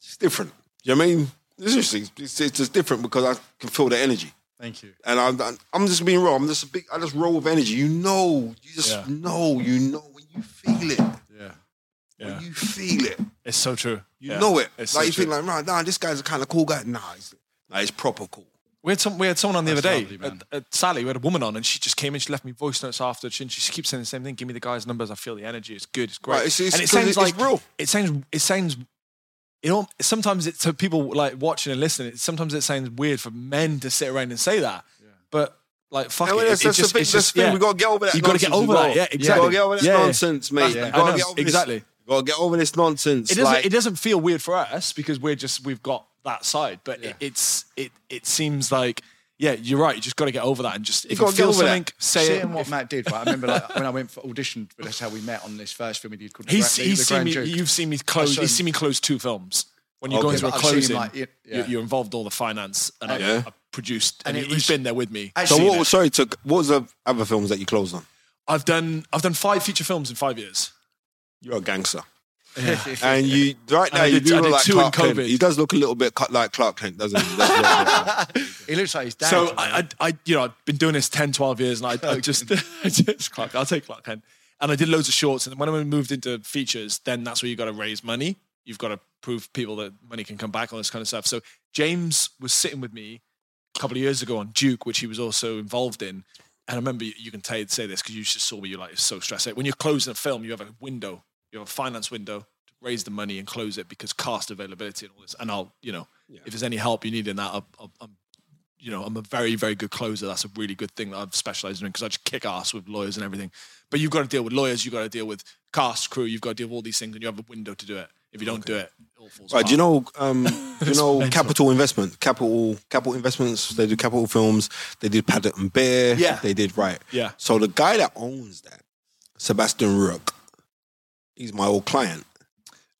it's different. You know what I mean? Seriously, it's, it's just different because I can feel the energy. Thank you. And I'm, I'm just being raw. I'm just a big. I just roll with energy. You know. You just Yeah. know. You know when you feel it. Yeah. yeah. When you feel it. It's so true. You Yeah. know it. It's like so you true. think like, right, nah, this guy's a kind of cool guy. Nah, he's, nah, he's proper cool. We had some. We had someone on the That's other day lovely, at, at uh, uh, Sally. We had a woman on, and she just came in. She left me voice notes after. She, and she keeps saying the same thing. Give me the guy's numbers. I feel the energy. It's good. It's great. Right, it's- it's- and it sounds it's like real. It sounds. It sounds. You know, sometimes it's to people like watching and listening. It, sometimes it sounds weird for men to sit around and say that. But like, fuck Yeah, it. well, that's, that's just, the thing. it's That's just the thing. yeah. We got to get over that. You gotta get over that, yeah, You exactly. got to get over this Yeah, yeah. nonsense, mate. That's- You I got to know, get over exactly. You got to get over this nonsense. It doesn't. like, it doesn't feel weird for us because we're just we've got that side. But it, it's it. It seems like yeah, you're right. You just got to get over that and just if you, gotta feel over that. something, say it. Seeing what If- Matt did, right? I remember like when I went for audition, but that's how we met on this first film he did called The He's, Gra- he's The seen Grand me. Duke. You've seen me close. saw He's seen me close two films. When you go Okay. into a I've seen him, closing, like, it- you- yeah. you're involved all the finance, and I, Yeah. I produced, And and, it he, was- has been there with me. I've so what it. sorry? To, what was the other films that you closed on? I've done. I've done five feature films in five years. You're a gangster, and you right now I you do look like Clark Kent. He does look a little bit cut like Clark Kent, doesn't he? He does look like- He looks like his dad. So. I, I, I, you know, I've been doing this 10, 12 years, and I, I just, I just Clark, I'll take Clark Kent. And I did loads of shorts, and when I moved into features, then that's where you got to raise money. You've got to prove people that money can come back, all this kind of stuff. So James was sitting with me a couple of years ago on Duke, which he was also involved in. And I remember you, you can tell, say this because you just saw me. You're like it's so stressed out. When you're closing a film, you have a window, you have a finance window to raise the money and close it because cast availability and all this. And I'll, you know, if there's any help you need in that, I'll, I'll, I'm you know, I'm a very, very good closer. That's a really good thing that I've specialized in because I just kick ass with lawyers and everything. But you've got to deal with lawyers, you've got to deal with cast, crew, you've got to deal with all these things, and you have a window to do it. If you don't do it, it all falls Right, do you know? Um, do you know mental. Capital Investment? Capital Capital Investments. They do Capital Films. They did Paddington Bear. Yeah. they did right. Yeah. So the guy that owns that, Sebastian Rook, he's my old client.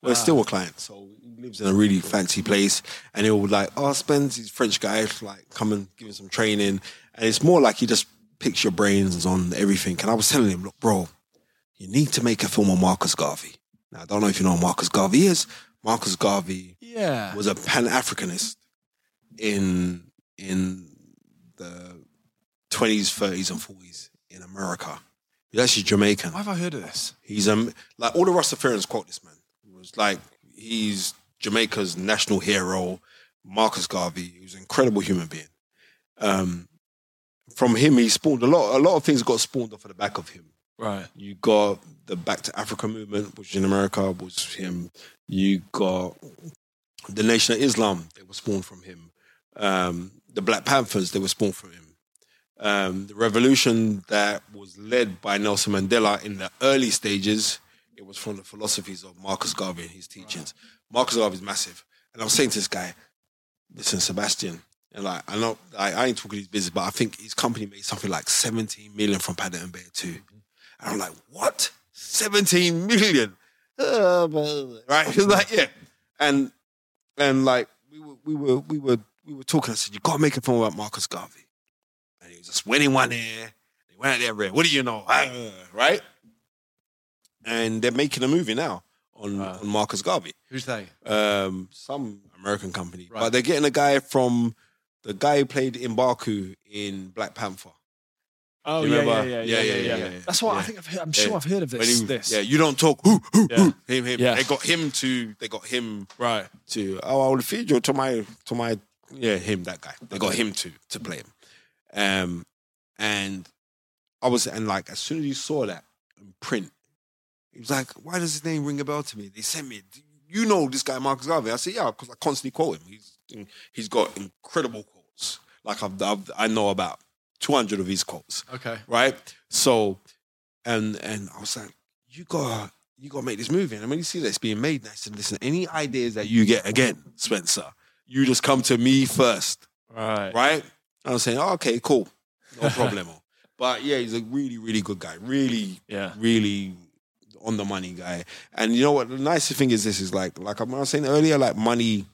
Well, Ah. still a client. So he lives in a really fancy place, and he'll like, oh, Spence, he's French guy, like come and give him some training, and it's more like he just picks your brains on everything. And I was telling him, look, bro, you need to make a film on Marcus Garvey. Now, I don't know if you know who Marcus Garvey is. Marcus Garvey Yeah. was a Pan Africanist in in the twenties, thirties, and forties in America. He's actually Jamaican. Why have I heard of this? He's um like all the Rastafarians quote this man. He was like he's Jamaica's national hero, Marcus Garvey. He was an incredible human being. Um, from him, he spawned a lot. A lot of things got spawned off of the back of him. Right. You got the Back to Africa movement, which in America was him. You got the Nation of Islam, they were spawned from him. Um, the Black Panthers, they were spawned from him. Um, the revolution that was led by Nelson Mandela in the early stages, it was from the philosophies of Marcus Garvey and his teachings. Marcus Garvey is massive. And I was saying to this guy, listen, Sebastian, and like I know I, I ain't talking his business, but I think his company made something like 17 million from Paddington and Bear too. And I'm like, what? 17 million? Uh, right? He's like, yeah. And and like we were we were we were we were talking. I said, you gotta make a film about Marcus Garvey. He just winning one there. He went out. What do you know? Ah, right? And they're making a movie now on, Wow. on Marcus Garvey Who's they? um, some American company, Right. but they're getting a guy from the guy who played Mbaku in Black Panther. Oh yeah, remember? yeah, yeah, yeah, yeah, yeah, yeah. That's what I think. I've heard, I'm sure I've heard of this. he- this. yeah, you don't talk. Hoo, hoo, Yeah. hoo. Him, him. Yeah. They got him to. They got him Right. to. Oh, I will feed you to my to my. Yeah, him that guy. They got him to to play him, um, and I was and like as soon as he saw that in print, he was like, "Why does his name ring a bell to me?" They sent me. You know this guy Marcus Garvey? I said, "Yeah, because I constantly quote him. He's he's got incredible quotes. Like I've, I've I know about two hundred of his quotes, Okay. right? So, and and I was like, you gotta you gotta make this movie. And when you see that it's being made, and I said, listen, any ideas that you get again, Spencer, you just come to me first Right. right? I was saying, oh, okay, cool, no problem. but yeah, he's a really, really good guy. Really, Yeah. really on the money guy. And you know what? The nicest thing is this is like, like I was saying earlier, like money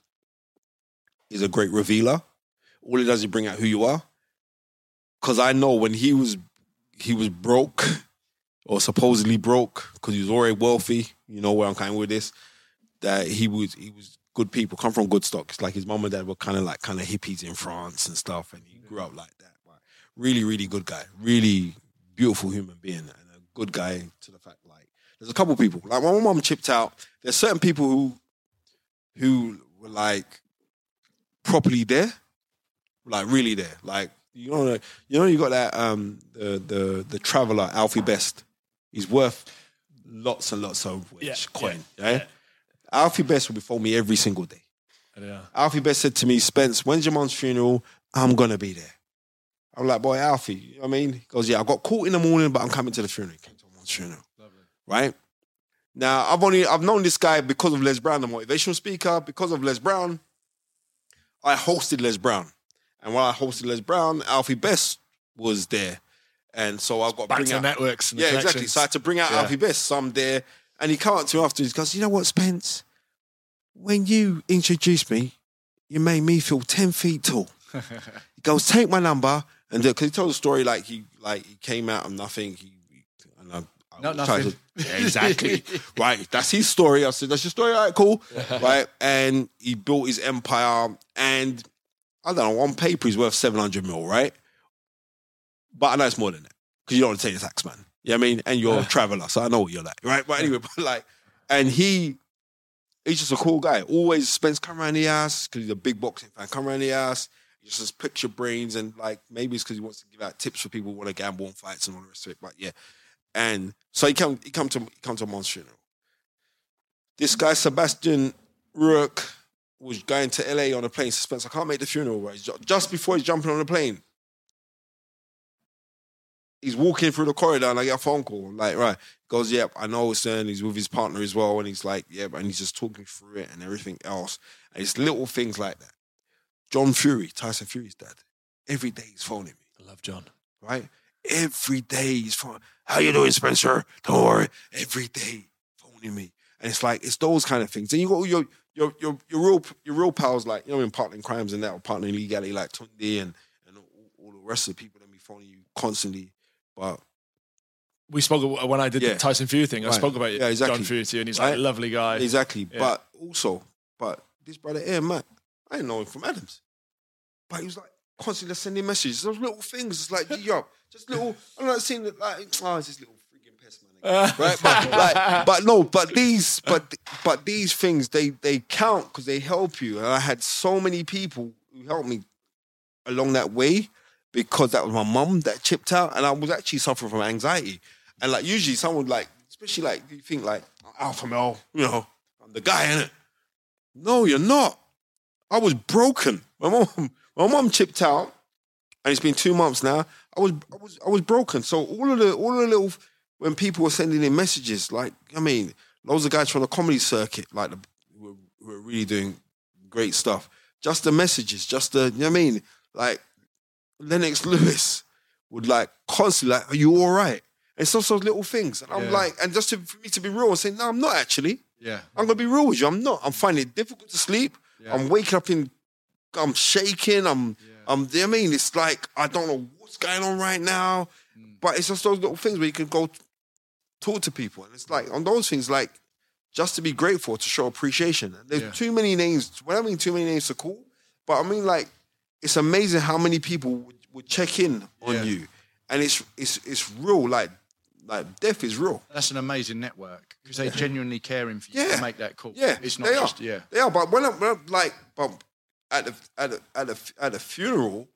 is a great revealer. All it does is bring out who you are. Cause I know when he was he was broke or supposedly broke because he was already wealthy. You know where I'm coming with this. That he was he was good people, come from good stock. It's like his mom and dad were kind of like kind of hippies in France and stuff, and he grew up like that. But really, really good guy, really beautiful human being, and a good guy to the fact like there's a couple people like when my mom chipped out. There's certain people who who were like properly there, like really there, like you know, you know, you got that um the the the traveler Alfie Best. He's worth lots and lots of which Yeah, coin, yeah, yeah. Alfie Best will be phone me every single day. Yeah. Alfie Best said to me, Spence, when's your mom's funeral? I'm gonna be there. I'm like, boy, Alfie, you know what I mean? He goes, yeah, I got caught in the morning, but I'm coming to the funeral. He came to my mom's funeral. Right? Now, I've only I've known this guy because of Les Brown, the motivational speaker, because of Les Brown. I hosted Les Brown. And while I hosted Les Brown, Alfie Best was there. And so I've got Back bring to out networks and yeah, exactly. So I had to bring out Yeah. Alfie Best. So I'm there, and he come up to me afterwards. He goes, "You know what, Spence? When you introduced me, you made me feel ten feet tall." he goes, "Take my number," and because he told the story like he like he came out of nothing. He, he and I, I Not nothing. to- yeah, exactly. right. That's his story. I said, "That's your story. All right, cool." right, and he built his empire, and I don't know. On paper, he's worth seven hundred mil, right? But I know it's more than that because you don't want to take the tax, man. You know what I mean? And you're a traveler, so I know what you're like, right? But anyway, but like, and he, he's just a cool guy. Always spends come around the ass because he's a big boxing fan. Come around the ass, he just picks your brains, and like maybe it's because he wants to give out tips for people who want to gamble on fights and all the rest of it. But yeah, and so he come, he come to, he come to Mom's funeral. This guy Sebastian Rourke was going to LA on a plane. Suspense. I can't make the funeral. Right, just before he's jumping on the plane he's walking through the corridor and I get a phone call. I'm like, right. He goes, yep, I know it's and he's with his partner as well. And he's like, yep, and he's just talking through it and everything else. And it's little things like that. John Fury, Tyson Fury's dad, every day he's phoning me, I love John. right? Every day he's phoning, how you doing, Spencer? Don't worry. Every day phoning me. And it's like, it's those kind of things. And you got your your your your real your real pals like, you know, in partnering crimes and that or partnering legality like Tunde and, and all, all the rest of the people that be phoning you constantly. But We spoke when I did Yeah. the Tyson Fury thing. I Right. spoke about Yeah, exactly. John Fury to you, and he's Right. like a lovely guy. Exactly. Yeah. But also, but this brother here, Matt, I didn't know him from Adams. But he was like constantly sending messages. Those little things. It's like, yo, just little, I'm not seeing it like, oh, it's this little freaking pest man. right? But, like, but no, but these, but but these things, they they count because they help you. And I had so many people who helped me along that way because that was my mum that chipped out, and I was actually suffering from anxiety. And like usually, someone like, especially like you think like alpha male, you know, I'm the guy in it. No, you're not. I was broken. My mom, my mom chipped out, and it's been two months now. I was, I was, I was broken. So all of the, all of the little, when people were sending in messages, like I mean, loads of guys from the comedy circuit, like the, were, were really doing great stuff. Just the messages, just the, you know what I mean, like Lennox Lewis would like constantly like, "Are you all right?" And it's also those little things, and I'm Yeah. like, and just to, for me to be real and say, "No, I'm not actually." Yeah. I'm gonna be real with you. I'm not. I'm finding it difficult to sleep. Yeah. I'm waking up in. I'm shaking. I'm. Yeah. I'm. I mean, it's like I don't know what's going on right now, Mm. but it's just those little things where you can go talk to people, and it's like on those things, like just to be grateful to show appreciation. There's Yeah. too many names. When I mean too many names to call, but I mean like it's amazing how many people would, would check in on Yeah. you, and it's it's it's real. Like like death is real. That's an amazing network because they genuinely caring for you Yeah. to make that call. Yeah, It's not they just, are. yeah. They are, but when I'm, when I'm like, but at the at the at the at a funeral,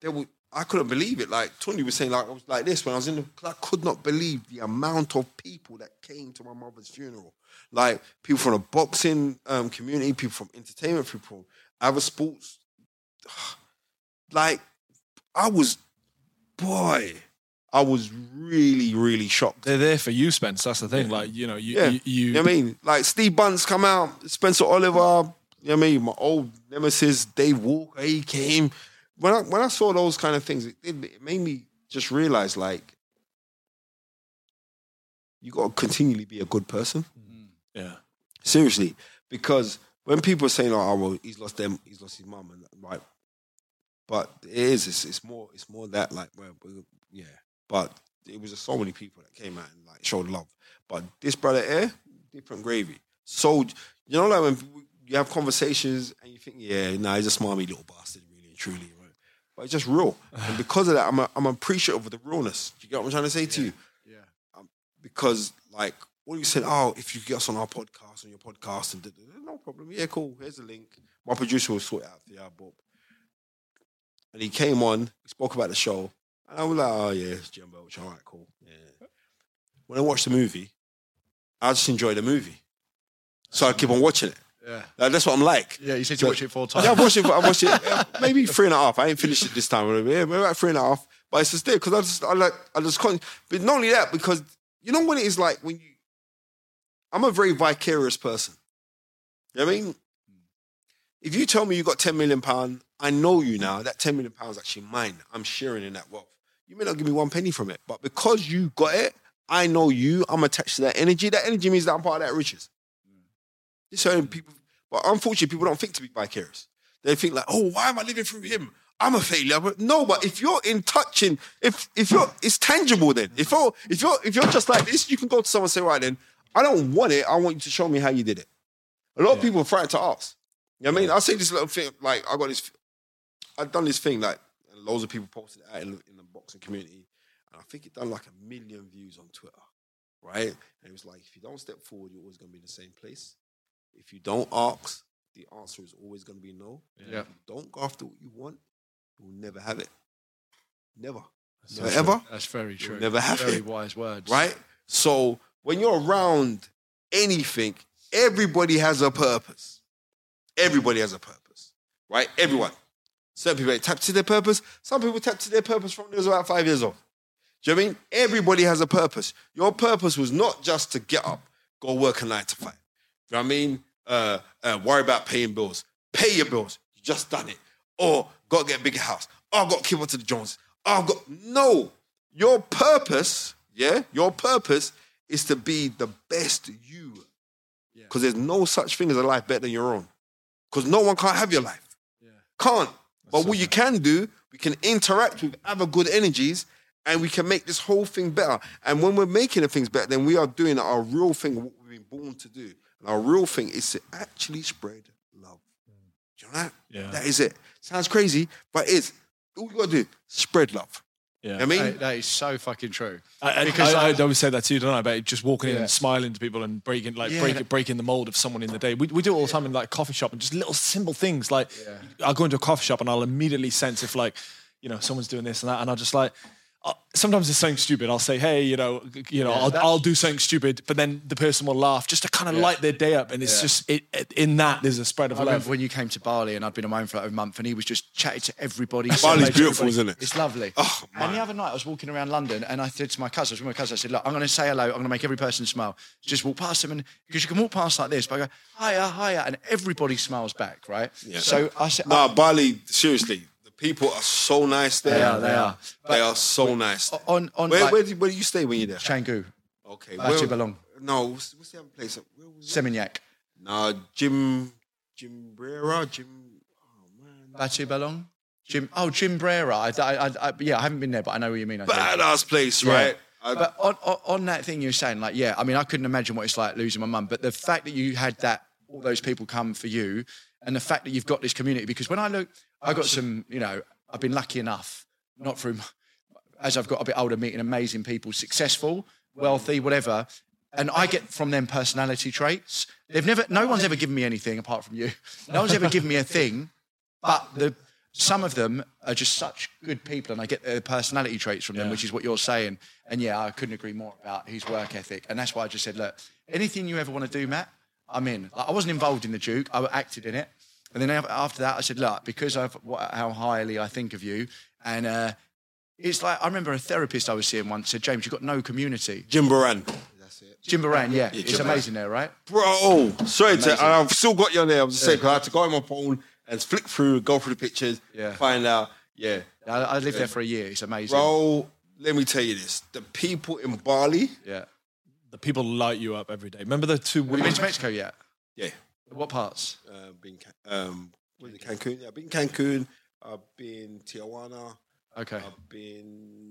they would. I couldn't believe it. Like Tony was saying, like I was like this when I was in the. I could not believe the amount of people that came to my mother's funeral. Like people from the boxing um, community, people from entertainment, people from other sports. Like I was, boy, I was really, really shocked. They're there for you, Spence. That's the thing. Like you know, you Yeah. you, you, You know what I mean? Like Steve Bunce come out, Spencer Oliver, you know what I mean? My old nemesis, Dave Walker, he came. When I when I saw those kind of things, it, it, made me just realize like you gotta continually be a good person. Mm-hmm. yeah. Seriously. Because when people are saying, oh well, he's lost them, he's lost his mum and right. But it is, it's, it's more, it's more that like well, we- yeah. But it was just so many people that came out and like showed love. But this brother here, different gravy. So you know, like when you have conversations and you think, yeah, nah, he's a smarmy little bastard, really and truly, right? But it's just real, and because of that, I'm a, I'm appreciative of the realness. Do you get what I'm trying to say to you? Yeah. Um, because like when you said, oh, if you get us on our podcast, on your podcast, and no problem. Yeah, cool. Here's the link. My producer will sort it out for you, Bob. And he came on, he spoke about the show, and I was like, oh yeah, it's Jim Belch. All right, cool. Yeah. When I watched the movie, I just enjoyed the movie, so I keep on watching it. Yeah. Like, that's what I'm like. Yeah, you said you watch it four times. Yeah, I've watched it. I've watched it uh, maybe three and a half. I ain't finished it this time. Yeah, maybe about three and a half. But it's just there because I just I like I just can't. But not only that, because you know what it is like when you. I'm a very vicarious person. You know what I mean? If you tell me you got 10 million pound, I know you now. That 10 million pounds is actually mine. I'm sharing in that wealth. You may not give me one penny from it, but because you got it, I know you. I'm attached to that energy. That energy means that I'm part of that riches. Certain people, but unfortunately, people don't think to be vicarious. They think like, oh, why am I living through him? I'm a failure. But no, but if you're in touching, if if you're, it's tangible. Then if you're if you're if you're just like this, you can go to someone and say, right then, I don't want it. I want you to show me how you did it. A lot of people are frightened to ask. You know what I mean? I see this little thing, like I got this, I've done this thing, like and loads of people posted it out in, the- in the boxing community, and I think it done like a million views on Twitter, right? And it was like, if you don't step forward, you're always gonna be in the same place. If you don't ask, the answer is always gonna be no. Yeah. If you don't go after what you want, you'll never have it. Never. That's Never ever. That's very true. never have very it. wise words. Right? So when you're around anything, everybody has a purpose. Everybody has a purpose. Right? Everyone. Certain people tap to their purpose. Some people tap to their purpose from when they was about five years old. Do you know what I mean? Everybody has a purpose. Your purpose was not just to get up, go work a nine to five. You know what I mean? Uh, uh, worry about paying bills. Pay your bills. You just done it. Or got to get a bigger house. Oh, I've got to keep up to the Joneses. Oh, I've got no. Your purpose, yeah, your purpose is to be the best you. Yeah. Because there's no such thing as a life better than your own. Because no one can't have your life. Yeah. Can't. But what you can do, we can interact with other good energies and we can make this whole thing better. And when we're making the things better, then we are doing our real thing, what we've been born to do. And our real thing is to actually spread love. Mm. Do you know that? Yeah. That is it. Sounds crazy, but it's all you gotta do, spread love. Yeah. I mean, That- that is so fucking true. I, Because I, I, I- always say that too, don't I? About just walking in Yeah. and smiling to people and breaking, like Yeah, breaking, that- breaking the mold of someone in the day. We, we do it all the time in like coffee shop and just little simple things. Like I'll go into a coffee shop and I'll immediately sense if like, you know, someone's doing this and that, and I'll just like. Uh, Sometimes it's something stupid. I'll say, "Hey, you know, you know, I'll, I'll do something stupid," but then the person will laugh just to kind of light their day up. And it's Yeah. just it, it, in that there's a spread of I love. remember when you came to Bali and I'd been on my own for like a month and he was just chatting to everybody. Bali's celebrating beautiful, everybody. isn't it? It's lovely. Oh, and the other night I was walking around London and I said to my cousin, I was with my cousin, I said, look, I'm going to say hello. I'm going to make every person smile. Just walk past them and because you can walk past like this, but I go, hiya, hiya. And everybody smiles back, right? So I said, nah, Bali, seriously, the people are so nice there. They are, they are. They are so nice. on, on Where, like, where, do, where do you stay when you're there? Canggu. Okay. Batu where- Balong, No, what's, what's the other place? Where? Seminyak, Nah, Jim, Jim Brera, Jim. Oh man, Batu Bolong, Jim, oh, Jim Brera. I, I, I, yeah, I haven't been there, but I know what you mean. I think. badass place, Yeah. right? I- But on, on, on that thing you're saying, like, yeah, I mean, I couldn't imagine what it's like losing my mum. But the fact that you had that, all those people come for you, and the fact that you've got this community, because when I look, I got some, you know, I've been lucky enough, not through, as I've got a bit older, meeting amazing people, successful, wealthy, whatever. And I get from them personality traits. They've never, no one's ever given me anything apart from you. No one's ever given me a thing, but the some of them are just such good people, and I get their personality traits from them, Yeah. which is what you're saying. And yeah, I couldn't agree more about his work ethic, and that's why I just said, look, anything you ever want to do, Matt, I'm in. Like, I wasn't involved in the Duke, I acted in it, and then after that, I said, look, because of how highly I think of you, and uh, it's like I remember a therapist I was seeing once said, James, you've got no community. Jimbaran. That's it. Jimbaran, yeah, it's Jim amazing there, right? Bro, sorry to, and I've still got you on there. I was just saying, 'cause I had to go on my phone and flick through, go through the pictures, Yeah. find out. Yeah. I, I lived there for a year. It's amazing. Bro, let me tell you this. The people in Bali, Yeah. The people light you up every day. Remember the two Have you been to Mexico yet? yeah, What parts? uh, been Ca- um, was it Cancun? Yeah, I've been Cancun. I've been Tijuana. Okay. I've been.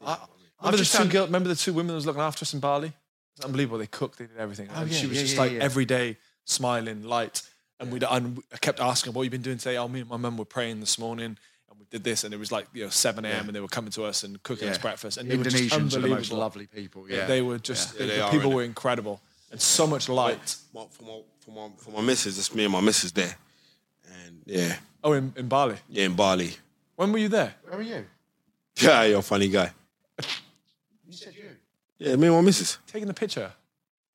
I, Remember I've the just two found, girl, Remember the two women that was looking after us in Bali? It's unbelievable. They cooked, they did everything. Oh, and yeah, she was yeah, just yeah, like yeah. every day smiling, light. And we and I kept asking, "What have you been doing today?" Oh, me and my mum were praying this morning, and we did this, and it was like you know seven a.m. and they were coming to us and cooking us breakfast, and they were just Indonesians are the most lovely people. Yeah. They were just Yeah, the, they the are, people were incredible and so much light. My, for, my, for, my, for my missus, it's me and my missus there. And yeah, Oh, in, in Bali. yeah, in Bali. When were you there? Where were you? Yeah, you're a funny guy. You said you. Yeah, me and my missus. Taking the picture.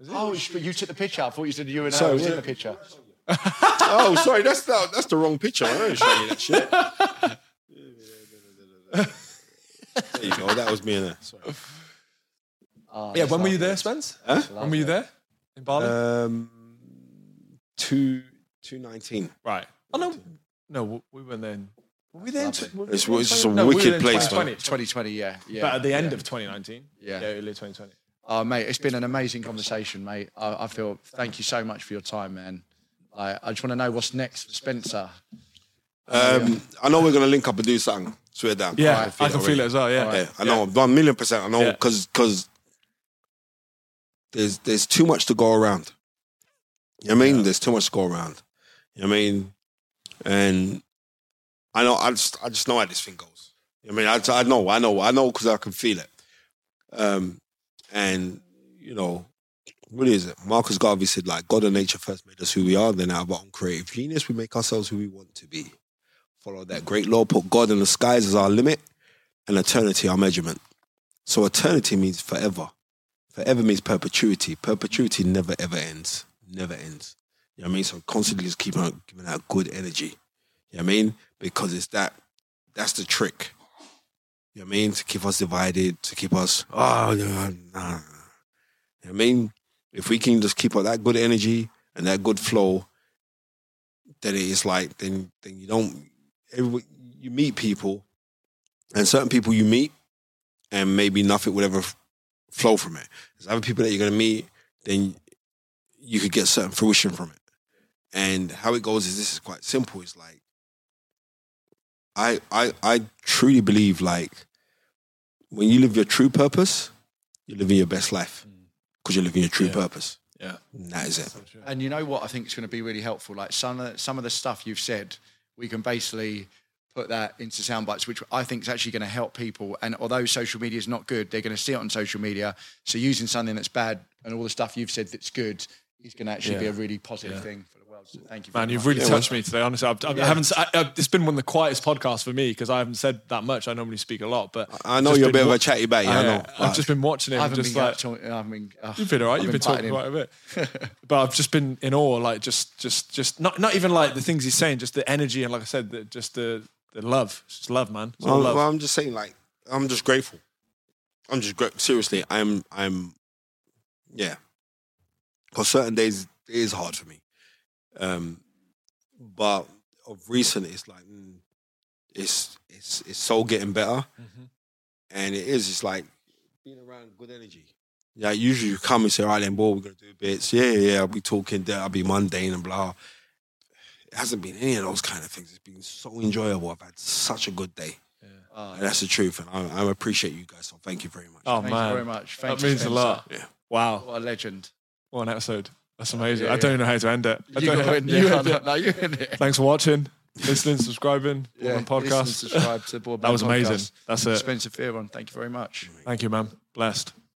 Oh, but you took the picture. I thought you said you and I Sorry, was in the picture. Oh, sorry, that's the, that's the wrong picture. I don't show you that shit. there you go. That was me and her. Sorry. Oh, Yeah. When were you there, Spence? Huh? When were you there? In Bali. Um, two two nineteen. right. Oh no, no, we weren't then. Were we there? in Lovely. tw- were we It's- there it's just a no, we wicked there in place, 2020. 2020, yeah. yeah. But at the end yeah. of 2019. Yeah. Yeah, early 2020. Oh, mate, it's been an amazing conversation, mate. I, I feel, thank you so much for your time, man. I, I just want to know what's next for Spencer. Um, I know we're gonna link up and do something. Swear down. Yeah, I I can feel it as well. Yeah. Yeah, I know, one million percent. I know Yeah. because because there's there's too much to go around. You know what I mean? There's too much to go around. You know what I mean? And I know I just I just know how this thing goes. You know I mean, I, I know, I know, I know because I can feel it. Um, and you know, what is it? Marcus Garvey said, like God and nature first made us who we are, then out of our own creative genius, we make ourselves who we want to be. Follow that great law, put God in the skies as our limit, and eternity our measurement. So eternity means forever. Forever means perpetuity. Perpetuity never ever ends. Never ends. You know what I mean? So constantly just keep on giving out good energy. You know what I mean? Because it's that that's the trick. You know what I mean? To keep us divided, to keep us oh no, nah. You know what I mean? If we can just keep up that good energy and that good flow, then it is like then then you don't every, you meet people and certain people you meet and maybe nothing would ever flow from it. There's other people that you're gonna meet, then you could get certain fruition from it. And how it goes is this is quite simple. It's like I I I truly believe like when you live your true purpose, you're living your best life mm. because you're living your true Yeah. purpose. Yeah. And that is it. And you know what I think it's going to be really helpful? Like some of, some of the stuff you've said, we can basically put that into sound bites, which I think is actually going to help people. And although social media is not good, they're going to see it on social media. So using something that's bad and all the stuff you've said that's good is going to actually be a really positive Yeah. thing for the world. So thank you. Man, very you've much. really touched me today. Honestly, I've, I've, I haven't. I, I, it's been one of the quietest podcasts for me because I haven't said that much. I normally speak a lot, but I know you're a been bit of a chatty baby. I know. I've but- just been watching it. I haven't just been like talking, I mean, oh, you've been all right. I've You've been, talking quite a bit, but I've just been in awe. Like just, just, just not, not even like the things he's saying, just the energy and like I said, the, just the, the love. It's love, man. It's Well, love. well, I'm just saying, like, I'm just grateful. I'm just grateful. Seriously, I'm, I'm, yeah. Because certain days it is hard for me, um, but of recent, it's like, mm, it's, it's, it's so getting better, Mhm. and it is. It's like being around good energy. Yeah, usually you come and say, "All right, then, boy, we're gonna do bits." Yeah, yeah, yeah. I'll be talking. I'll be mundane and blah. It hasn't been any of those kind of things. It's been so enjoyable. I've had such a good day. Oh, And that's the truth, and I, I appreciate you guys. So thank you very much. oh thank man, you very much. Thank that you, means a lot. Yeah. Wow, What a legend. what an episode. That's oh, amazing. Yeah, I don't even know how to end it. I You don't go know- in you end it. No, you in it. Thanks for watching, listening, subscribing, Yeah, podcast. listen, subscribe to the Board that was Podcast. amazing. That's it. Spencer Fearon, thank you very much. Thank you, man. Blessed.